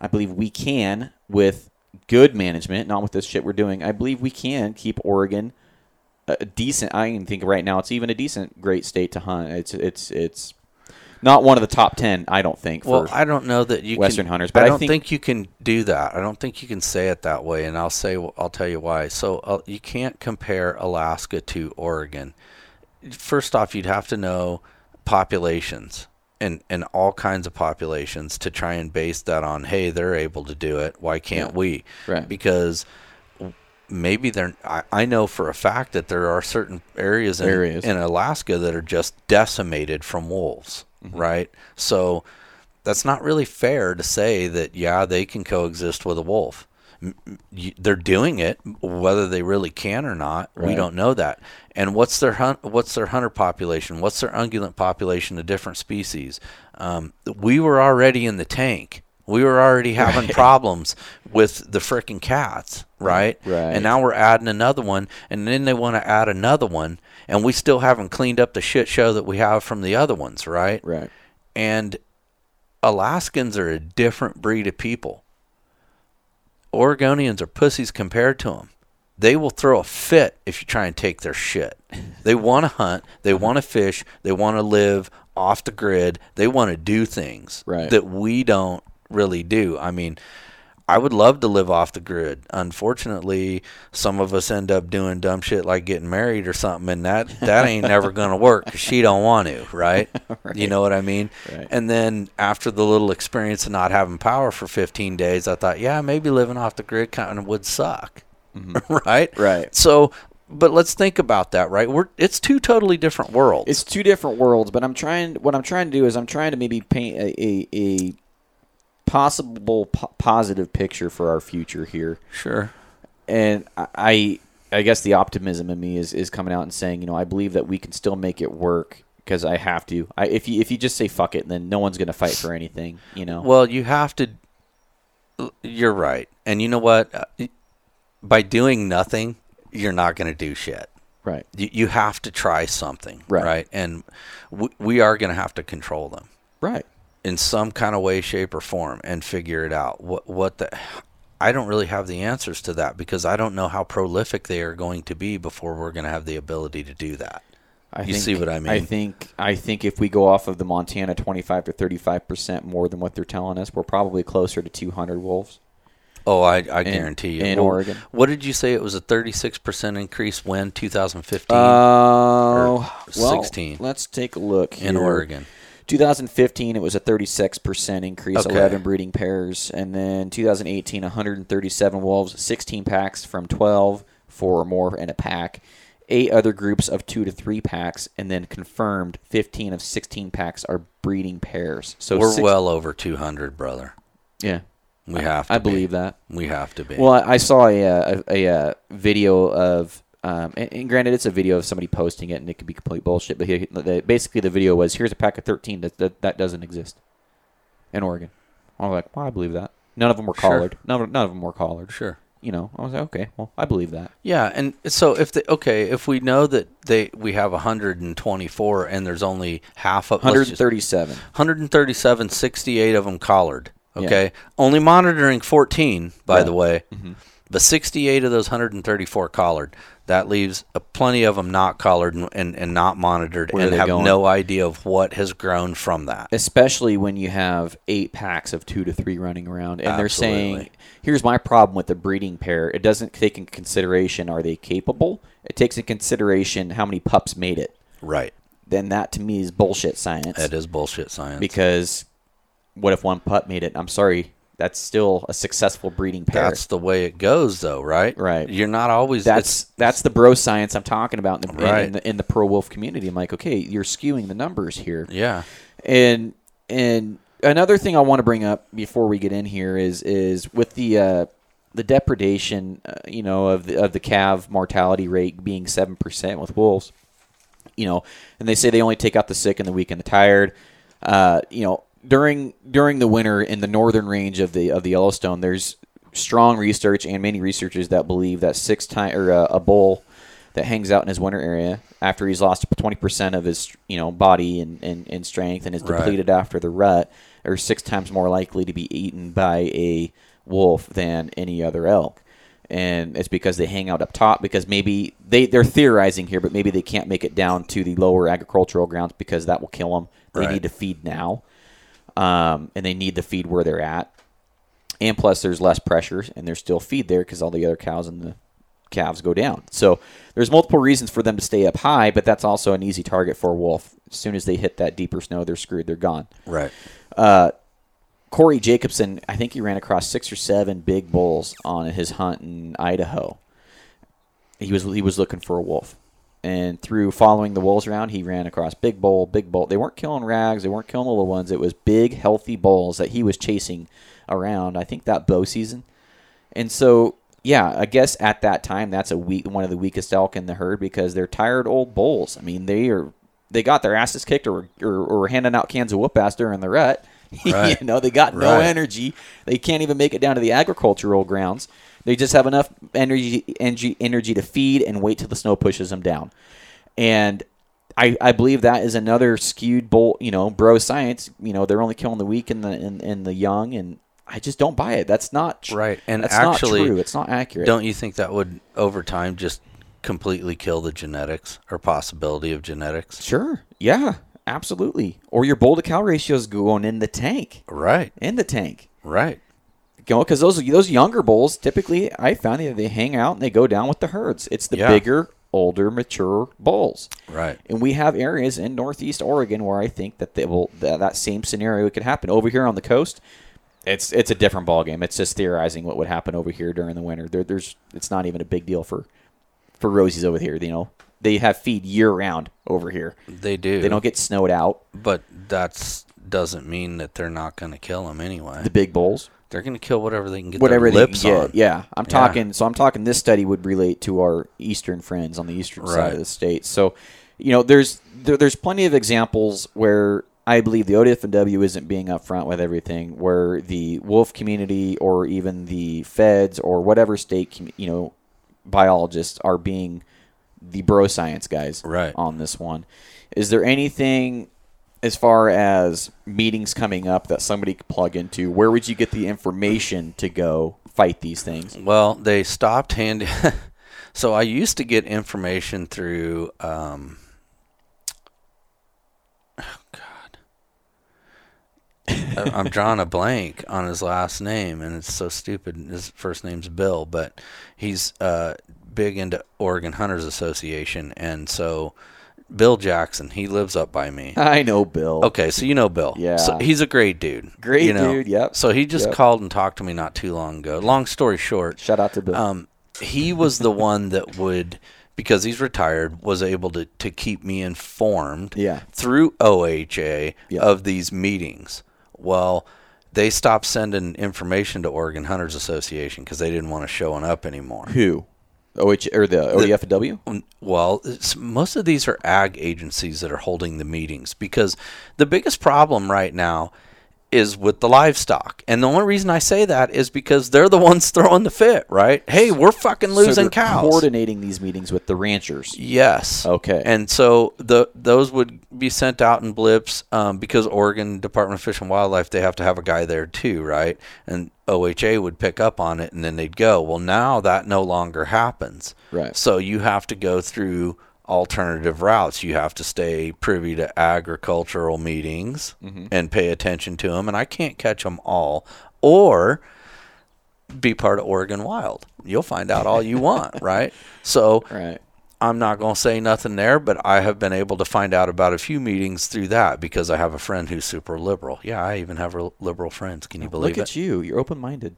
I believe we can with good management, not with this shit we're doing. I believe we can keep Oregon a decent. I think right now it's even a decent, great state to hunt. It's it's it's not one of the top ten. I don't think. For, Well, I don't know that you Western can, hunters, but I I don't think- think, you can do that. I don't think you can say it that way, and I'll say I'll tell you why. So uh, you can't compare Alaska to Oregon. First off, you'd have to know populations and and all kinds of populations to try and base that on. Hey, they're able to do it. Why can't Yeah. we? Right. Because maybe they're. I, I know for a fact that there are certain areas in, Areas. in Alaska that are just decimated from wolves, Mm-hmm. right? So that's not really fair to say that yeah they can coexist with a wolf. M- m- y- They're doing it, whether they really can or not, we don't know that. And what's their hunt? What's their hunter population? What's their ungulate population of different species? Um, we were already in the tank. We were already having problems with the frickin' cats, mm-hmm. right? Right. And now we're adding another one, and then they want to add another one, and we still haven't cleaned up the shit show that we have from the other ones, right? right. And Alaskans are a different breed of people. Oregonians are pussies compared to them. They will throw a fit if you try and take their shit. They want to hunt, they mm-hmm. want to fish, they want to live off the grid, they want to do things Right. that we don't really do. I mean, I would love to live off the grid. Unfortunately, some of us end up doing dumb shit like getting married or something, and that that ain't never (laughs) gonna work 'cause she don't want to, (laughs) right? You know what I mean? Right. And then after the little experience of not having power for 15 days, I thought, yeah, maybe living off the grid kind of would suck, mm-hmm. (laughs) right? Right. So, but let's think about that, right? We're it's two totally different worlds. It's two different worlds, but I'm trying. What I'm trying to do is I'm trying to maybe paint a a, a possible po- positive picture for our future here. sure. and I I guess the optimism in me is, is coming out and saying, you know, I believe that we can still make it work because I have to. I if you if you just say fuck it, then no one's gonna fight for anything, you know. Well, you have to. You're right, and you know what? Uh, By doing nothing, you're not going to do shit. right, You, you have to try something, Right. right? And we, we are going to have to control them right, in some kind of way, shape, or form, and figure it out. What what the? I don't really have the answers to that because I don't know how prolific they are going to be before we're going to have the ability to do that. I You think, see what I mean? I think I think if we go off of the Montana 25 to 35 percent more than what they're telling us, we're probably closer to 200 wolves. Oh, I, I guarantee you. in Well, Oregon. What did you say? It was a 36% increase when 2015 Oh, uh, well, 16. Let's take a look in. Oregon. 2015, it was a 36% increase, Okay. 11 breeding pairs. And then 2018, 137 wolves, 16 packs from 12, four or more in a pack. Eight other groups of two to three packs, and then confirmed 15 of 16 packs are breeding pairs. So We're six- well over 200, brother. yeah, We have to I be. believe that. We have to be. Well, I, I saw a, uh, a, a, uh video of, um, and, and granted, it's a video of somebody posting it, and it could be complete bullshit. But he, the, basically, the video was here's a pack of 13 that that, that doesn't exist in Oregon. I was like, well, I believe that. None of them were Sure. collared. None of, none of them were collared. sure. you know, I was like, okay, well, I believe that. Yeah, and so if the okay, if we know that they we have 124 and there's only half of let's just- 137. 137, 68 of them collared. Yeah. Okay, only monitoring 14, by Right. the way, Mm-hmm. but 68 of those 134 collared. That leaves uh, plenty of them not collared and, and, and not monitored Where and have going? no idea of what has grown from that. especially when you have eight packs of two to three running around and they're saying here's my problem with the breeding pair it doesn't take in consideration are they capable it takes in consideration how many pups made it Right. then that to me is bullshit science That is bullshit science. because what if one pup made it i'm sorry that's still a successful breeding pair That's the way it goes, though, right? Right. You're not always. that's that's the bro science i'm talking about in the, in- in, the, in the pro wolf community i'm like okay you're skewing the numbers here yeah. And and another thing I want to bring up before we get in here is is with the uh, the depredation, uh, you know, of the of the calf mortality rate being seven percent with wolves. You know, and they say they only take out the sick and the weak and the tired. Uh, you know, during during the winter in the northern range of the of the Yellowstone, there's strong research and many researchers that believe that six time or uh, a bull that hangs out in his winter area after he's lost 20% of his you know body and, and, and strength and is Right. depleted after the rut are six times more likely to be eaten by a wolf than any other elk and it's because they hang out up top because maybe they, they're theorizing here but maybe they can't make it down to the lower agricultural grounds because that will kill them they Right. need to feed now um, and they need the feed where they're at and plus there's less pressure and there's still feed there because all the other cows and the calves go down. So there's multiple reasons for them to stay up high, but that's also an easy target for a wolf. As soon as they hit that deeper snow, they're screwed. They're gone. Right. Corey Jacobsen, I think he ran across six or seven big bulls on his hunt in Idaho. He was he was looking for a wolf, and through following the wolves around, he ran across big bull, big bull. They weren't killing rags, they weren't killing the little ones. It was big, healthy bulls that he was chasing around. I think that bow season, and so yeah, I guess at that time that's a weak one of the weakest elk in the herd because they're tired old bulls. I mean, they are they got their asses kicked or or, or handing out cans of whoop ass during the rut. (laughs) Right. you know, they got no energy. They can't even make it down to the agricultural grounds. They just have enough energy energy energy to feed and wait till the snow pushes them down. And I, I believe that is another skewed bull, you know, bro science. You know, they're only killing the weak and the and, and the young, and I just don't buy it. That's not tr- Right. And that's actually, not true. It's not accurate. Don't you think that would, over time, just completely kill the genetics or possibility of genetics? Sure. Yeah. Absolutely. Or your bull to cow ratio is going in the tank. Right. In the tank. Right. You know, because those those younger bulls typically, I found that they hang out and they go down with the herds. It's the Yeah. bigger, older, mature bulls. Right. And we have areas in Northeast Oregon where I think that they will that, that same scenario could happen. Over here on the coast, it's it's a different ballgame. It's just theorizing what would happen over here during the winter. There, there's it's not even a big deal for for Rosies over here. You know, they have feed year round over here. They do. They don't get snowed out. But that's doesn't mean that they're not going to kill them anyway. The big bulls. They're going to kill whatever they can get whatever their they lips can get. on. Yeah, I'm Yeah. talking. So I'm talking. This study would relate to our eastern friends on the eastern side of the state. So, you know, there's there, there's plenty of examples where I believe the ODFW isn't being upfront with everything, where the wolf community or even the feds or whatever state you know biologists are being the bro science guys Right. on this one. Is there anything as far as meetings coming up that somebody could plug into? Where would you get the information to go fight these things? Well, they stopped handing. (laughs) so I used to get information through. Um, oh God, I'm drawing a blank on his last name, and it's so stupid. His first name's Bill, but he's uh, big into Oregon Hunters Association, and so Bill Jackson, he lives up by me. (laughs) I know Bill. Okay, so you know Bill. Yeah. So he's a great dude. Great you know? dude, yep. So he just Yep. called and talked to me not too long ago. Long story short, Shout out to Bill. um, he was the one that would, because he's retired, was able to, to keep me informed Yeah. through OHA Yeah. of these meetings. Well, they stopped sending information to Oregon Hunters Association because they didn't want to showing up anymore. Who? OH or the ODFW? Mm, Well, it's, most of these are ag agencies that are holding the meetings because the biggest problem right now is with the livestock. And the only reason I say that is because they're the ones (laughs) throwing the fit, right? Hey, we're fucking losing so cows. coordinating these meetings with the ranchers. Yes. Okay. And so the those would be sent out in blips um, because Oregon Department of Fish and Wildlife they have to have a guy there too, right? And OHA would pick up on it and then they'd go. Well, now that no longer happens. Right. So you have to go through alternative routes. You have to stay privy to agricultural meetings mm-hmm. and pay attention to them. And I can't catch them all. Or be part of Oregon Wild. You'll find out all you want, (laughs) right? So Right. I'm not going to say nothing there, but I have been able to find out about a few meetings through that because I have a friend who's super liberal. Yeah, I even have liberal friends. Can you believe Look it? Look at you. You're open minded.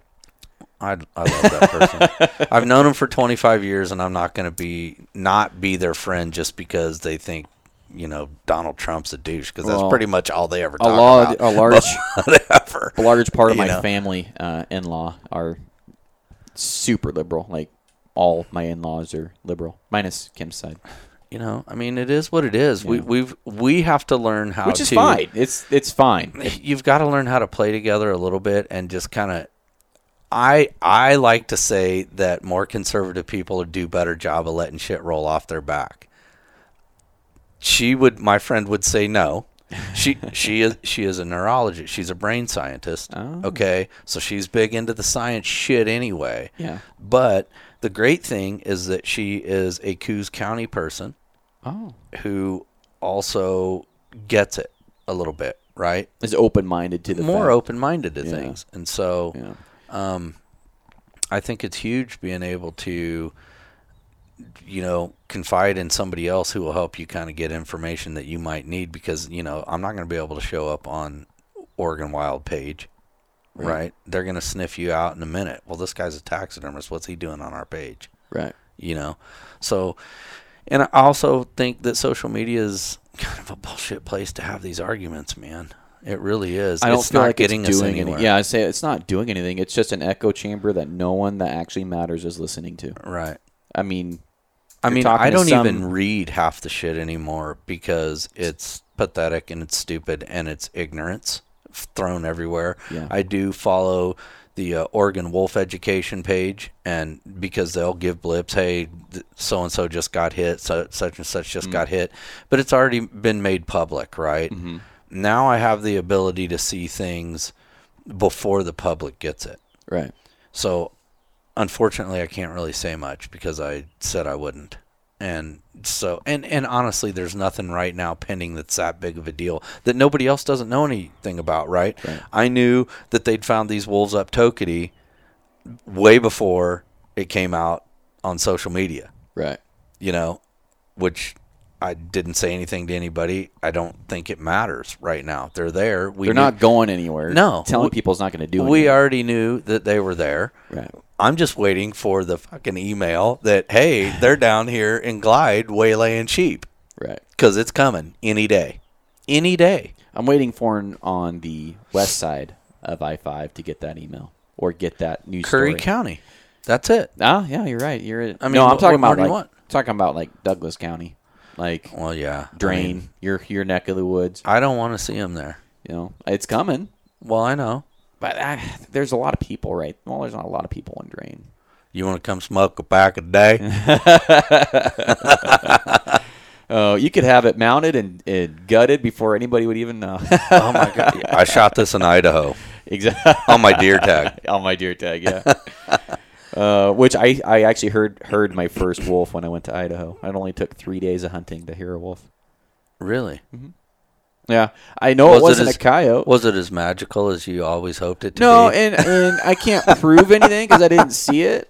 I, I love that person. (laughs) I've known him for 25 years, and I'm not going to be not be their friend just because they think you know Donald Trump's a douche because that's Well, pretty much all they ever A talk large, about. a large, (laughs) Whatever. a large part of You my know. family uh, in-law are super liberal. Like all my in-laws are liberal, minus Kim's side, You know, I mean, it is what it is. We we've we have to learn how which is to. fine. It's it's fine. (laughs) you've got to learn how to play together a little bit and just kind of I I like to say that more conservative people do better job of letting shit roll off their back. She would my friend would say no. She (laughs) she is she is a neurologist. She's a brain scientist. Oh. Okay? So she's big into the science shit anyway. Yeah. But the great thing is that she is a Coos County person Oh, who also gets it a little bit, right? is open-minded to the more open-minded to Yeah. things and so Yeah. Um, i think it's huge being able to you know confide in somebody else who will help you kind of get information that you might need because you know i'm not going to be able to show up on oregon wild page right, Right. they're going to sniff you out in a minute. Well this guy's a taxidermist. What's he doing on our page? Right. you know? So and i also think that social media is kind of a bullshit place to have these arguments man it really is I don't it's feel not like getting it's doing anything. Yeah, I say it's not doing anything. It's just an echo chamber that no one that actually matters is listening to. right I mean, I mean, I don't some- even read half the shit anymore because it's pathetic and it's stupid and it's ignorance thrown everywhere. Yeah. I do follow the uh, Oregon Wolf Education page, and because they'll give blips, hey, so and so just got hit, so, such and such just got hit, but it's already been made public, right? Mm-hmm. Now I have the ability to see things before the public gets it. right. So, unfortunately, I can't really say much because I said I wouldn't. And so, and and honestly, there's nothing right now pending that's that big of a deal that nobody else doesn't know anything about, right? Right. I knew that they'd found these wolves up Toketee way before it came out on social media, Right. you know, which I didn't say anything to anybody. I don't think it matters right now. They're there. We They're knew- not going anywhere. No. Telling We- people is not going to do Anything. We already knew that they were there. Right. I'm just waiting for the fucking email that hey, they're down here in Glide waylaying sheep Right. because it's coming any day, any day. I'm waiting for an on the west side of I-5 to get that email or get that news Curry story. County, that's it. Ah, yeah, you're right. You're. I mean, no, I'm talking about like talking about like Douglas County, like Well, yeah, I Drain, mean, your your neck of the woods. I don't want to see them there. You know, it's coming, Well, I know. but uh, there's a lot of people, right? Well, there's not a lot of people in Drain. You want to come smoke a pack a day? (laughs) (laughs) Oh, you could have it mounted and, and gutted before anybody would even know. oh my god! I shot this in Idaho (laughs) exactly. on my deer tag. on my deer tag, yeah. Uh, which I, I actually heard heard my first wolf when I went to Idaho. It only took three days of hunting to hear a wolf. Really? Yeah, I know Was it it wasn't as- a coyote. Was it as magical as you always hoped it to no, be? No, and and I can't prove anything because I didn't see it.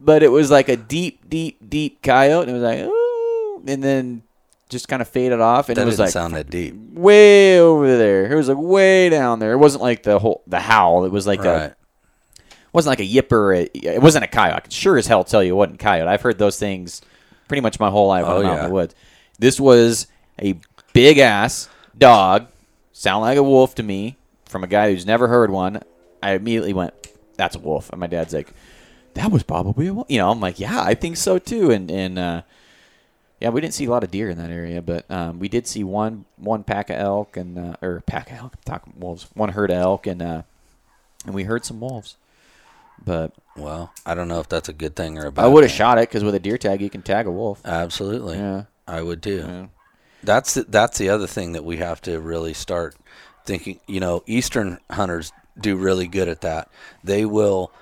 But it was like a deep, deep, deep coyote, and it was like, ooh, and then just kind of faded off, and that it was didn't like sound that deep. way over there. It was like way down there. It wasn't like the whole the howl. It was like a Right. Wasn't like a yipper. It wasn't a coyote. I can sure as hell tell you it wasn't a coyote. I've heard those things pretty much my whole life Oh, I'm out in yeah. the woods. This was a big ass dog. Sound like a wolf to me from a guy who's never heard one. I immediately went, "That's a wolf." And my dad's like, "That was probably a wolf." You know, I'm like, "Yeah, I think so too." And and uh, Yeah, we didn't see a lot of deer in that area, but um, we did see one one pack of elk and uh, or pack of elk, I'm talking wolves, one herd of elk, and uh, and we heard some wolves. But Well, I don't know if that's a good thing or a bad. I would have thing. shot it because with a deer tag you can tag a wolf. Absolutely. Yeah. I would too. Yeah. That's the, that's the other thing that we have to really start thinking. You know, Eastern hunters do really good at that. They will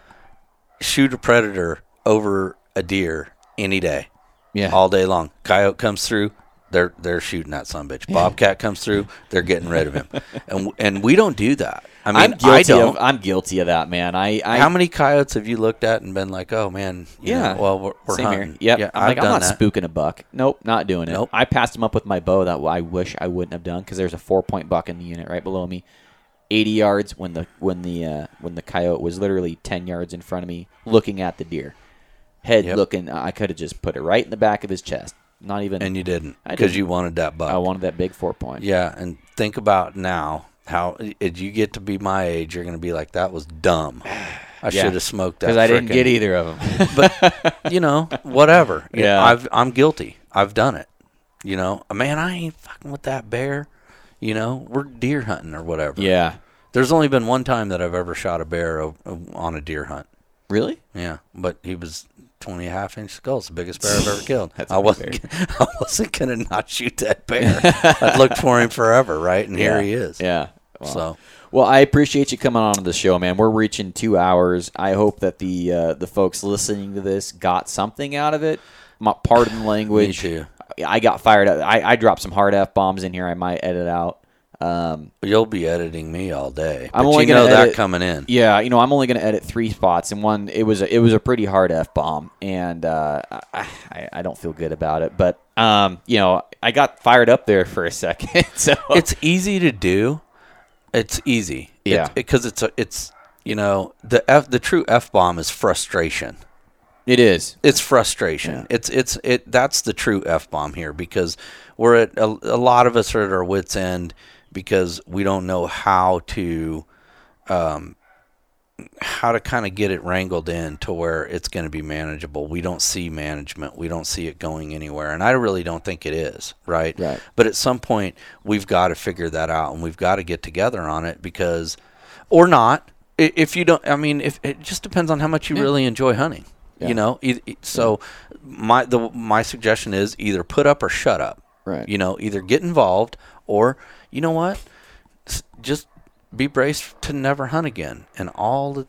shoot a predator over a deer any day, Yeah. all day long. Coyote comes through, they're they're shooting that son bitch. Bobcat comes through, they're getting rid of him, (laughs) and and we don't do that. I mean, I'm I guilty don't. of I'm guilty of that, man. I, I How many coyotes have you looked at and been like, oh man, you Yeah. know, well we're, we're Same hunting. here. Yep. Yeah, I'm I've like, I'm not that. spooking a buck. Nope, not doing it. Nope. I passed him up with my bow that I wish I wouldn't have done because there's a four point buck in the unit right below me, 80 yards when the when the uh, when the coyote was literally 10 yards in front of me, looking at the deer, head Yep. looking. I could have just put it right in the back of his chest. Not even. and you didn't because you wanted that buck. I wanted that big four point. Yeah, and think about now how if you get to be my age, you're going to be like, that was dumb. I Yeah. should have smoked that. because I didn't get either of them. (laughs) But you know, whatever. You Yeah. I've I'm guilty. I've done it. You know, man, I ain't fucking with that bear. You know, we're deer hunting or whatever. yeah. There's only been one time that I've ever shot a bear on a deer hunt. Really? Yeah, but he was 20 and a half inch skulls, the biggest bear I've ever (laughs) killed. I big wasn't. (laughs) I wasn't gonna not shoot that bear. I'd looked for him forever, right? And here he is. Yeah. Well, So Well, I appreciate you coming on to the show, man. We're reaching two hours. I hope that the uh, the folks listening to this got something out of it. My, pardon (sighs) the language. Me too. I got fired up. I, I dropped some hard f bombs in here. I might edit out. Um, you'll be editing me all day. I'm but only you know gonna that coming in. yeah, you know, I'm only going to edit three spots, and one it was a, it was a pretty hard f bomb, and uh, I, I don't feel good about it. But um, you know, I got fired up there for a (laughs) second. so It's easy to do. It's easy. Yeah. Because it's, a it's you know the f the true f bomb is frustration. it is. It's frustration. It's it's it. That's the true f bomb here because we're at a, a lot of us are at our wits end because we don't know how to, um, how to kind of get it wrangled in to where it's going to be manageable. We don't see management. We don't see it going anywhere, and I really don't think it is right. Right. But at some point, we've got to figure that out, and we've got to get together on it because, or not. If you don't, I mean, if it just depends on how much you really enjoy hunting. Yeah. You know, so my the my suggestion is either put up or shut up. Right. You know, either get involved or you know what, just be braced to never hunt again, and all the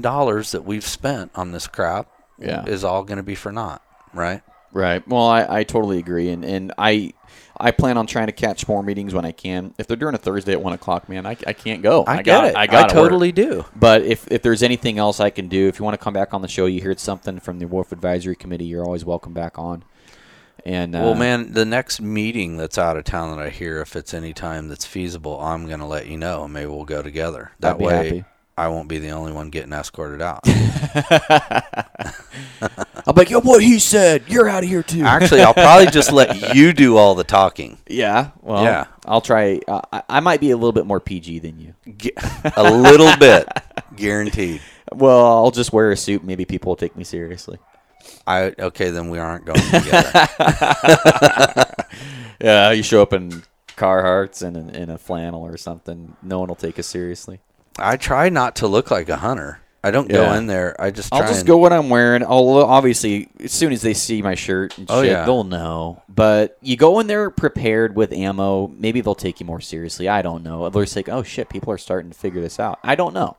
dollars that we've spent on this crap Yeah. is all going to be for naught, right? Right. Well, I, I totally agree, and and I I plan on trying to catch more meetings when I can. If they're during a Thursday at one o'clock, man, I, I can't go. I, get got, it. I I, got totally do. But if if there's anything else I can do, if you want to come back on the show, you heard something from the Wolf Advisory Committee, you're always welcome back on. And uh, Well, man, the next meeting that's out of town that I hear, if it's any time that's feasible, I'm going to let you know, and maybe we'll go together. That way, happy. I won't be the only one getting escorted out. (laughs) (laughs) I'm like, yo, what he said, you're out of here too. Actually, I'll probably just let (laughs) you do all the talking. yeah. Well, Yeah. I'll try. Uh, I, I might be a little bit more PG than you. A little bit, guaranteed. Well, I'll just wear a suit. Maybe people will take me seriously. I okay, then we aren't going together. (laughs) Yeah, you show up in Carhartts and in, in a flannel or something. No one will take us seriously. I try not to look like a hunter. I don't go Yeah. in there. I just try I'll just and- go what I'm wearing. Although obviously, as soon as they see my shirt and Oh, shit, yeah. they'll know. But you go in there prepared with ammo. Maybe they'll take you more seriously. I don't know. They're just like, oh shit, people are starting to figure this out. I don't know.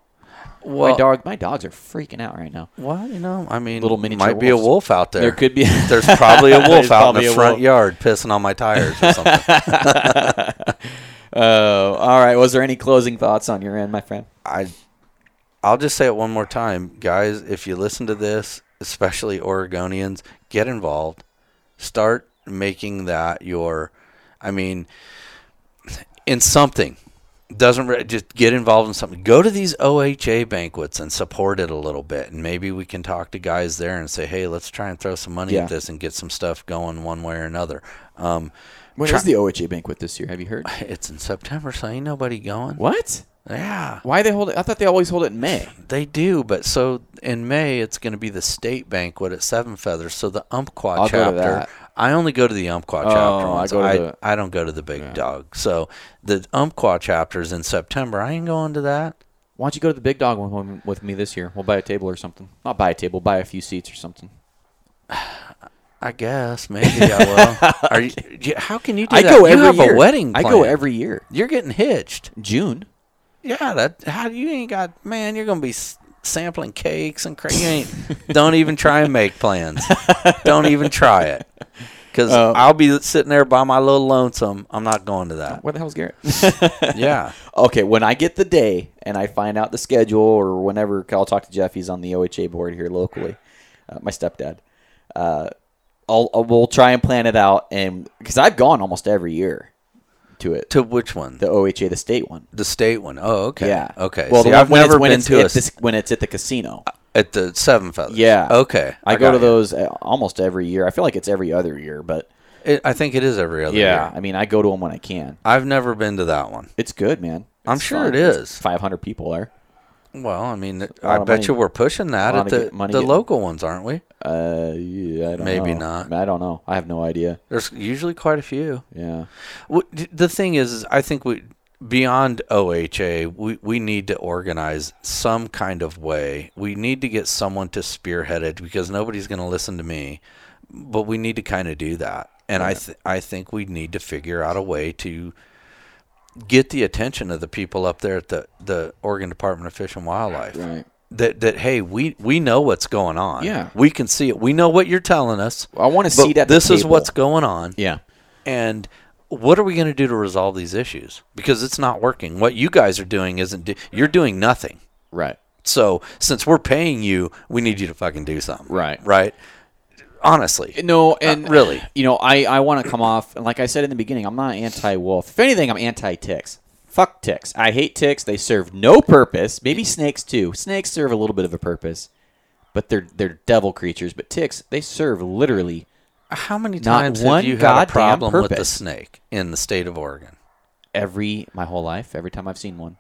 Well, my dog, my dogs are freaking out right now. well, you know, I mean, Little mini might be a wolf out there. There could be. (laughs) There's probably a (laughs) wolf out in the front wolf. yard pissing on my tires or something. (laughs) Oh, all right. Was there any closing thoughts on your end, my friend? I, I'll just say it one more time, guys. If you listen to this, especially Oregonians, get involved. Start making that your, I mean, in something. Doesn't re- just get involved in something. Go to these OHA banquets and support it a little bit, and maybe we can talk to guys there and say, "Hey, let's try and throw some money Yeah. at this and get some stuff going one way or another." Um, When Try- is the OHA banquet this year? Have you heard? (sighs) it's in September, so ain't nobody going. What? Yeah. Why they hold it? I thought they always hold it in May. (sighs) They do, but so in May it's going to be the state banquet at Seven Feathers. So the Umpqua I'll chapter. I only go to the Umpqua Oh, chapter I ones. go to I, the- I don't go to the big Yeah. dog. So the Umpqua chapters in September. I ain't going to that. Why don't you go to the big dog one with me this year? We'll buy a table or something. Not buy a table, buy a few seats or something. (sighs) I guess maybe I will. (laughs) Are you, How can you do I that? go you every have year. a wedding. I go every year. You're getting hitched. June. Yeah, that how you ain't got man. You're gonna be sampling cakes and cra- you ain't. don't even try and make plans. don't even try it. Because Uh, I'll be sitting there by my little lonesome. I'm not going to that. Where the hell's Garrett? (laughs) Yeah. okay, when I get the day and I find out the schedule or whenever I'll talk to Jeff, he's on the OHA board here locally, uh, my stepdad. Uh, I'll, I'll we'll try and plan it out, and because I've gone almost every year to it, To which one? the OHA, the state one. The state one. Oh, okay. Yeah. Okay. Well, See, the one I've when never it's, when been it's to a this, when it's at the casino. at the Seven Feathers. Yeah. Okay. I, go to you. those uh, almost every year. I feel like it's every other year, but It, I think it is every other yeah, year. I mean, I go to them when I can. I've never been to that one. It's good, man. I'm sure fun. it is. 500 people there. Well, I mean, I bet money. you we're pushing that at the, the local ones, aren't we? Uh, yeah, Maybe know. not. I don't know. I have no idea. There's usually quite a few. Yeah. What- The thing is, is I think we beyond OHA, we, we need to organize some kind of way. We need to get someone to spearhead it because nobody's going to listen to me. But we need to kind of do that, and I th- I think we need to figure out a way to get the attention of the people up there at the the Oregon Department of Fish and Wildlife. Right. That that hey, we we know what's going on. Yeah. we can see it. We know what you're telling us. I want to see that. this is what's going on Yeah. and what are we going to do to resolve these issues because it's not working what you guys are doing isn't do- you're doing nothing Right. so since we're paying you we need you to fucking do something Right. right honestly No, uh, and really. (sighs) you know, I I want to come off and like I said in the beginning, I'm not anti-wolf. If anything, I'm anti-ticks. Fuck ticks. I hate ticks. They serve no purpose. Maybe snakes too. Snakes serve a little bit of a purpose, but they're they're devil creatures. But ticks, they serve literally how many Not times one have you had a problem with the purpose. snake in the state of oregon every my whole life. Every time I've seen one,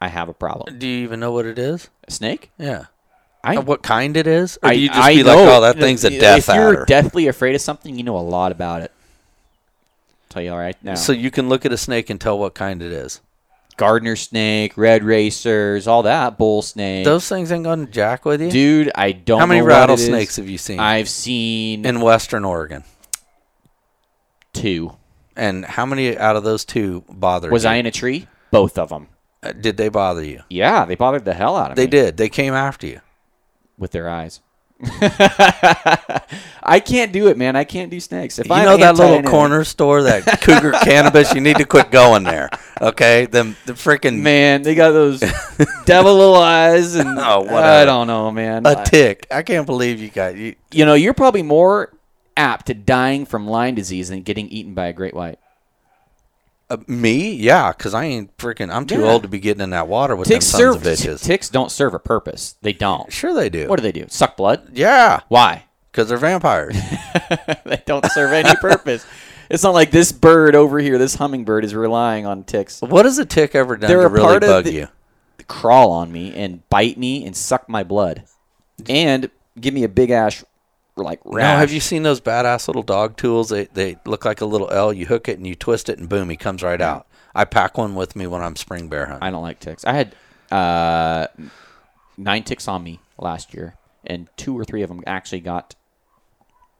I have a problem. do you even know what it is A snake? yeah I what kind it is or I, do you just I be know, like oh that thing's a death If you're adder deathly afraid of something, you know a lot about it. tell you all right now. so you can look at a snake and tell what kind it is gardener snake, red racers, all that bull snake. those things ain't going to jack with you Dude, I don't. how many know what it rattlesnakes have you seen I've seen in western oregon two. And how many out of those two bothered Was you? I in a tree? Both of them. Uh, Did they bother you? Yeah, they bothered the hell out of They me They did. They came after you. With their eyes. (laughs) I can't do it, man. I can't do snakes. If you I'm know that little anything- corner store, that Cougar (laughs) Cannabis. You need to quit going there. Okay, them the freaking Man, they got those devil little eyes, and (laughs) Oh, whatever. I don't know, man. a tick. I can't believe you got you. you know, you're probably more apt to dying from Lyme disease than getting eaten by a great white. Uh, me, yeah, because I ain't freaking. I'm too Yeah. old to be getting in that water with Ticks them sons serve of bitches. ticks don't serve a purpose. They don't. sure they do. What do they do? Suck blood? Yeah, Why? (laughs) because they're vampires. (laughs) they don't serve any purpose. It's not like this bird over here, this hummingbird, is relying on ticks. what has a tick ever done They're to really part of bug the- you? Crawl on me and bite me and suck my blood, and give me a big ash, like rash. No, have you seen those badass little dog tools? They they look like a little L. You hook it and you twist it, and boom, he comes right out. I pack one with me when I'm spring bear hunting. I don't like ticks. I had uh, nine ticks on me last year, and two or three of them actually got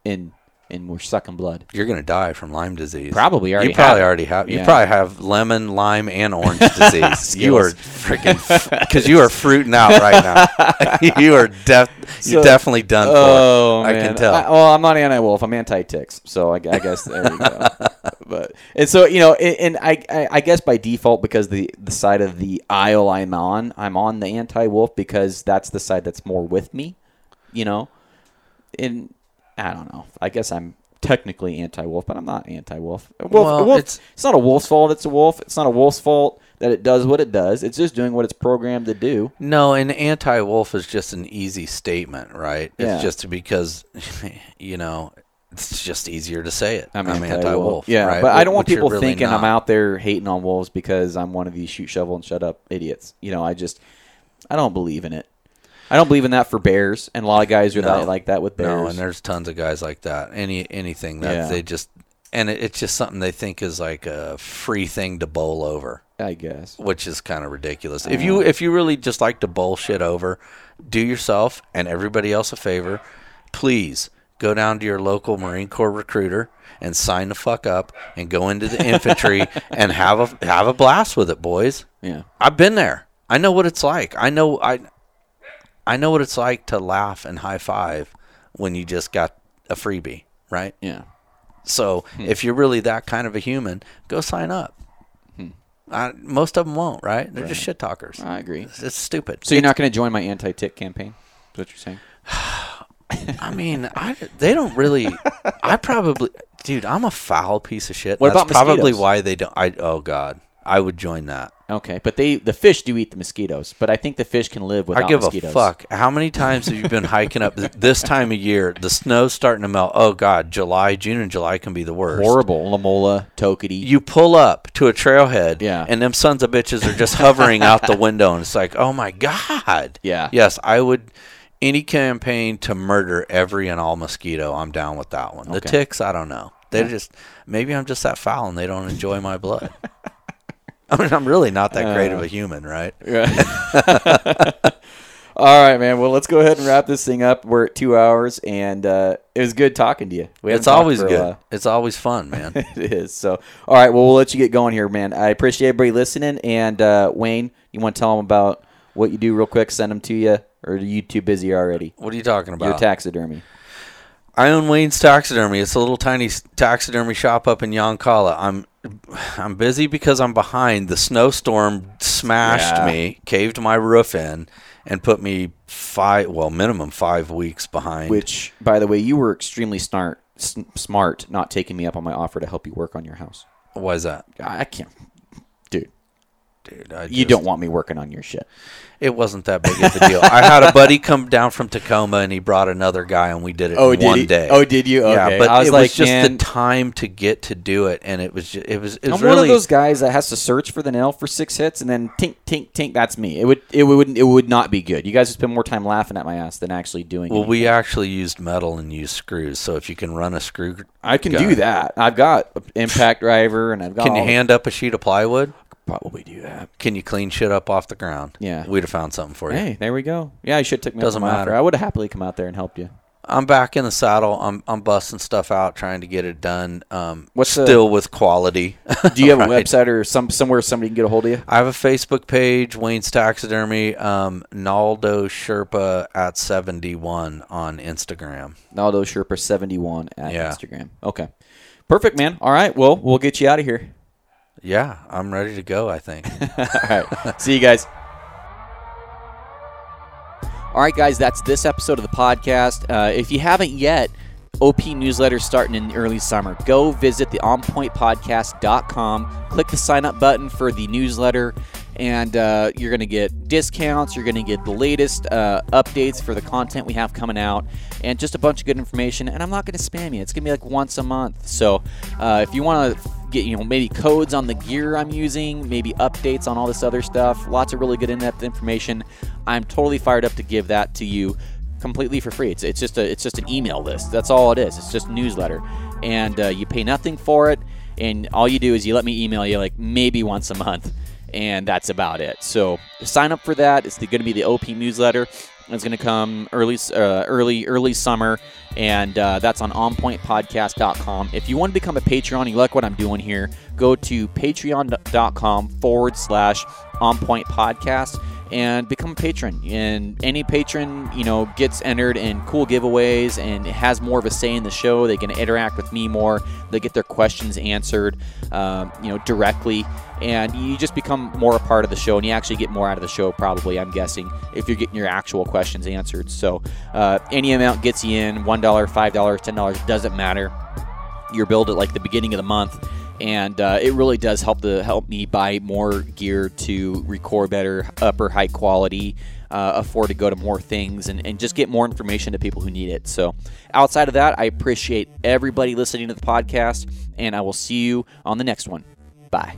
in and we're sucking blood. You're gonna die from Lyme disease. Probably already You probably have already have. You Yeah. probably have lemon, lime, and orange (laughs) disease. you are freaking because you are fruiting out right now. (laughs) you are def. You're definitely done for. Oh, I can tell. I, well, I'm not anti-wolf. I'm anti-ticks. So I, I guess there we go. (laughs) but and so you know, and, and I, I I guess by default because the the side of the aisle I'm on, I'm on the anti-wolf because that's the side that's more with me. You know, and I don't know. I guess I'm technically anti-wolf, but I'm not anti-wolf. Wolf, Well, wolf- it's- it's not a wolf's fault. It's a wolf. It's not a wolf's fault that it does what it does. It's just doing what it's programmed to do. No, an anti-wolf is just an easy statement, right? Yeah. It's just because, (laughs) you know, it's just easier to say it. I'm, I'm, anti-wolf. anti-wolf. Yeah, right? but I don't want people really thinking I'm out there hating on wolves because I'm one of these shoot shovel and shut up idiots. You know, I just I don't believe in it. I don't believe in that for bears, and a lot of guys are No. that, like that with bears. No, and there's tons of guys like that. Any anything that Yeah. they just and it, it's just something they think is like a free thing to bowl over, I guess. which is kind of ridiculous. If you uh. if you really just like to bullshit over, do yourself and everybody else a favor. Please go down to your local Marine Corps recruiter and sign the fuck up and go into the infantry (laughs) and have a have a blast with it, boys. Yeah. I've been there. I know what it's like. I know I I know what it's like to laugh and high five when you just got a freebie, right? Yeah. So hmm. if you're really that kind of a human, go sign up. Hmm. I, most of them won't, right? They're just shit talkers. I agree. It's, it's stupid. So you're not going to join my anti-tick campaign? Is what you're saying? (sighs) I mean, I, they don't really. I probably, dude, I'm a foul piece of shit. What That's about probably why they don't. I oh god, I would join that. Okay, but they the fish do eat the mosquitoes, but I think the fish can live without I give mosquitoes. a fuck. How many times have you been hiking up this time of year? The snow's starting to melt. Oh God, July, June, and July can be the worst. Horrible. Lemolo, Toketee. You pull up to a trailhead, Yeah. and them sons of bitches are just hovering out the window, and it's like, oh my God. Yeah. Yes, I would. Any campaign to murder every and all mosquito, I'm down with that one. The ticks, I don't know. They just maybe I'm just that foul and they don't enjoy my blood. (laughs) (laughs) I mean, I'm really not that great Uh, of a human, right? (laughs) Yeah. (laughs) All right, man. Well, let's go ahead and wrap this thing up. We're at two hours, and uh, it was good talking to you. It's always good. It's always fun, man. it is. So, all right. Well, we'll let you get going here, man. I appreciate everybody listening. And uh, Wayne, you want to tell them about what you do real quick? Send them to you, or are you too busy already? what are you talking about? Your taxidermy. I own Wayne's Taxidermy. It's a little tiny taxidermy shop up in Yoncalla. I'm I'm busy because I'm behind. The snowstorm smashed Yeah. me, caved my roof in, and put me five well minimum five weeks behind. Which, by the way, you were extremely smart, s- smart, not taking me up on my offer to help you work on your house. why is that, I can't, dude. dude? I You don't want me working on your shit. It wasn't that big of a deal. I had a buddy come down from Tacoma, and he brought another guy, and we did it oh, in one day. Oh, did you? Okay. Yeah, but I was it like, was just man, the time to get to do it, and it was just, it was it was I'm really one of those guys that has to search for the nail for six hits and then tink tink tink. That's me. It would it would it would not be good. You guys would spend more time laughing at my ass than actually doing. It. Well, it. we actually used metal and used screws. So if you can run a screw, I can guy- do that. I've got an impact driver and I've got. Can you hand up a sheet of plywood? Probably do that. Can you clean shit up off the ground? Yeah. we'd have found something for you. Hey, there we go. Yeah, you should take me. Doesn't up on my matter. offer. I would have happily come out there and helped you. I'm back in the saddle. I'm I'm busting stuff out, trying to get it done. Um, What's the- still with quality? (laughs) Do you have a (laughs) website or some somewhere somebody can get a hold of you? I have a Facebook page, Wayne's Taxidermy, um, Naldo Sherpa at 71 on Instagram. Naldo Sherpa seventy one at Yeah. Instagram. Okay, perfect, man. All right, well, we'll get you out of here. Yeah, I'm ready to go. I think. (laughs) All right. See you guys. All right, guys, that's this episode of the podcast. Uh, if you haven't yet, OP newsletter starting in early summer. Go visit the onpointpodcast.com, click the sign up button for the newsletter, and uh, you're going to get discounts. You're going to get the latest uh, updates for the content we have coming out, and just a bunch of good information. And I'm not going to spam you. It's going to be like once a month. So uh, if you want to get you know maybe codes on the gear I'm using, maybe updates on all this other stuff, lots of really good in-depth information. I'm totally fired up to give that to you completely for free. It's, it's just a it's just an email list. That's all it is. It's just newsletter, and uh, you pay nothing for it. And all you do is you let me email you like maybe once a month, and that's about it. So sign up for that. It's going to be the OP newsletter. It's going to come early, uh, early, early summer, and uh, that's on onpointpodcast.com. If you want to become a Patreon, you like what I'm doing here, go to patreon.com forward slash onpointpodcast and become a patron. And any patron, you know, gets entered in cool giveaways and has more of a say in the show. They can interact with me more. They get their questions answered, um, you know, directly, and you just become more a part of the show. And you actually get more out of the show, probably. I'm guessing if you're getting your actual questions answered. So uh, any amount gets you in. One dollar, five dollars, ten dollars doesn't matter. You're billed at like the beginning of the month and uh, it really does help to help me buy more gear to record better, upper high quality, uh, afford to go to more things, and, and just get more information to people who need it. So, outside of that, I appreciate everybody listening to the podcast, and I will see you on the next one. Bye.